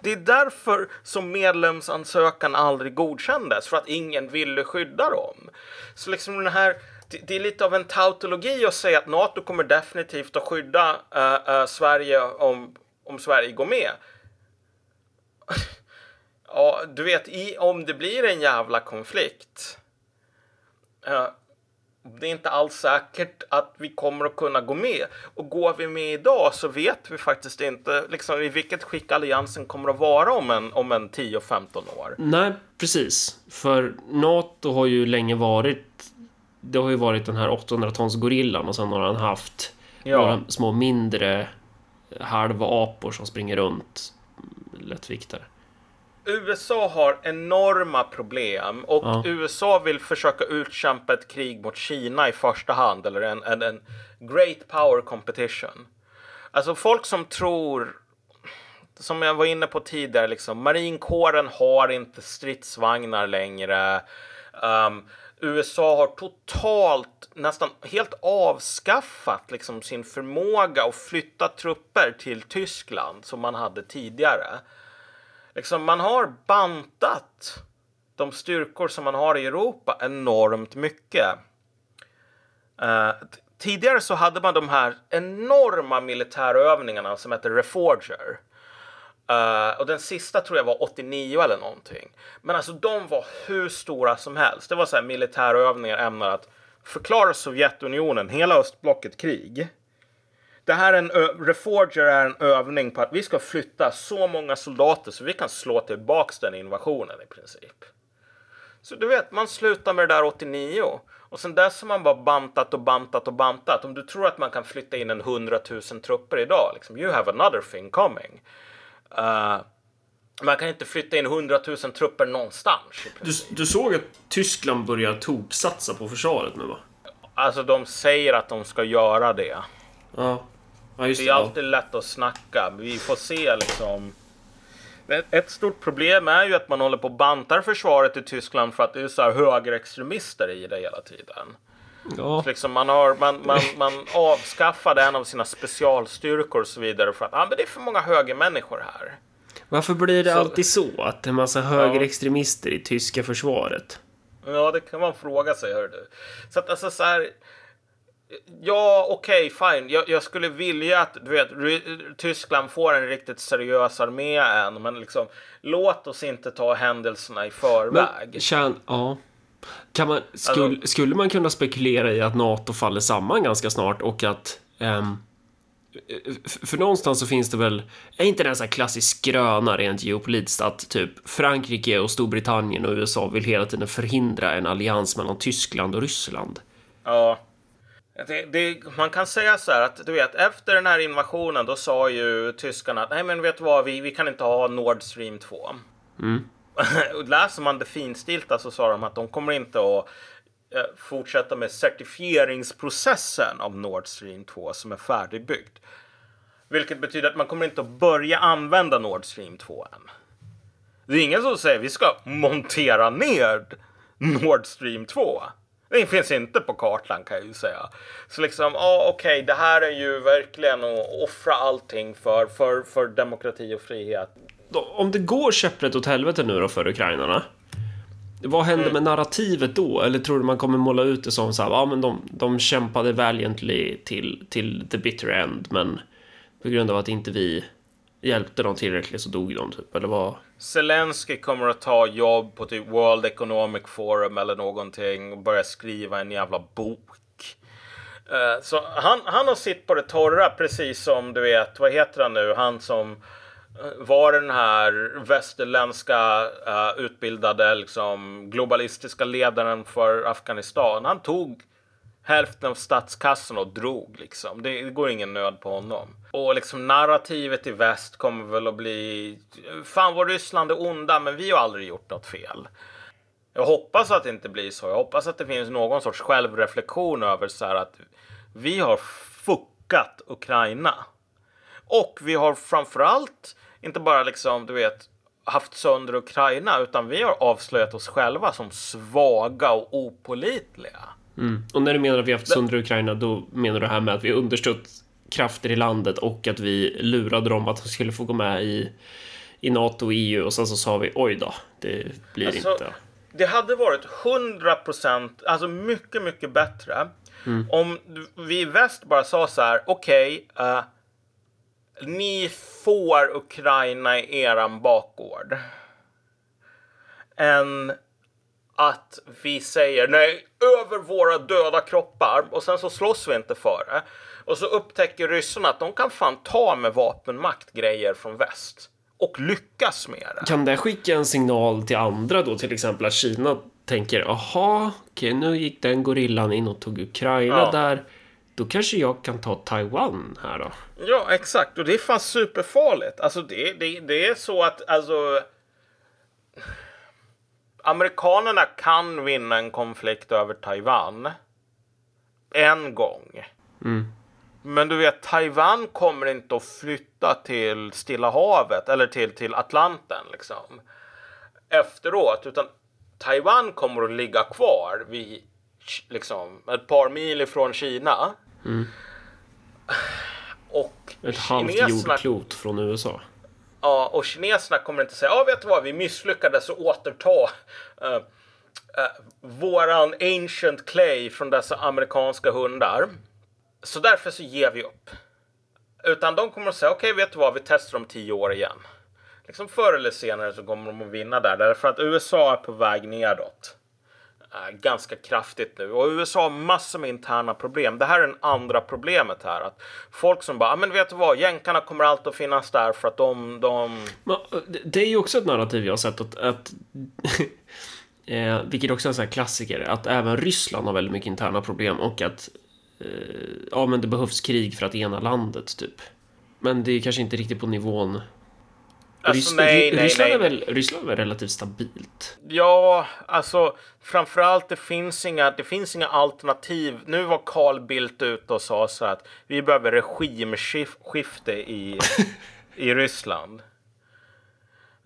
Speaker 2: Det är därför som medlemsansökan aldrig godkändes, för att ingen ville skydda dem. Så liksom den här, det, är lite av en tautologi att säga att NATO kommer definitivt att skydda eh, eh, Sverige om, om Sverige går med. Ja, du vet, i, om det blir en jävla konflikt. eh, det är inte alls säkert att vi kommer att kunna gå med. Och går vi med idag så vet vi faktiskt inte liksom, i vilket skick alliansen kommer att vara om en, om en 10-15 år.
Speaker 1: Nej, precis. För NATO har ju länge varit... Det har ju varit den här 800-tons gorillan och sen har han haft
Speaker 2: Ja.
Speaker 1: några små mindre halva apor som springer runt. Lättviktare.
Speaker 2: USA har enorma problem och
Speaker 1: Ja.
Speaker 2: USA vill försöka utkämpa ett krig mot Kina i första hand eller en, en, en great power competition. Alltså folk som tror som jag var inne på tidigare, liksom, marinkåren har inte stridsvagnar längre. Um, USA har totalt, nästan helt avskaffat liksom, sin förmåga att flytta trupper till Tyskland som man hade tidigare. Liksom, man har bantat de styrkor som man har i Europa enormt mycket. Uh, tidigare så hade man de här enorma militärövningarna som heter Reforger. Uh, och den sista tror jag var 89 eller någonting. Men alltså de var hur stora som helst. Det var så här militärövningar ämnade att förklara Sovjetunionen, hela östblocket krig. Det här är en Reforger är en övning på att vi ska flytta så många soldater så vi kan slå tillbaks den invasionen i princip. Så du vet, man slutar med det där 89 och sen dess har man bara bantat och bantat och bantat. Om du tror att man kan flytta in en 100 000 trupper idag, liksom, you have another thing coming. Eh, man kan inte flytta in 100 000 trupper någonstans.
Speaker 1: Du, du såg att Tyskland börjar toksatsa på försvaret nu va?
Speaker 2: Alltså de säger att de ska göra det.
Speaker 1: Ja. Ja, just
Speaker 2: Det
Speaker 1: det.
Speaker 2: är
Speaker 1: ja.
Speaker 2: alltid lätt att snacka. Vi får se liksom. Ett- Ett stort problem är ju att man håller på och bantar försvaret i Tyskland för att det är så här högerextremister i det hela tiden.
Speaker 1: Ja.
Speaker 2: Liksom man, har, man, man, man avskaffade en av sina specialstyrkor och så vidare för att ah, men det är för många högermänniskor här.
Speaker 1: Varför blir det
Speaker 2: Så-
Speaker 1: alltid så? Att det är en massa högerextremister i tyska försvaret?
Speaker 2: Ja, det kan man fråga sig, hör du. Så att alltså så här. Ja, okej, fine. Jag, jag skulle vilja att du vet, Tyskland får en riktigt seriös armé än, men liksom låt oss inte ta händelserna i förväg.
Speaker 1: Men, kärn, ja. Kan man, skulle, skulle man kunna spekulera i att NATO faller samman ganska snart och att... f- för någonstans så finns det väl... Är inte det en sån här klassisk skröna rent geopolitiskt att typ Frankrike och Storbritannien och USA vill hela tiden förhindra en allians mellan Tyskland och Ryssland?
Speaker 2: Ja. Det, det, man kan säga så här att du vet efter den här invasionen då sa ju tyskarna att nej men vet du vad vi, vi kan inte ha Nord Stream 2. Och Läser man det finstilta så sa de att de kommer inte att eh, fortsätta med certifieringsprocessen av Nord Stream 2 som är färdigbyggd. Vilket betyder att man kommer inte att börja använda Nord Stream 2 än. Det är ingen som säger vi ska montera ner Nord Stream 2. Det finns inte på kartan kan jag ju säga. Så liksom, ja okej, det här är ju verkligen att offra allting för, för, för demokrati och frihet.
Speaker 1: Om det går käpprätt åt helvete nu då för ukrainarna. Vad händer med narrativet då? Eller tror du man kommer måla ut det som så här, ja men de, de kämpade valiantly till, till the bitter end, men på grund av att inte vi hjälpte dem tillräckligt så dog de typ, eller vad?
Speaker 2: Zelensky kommer att ta jobb på typ World Economic Forum eller någonting och börja skriva en jävla bok. Eh, så han, han har sitt på det torra precis som du vet, vad heter han nu, han som var den här västerländska uh, utbildade liksom globalistiska ledaren för Afghanistan. Han tog hälften av statskassan och drog liksom. Det, det går ingen nöd på honom. Och liksom narrativet i väst kommer väl att bli fan vad Ryssland är onda men vi har aldrig gjort något fel. Jag hoppas att det inte blir så. Jag hoppas att det finns någon sorts självreflektion över så här att vi har fuckat Ukraina. Och vi har framförallt inte bara liksom, du vet, haft sönder Ukraina utan vi har avslöjat oss själva som svaga och opålitliga.
Speaker 1: Och när du menar att vi har haft sönder Ukraina, då menar du det här med att vi understött krafter i landet och att vi lurade dem att de skulle få gå med i, i NATO och EU och sen så sa vi oj då, det blir
Speaker 2: Alltså,
Speaker 1: inte.
Speaker 2: Det hade varit 100 procent, alltså mycket, mycket bättre om vi i väst bara sa så här, okej, eh, ni får Ukraina i eran bakgård. Än att vi säger nej, över våra döda kroppar och sen så slåss vi inte för det. Och så upptäcker ryssarna att de kan fan ta med vapenmakt grejer från väst. Och lyckas med det.
Speaker 1: Kan det skicka en signal till andra då, till exempel att Kina tänker aha, okej, nu gick den gorillan in och tog Ukraina
Speaker 2: Ja.
Speaker 1: där. Då kanske jag kan ta Taiwan här då.
Speaker 2: Ja, exakt. Och det är fan superfarligt. Alltså det, det, det är så att alltså... Amerikanerna kan vinna en konflikt över Taiwan. En gång. Men du vet, Taiwan kommer inte att flytta till Stilla havet eller till, till Atlanten liksom. Efteråt. Utan Taiwan kommer att ligga kvar vid liksom ett par mil ifrån Kina. Och
Speaker 1: Ett halvt
Speaker 2: kineserna
Speaker 1: jordklot från USA.
Speaker 2: Ja, och kineserna kommer inte säga, ja vet du vad, vi misslyckades att återta uh, uh, våran ancient clay från dessa amerikanska hundar. Så därför så ger vi upp. Utan de kommer att säga, okej vet du vad, vi testar om tio år igen. Liksom förr eller senare så kommer de att vinna där, därför att USA är på väg nedåt. Ganska kraftigt nu. Och USA har massor med interna problem. Det här är det andra problemet här. Att folk som bara, "Ah, men vet du vad, jänkarna kommer alltid att finnas där för att de, de...
Speaker 1: Eh, det- det är ju också ett narrativ jag har sett att, att eh, vilket också är en sån här klassiker, att även Ryssland har väldigt mycket interna problem och att eh, ja, men det behövs krig för att ena landet typ. Men det är kanske inte riktigt på nivån.
Speaker 2: Alltså,
Speaker 1: Rys-
Speaker 2: nej, nej,
Speaker 1: Ryssland,
Speaker 2: nej.
Speaker 1: Är väl, Ryssland är väl relativt stabilt.
Speaker 2: Ja, alltså framförallt det finns inga, det finns inga alternativ. Nu var Carl Bildt ute och sa så att vi behöver regimskifte i, i Ryssland.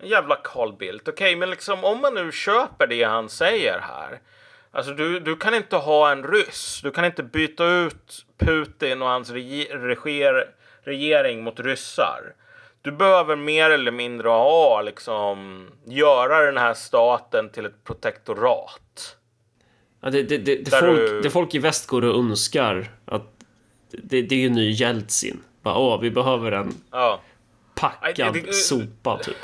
Speaker 2: Jävla Carl Bildt. Okej, men liksom om man nu köper det han säger här. Alltså du, du kan inte ha en ryss. Du kan inte byta ut Putin och hans rege, reger, regering mot ryssar. Du behöver mer eller mindre ha liksom göra den här staten till ett protektorat.
Speaker 1: Ja, det, det, det, folk,
Speaker 2: du-
Speaker 1: det folk i väst går och önskar att det, det är ju ny Jeltsin. Bara, åh, vi behöver en
Speaker 2: Ja.
Speaker 1: packad
Speaker 2: det-
Speaker 1: sopa, typ.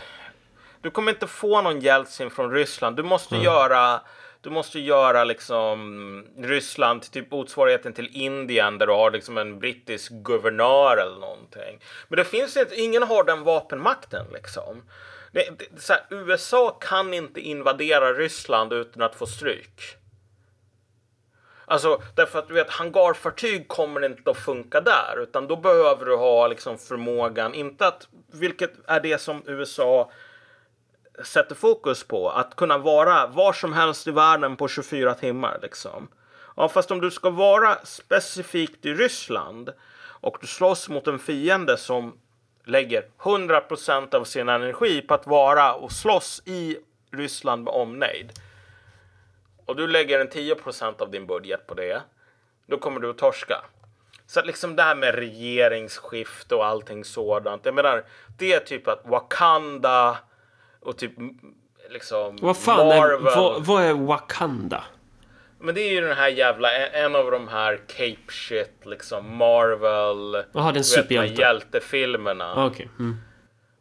Speaker 2: Du kommer inte få någon Jeltsin från Ryssland. Du måste
Speaker 1: Mm.
Speaker 2: göra du måste göra liksom Ryssland till typ motsvarigheten till Indien där du har liksom en brittisk guvernör eller någonting. Men det finns inte, ingen har den vapenmakten liksom. Det, det, så här, USA kan inte invadera Ryssland utan att få stryk. Alltså därför att du vet hangarfartyg kommer inte att funka där utan då behöver du ha liksom förmågan, inte att, vilket är det som USA sätter fokus på, att kunna vara var som helst i världen på 24 timmar liksom. Ja, fast om du ska vara specifikt i Ryssland och du slåss mot en fiende som lägger 100% av sin energi på att vara och slåss i Ryssland med omnejd och du lägger en 10% av din budget på det, då kommer du att torska. Så att liksom det här med regeringsskifte och allting sådant. Jag menar, det är typ att Wakanda och typ liksom
Speaker 1: Vad fan,
Speaker 2: Marvel.
Speaker 1: är, vad, vad är Wakanda?
Speaker 2: Men det är ju den här jävla, en av de här cape shit, liksom Marvel.
Speaker 1: Jaha, det är en
Speaker 2: du vet, de här
Speaker 1: superhjälte.
Speaker 2: hjältefilmerna.
Speaker 1: Ah, Okej. Mm.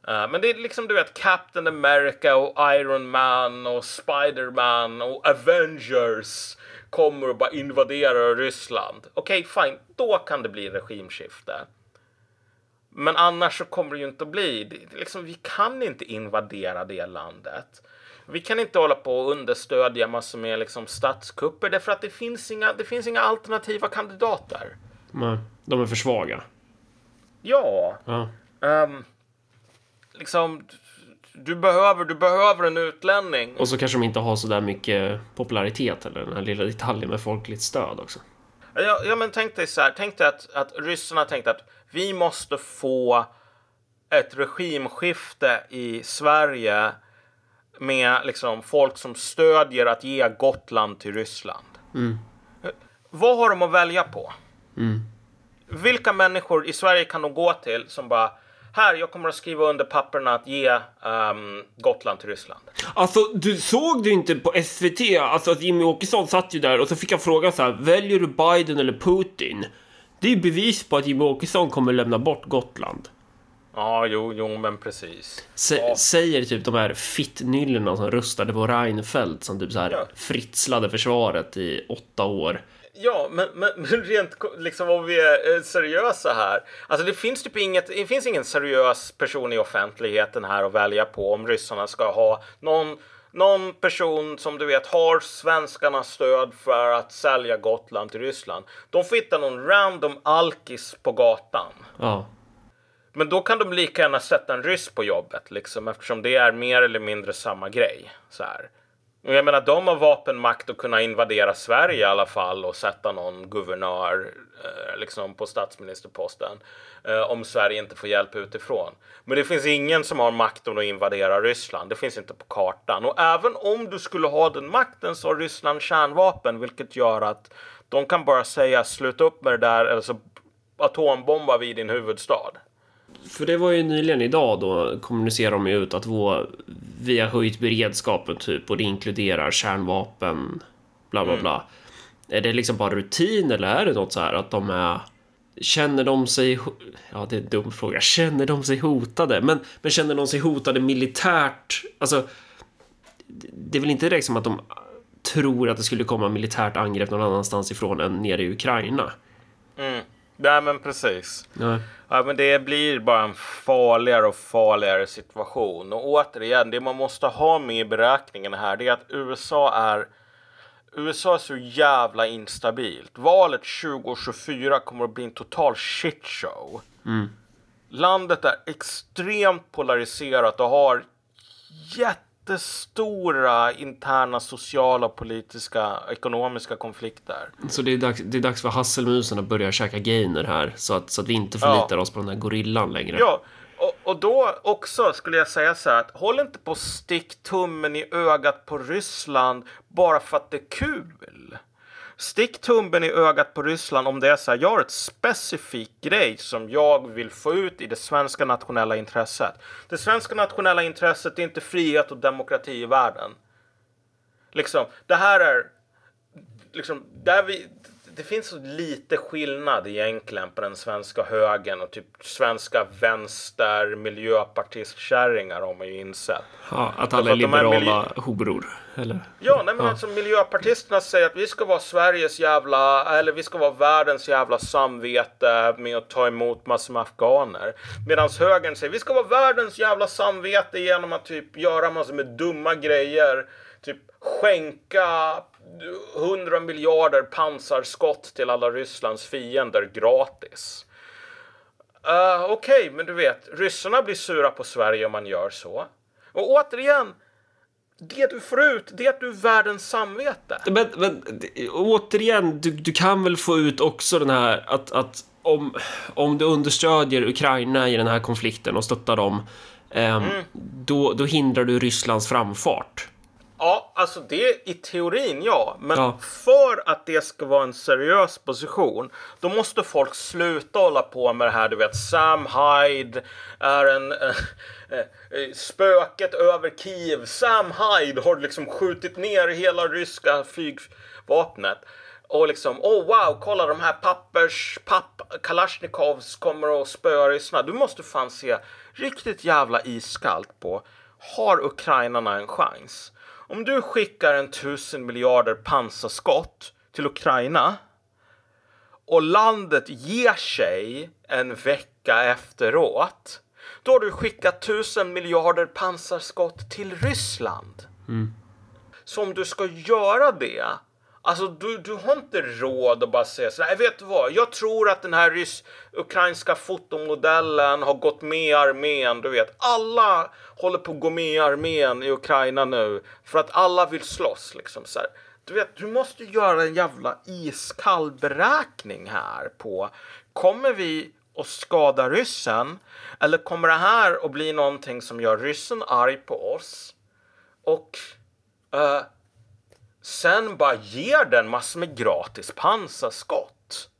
Speaker 2: Uh, men det är liksom du vet Captain America och Iron Man och Spider-Man och Avengers kommer och bara invaderar Ryssland. Okej, fine, då kan det bli regimskifte. Men annars så kommer det ju inte att bli. Det, liksom, vi kan inte invadera det landet. Vi kan inte hålla på och understödja massor med liksom statskupper därför att det finns inga, det finns inga alternativa kandidater.
Speaker 1: Nej, de är för svaga.
Speaker 2: Ja,
Speaker 1: Ja.
Speaker 2: Ehm, liksom, du behöver, du behöver en utlänning.
Speaker 1: Och så kanske de inte har så där mycket popularitet eller den här lilla detaljen med folkligt stöd också.
Speaker 2: Ja, ja men tänk dig så här, tänk dig att, att ryssarna tänkte att vi måste få ett regimskifte i Sverige med liksom folk som stödjer att ge Gotland till Ryssland. Vad har de att välja på? Vilka människor i Sverige kan de gå till som bara här, jag kommer att skriva under papperna att ge ehm, Gotland till Ryssland.
Speaker 1: Alltså, du såg du inte på SVT, alltså att Jimmy Åkesson satt ju där och så fick jag frågan så här, väljer du Biden eller Putin? Det är ju bevis på att Jimmy Åkesson kommer lämna bort Gotland.
Speaker 2: Ja, jo, jo, men precis.
Speaker 1: S-
Speaker 2: Ja.
Speaker 1: Säger typ de här fittnyllorna som röstade på Reinfeldt som typ så här
Speaker 2: Ja.
Speaker 1: fritslade försvaret i åtta år.
Speaker 2: Ja, men, men, men rent liksom om vi är eh, seriösa här. Alltså det finns typ inget, det finns ingen seriös person i offentligheten här att välja på om ryssarna ska ha någon, någon person som du vet har svenskarnas stöd för att sälja Gotland till Ryssland. De får hitta någon random alkis på gatan.
Speaker 1: Ja.
Speaker 2: Men då kan de lika gärna sätta en ryss på jobbet liksom eftersom det är mer eller mindre samma grej. Så här. Och jag menar, de har vapenmakt att kunna invadera Sverige i alla fall och sätta någon guvernör eh, liksom på statsministerposten eh, om Sverige inte får hjälp utifrån. Men det finns ingen som har makten att invadera Ryssland. Det finns inte på kartan. Och även om du skulle ha den makten så har Ryssland kärnvapen, vilket gör att de kan bara säga sluta upp med det där eller så atombombar vi din huvudstad.
Speaker 1: För det var ju nyligen idag då kommunicerar de ju ut att vår, vi har höjt beredskapen typ och det inkluderar kärnvapen, bla bla bla. Är det liksom bara rutin eller är det något så här att de är Känner de sig... Ja, det är en dum fråga. Känner de sig hotade? Men, men känner de sig hotade militärt? Alltså, det- det är väl inte direkt som att de tror att det skulle komma militärt angrepp någon annanstans ifrån än nere i Ukraina.
Speaker 2: Mm. Nej, men precis.
Speaker 1: Nej.
Speaker 2: Ja, men det blir bara en farligare och farligare situation. Och återigen, det man måste ha med i beräkningen här, det är att USA är USA är så jävla instabilt. Valet 2024 kommer att bli en total shitshow. Landet är extremt polariserat och har jättestora interna sociala, politiska, ekonomiska konflikter.
Speaker 1: Så det är, dags, det är dags för hasselmusen att börja käka gainer här så att, så att vi inte förlitar oss på den där gorillan längre.
Speaker 2: Ja, och, och då också skulle jag säga så här att håll inte på stick tummen i ögat på Ryssland bara för att det är kul. Stick tummen i ögat på Ryssland om det är så här. Jag har ett specifikt grej som jag vill få ut i det svenska nationella intresset. Det svenska nationella intresset är inte frihet och demokrati i världen. Liksom, det här är liksom, där vi, det finns så lite skillnad egentligen på den svenska högen och typ svenska vänster miljöpartistkärringar har man ju insett.
Speaker 1: Ja, att alla är liberala horor, eller?
Speaker 2: Ja, nej men ja. alltså miljöpartisterna säger att vi ska vara Sveriges jävla, eller vi ska vara världens jävla samvete med att ta emot massor med afghaner. Medan högern säger vi ska vara världens jävla samvete genom att typ göra massor med dumma grejer. Typ skänka 100 miljarder pansarskott till alla Rysslands fiender gratis. Uh, Okej, okay, men du vet, ryssarna blir sura på Sverige om man gör så. Och återigen, det du får ut, det är att du är världens samvete.
Speaker 1: Men, men återigen, du, du kan väl få ut också den här att, att om, om du understödjer Ukraina i den här konflikten och stöttar dem, eh, mm. då, då hindrar du Rysslands framfart.
Speaker 2: Ja, alltså det i teorin ja. Men ja. för att det ska vara en seriös position då måste folk sluta hålla på med det här. Du vet Sam Hyde är en äh, äh, spöket över Kiev. Sam Hyde har liksom skjutit ner hela ryska flygvapnet. Och liksom, oh wow, kolla de här pappers, papp, Kalashnikovs kommer att spöa ryssarna. Du måste fan se riktigt jävla iskallt på. Har ukrainarna en chans? Om du skickar en tusen miljarder pansarskott till Ukraina och landet ger sig en vecka efteråt då har du skickat tusen miljarder pansarskott till Ryssland. Mm. Så om du ska göra det Alltså du, du har inte råd att bara säga så här, vet du vad? Jag tror att den här rysk-ukrainska fotomodellen har gått med i armén. Du vet, alla håller på att gå med i armén i Ukraina nu för att alla vill slåss liksom så här. Du vet, du måste göra en jävla iskall beräkning här på kommer vi att skada ryssen eller kommer det här att bli någonting som gör ryssen arg på oss? Och uh, sen bara ger den massor med gratis pansarskott.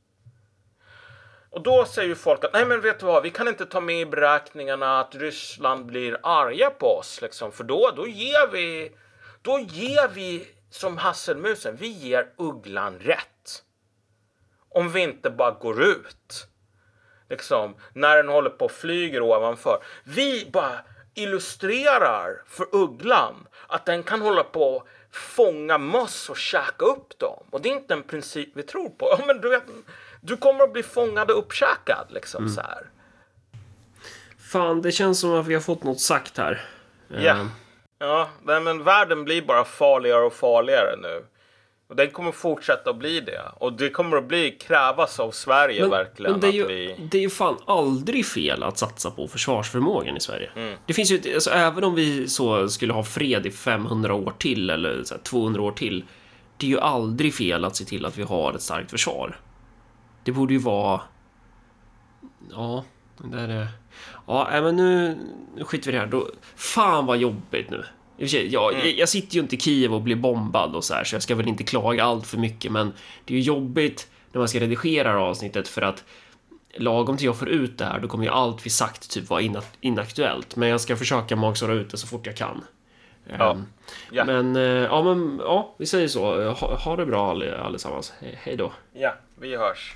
Speaker 2: Och då säger ju folk att nej men vet du vad, vi kan inte ta med i beräkningarna att Ryssland blir arga på oss liksom, för då, då ger vi, då ger vi som hasselmusen, vi ger ugglan rätt. Om vi inte bara går ut. Liksom, när den håller på och flyger ovanför. Vi bara illustrerar för ugglan att den kan hålla på fånga möss och käka upp dem. Och det är inte en princip vi tror på. Ja, men du, vet, du kommer att bli fångad och uppkäkad liksom mm. så här.
Speaker 1: Fan, det känns som att vi har fått något sagt här.
Speaker 2: Ja. Yeah. Ja, men världen blir bara farligare och farligare nu. Och den kommer fortsätta att bli det. Och det kommer att bli krävas av Sverige
Speaker 1: men,
Speaker 2: verkligen.
Speaker 1: Men det är, ju,
Speaker 2: vi...
Speaker 1: det är ju fan aldrig fel att satsa på försvarsförmågan i Sverige. Mm. Det finns ju, alltså, även om vi så skulle ha fred i 500 år till eller här, 200 år till. Det är ju aldrig fel att se till att vi har ett starkt försvar. Det borde ju vara... Ja, det där är... Ja, men nu, nu skiter vi i det här. Då... Fan vad jobbigt nu. Jag, mm. jag sitter ju inte i Kiev och blir bombad och så här, så jag ska väl inte klaga allt för mycket, men det är ju jobbigt när man ska redigera avsnittet för att lagom till jag får ut det här, då kommer ju allt vi sagt typ vara inaktuellt. Men jag ska försöka magsåra ut det så fort jag kan. Ja. Um, ja. Men, uh, ja, men ja, vi säger så. Ha, ha det bra allesammans. He hej då.
Speaker 2: Ja, vi hörs.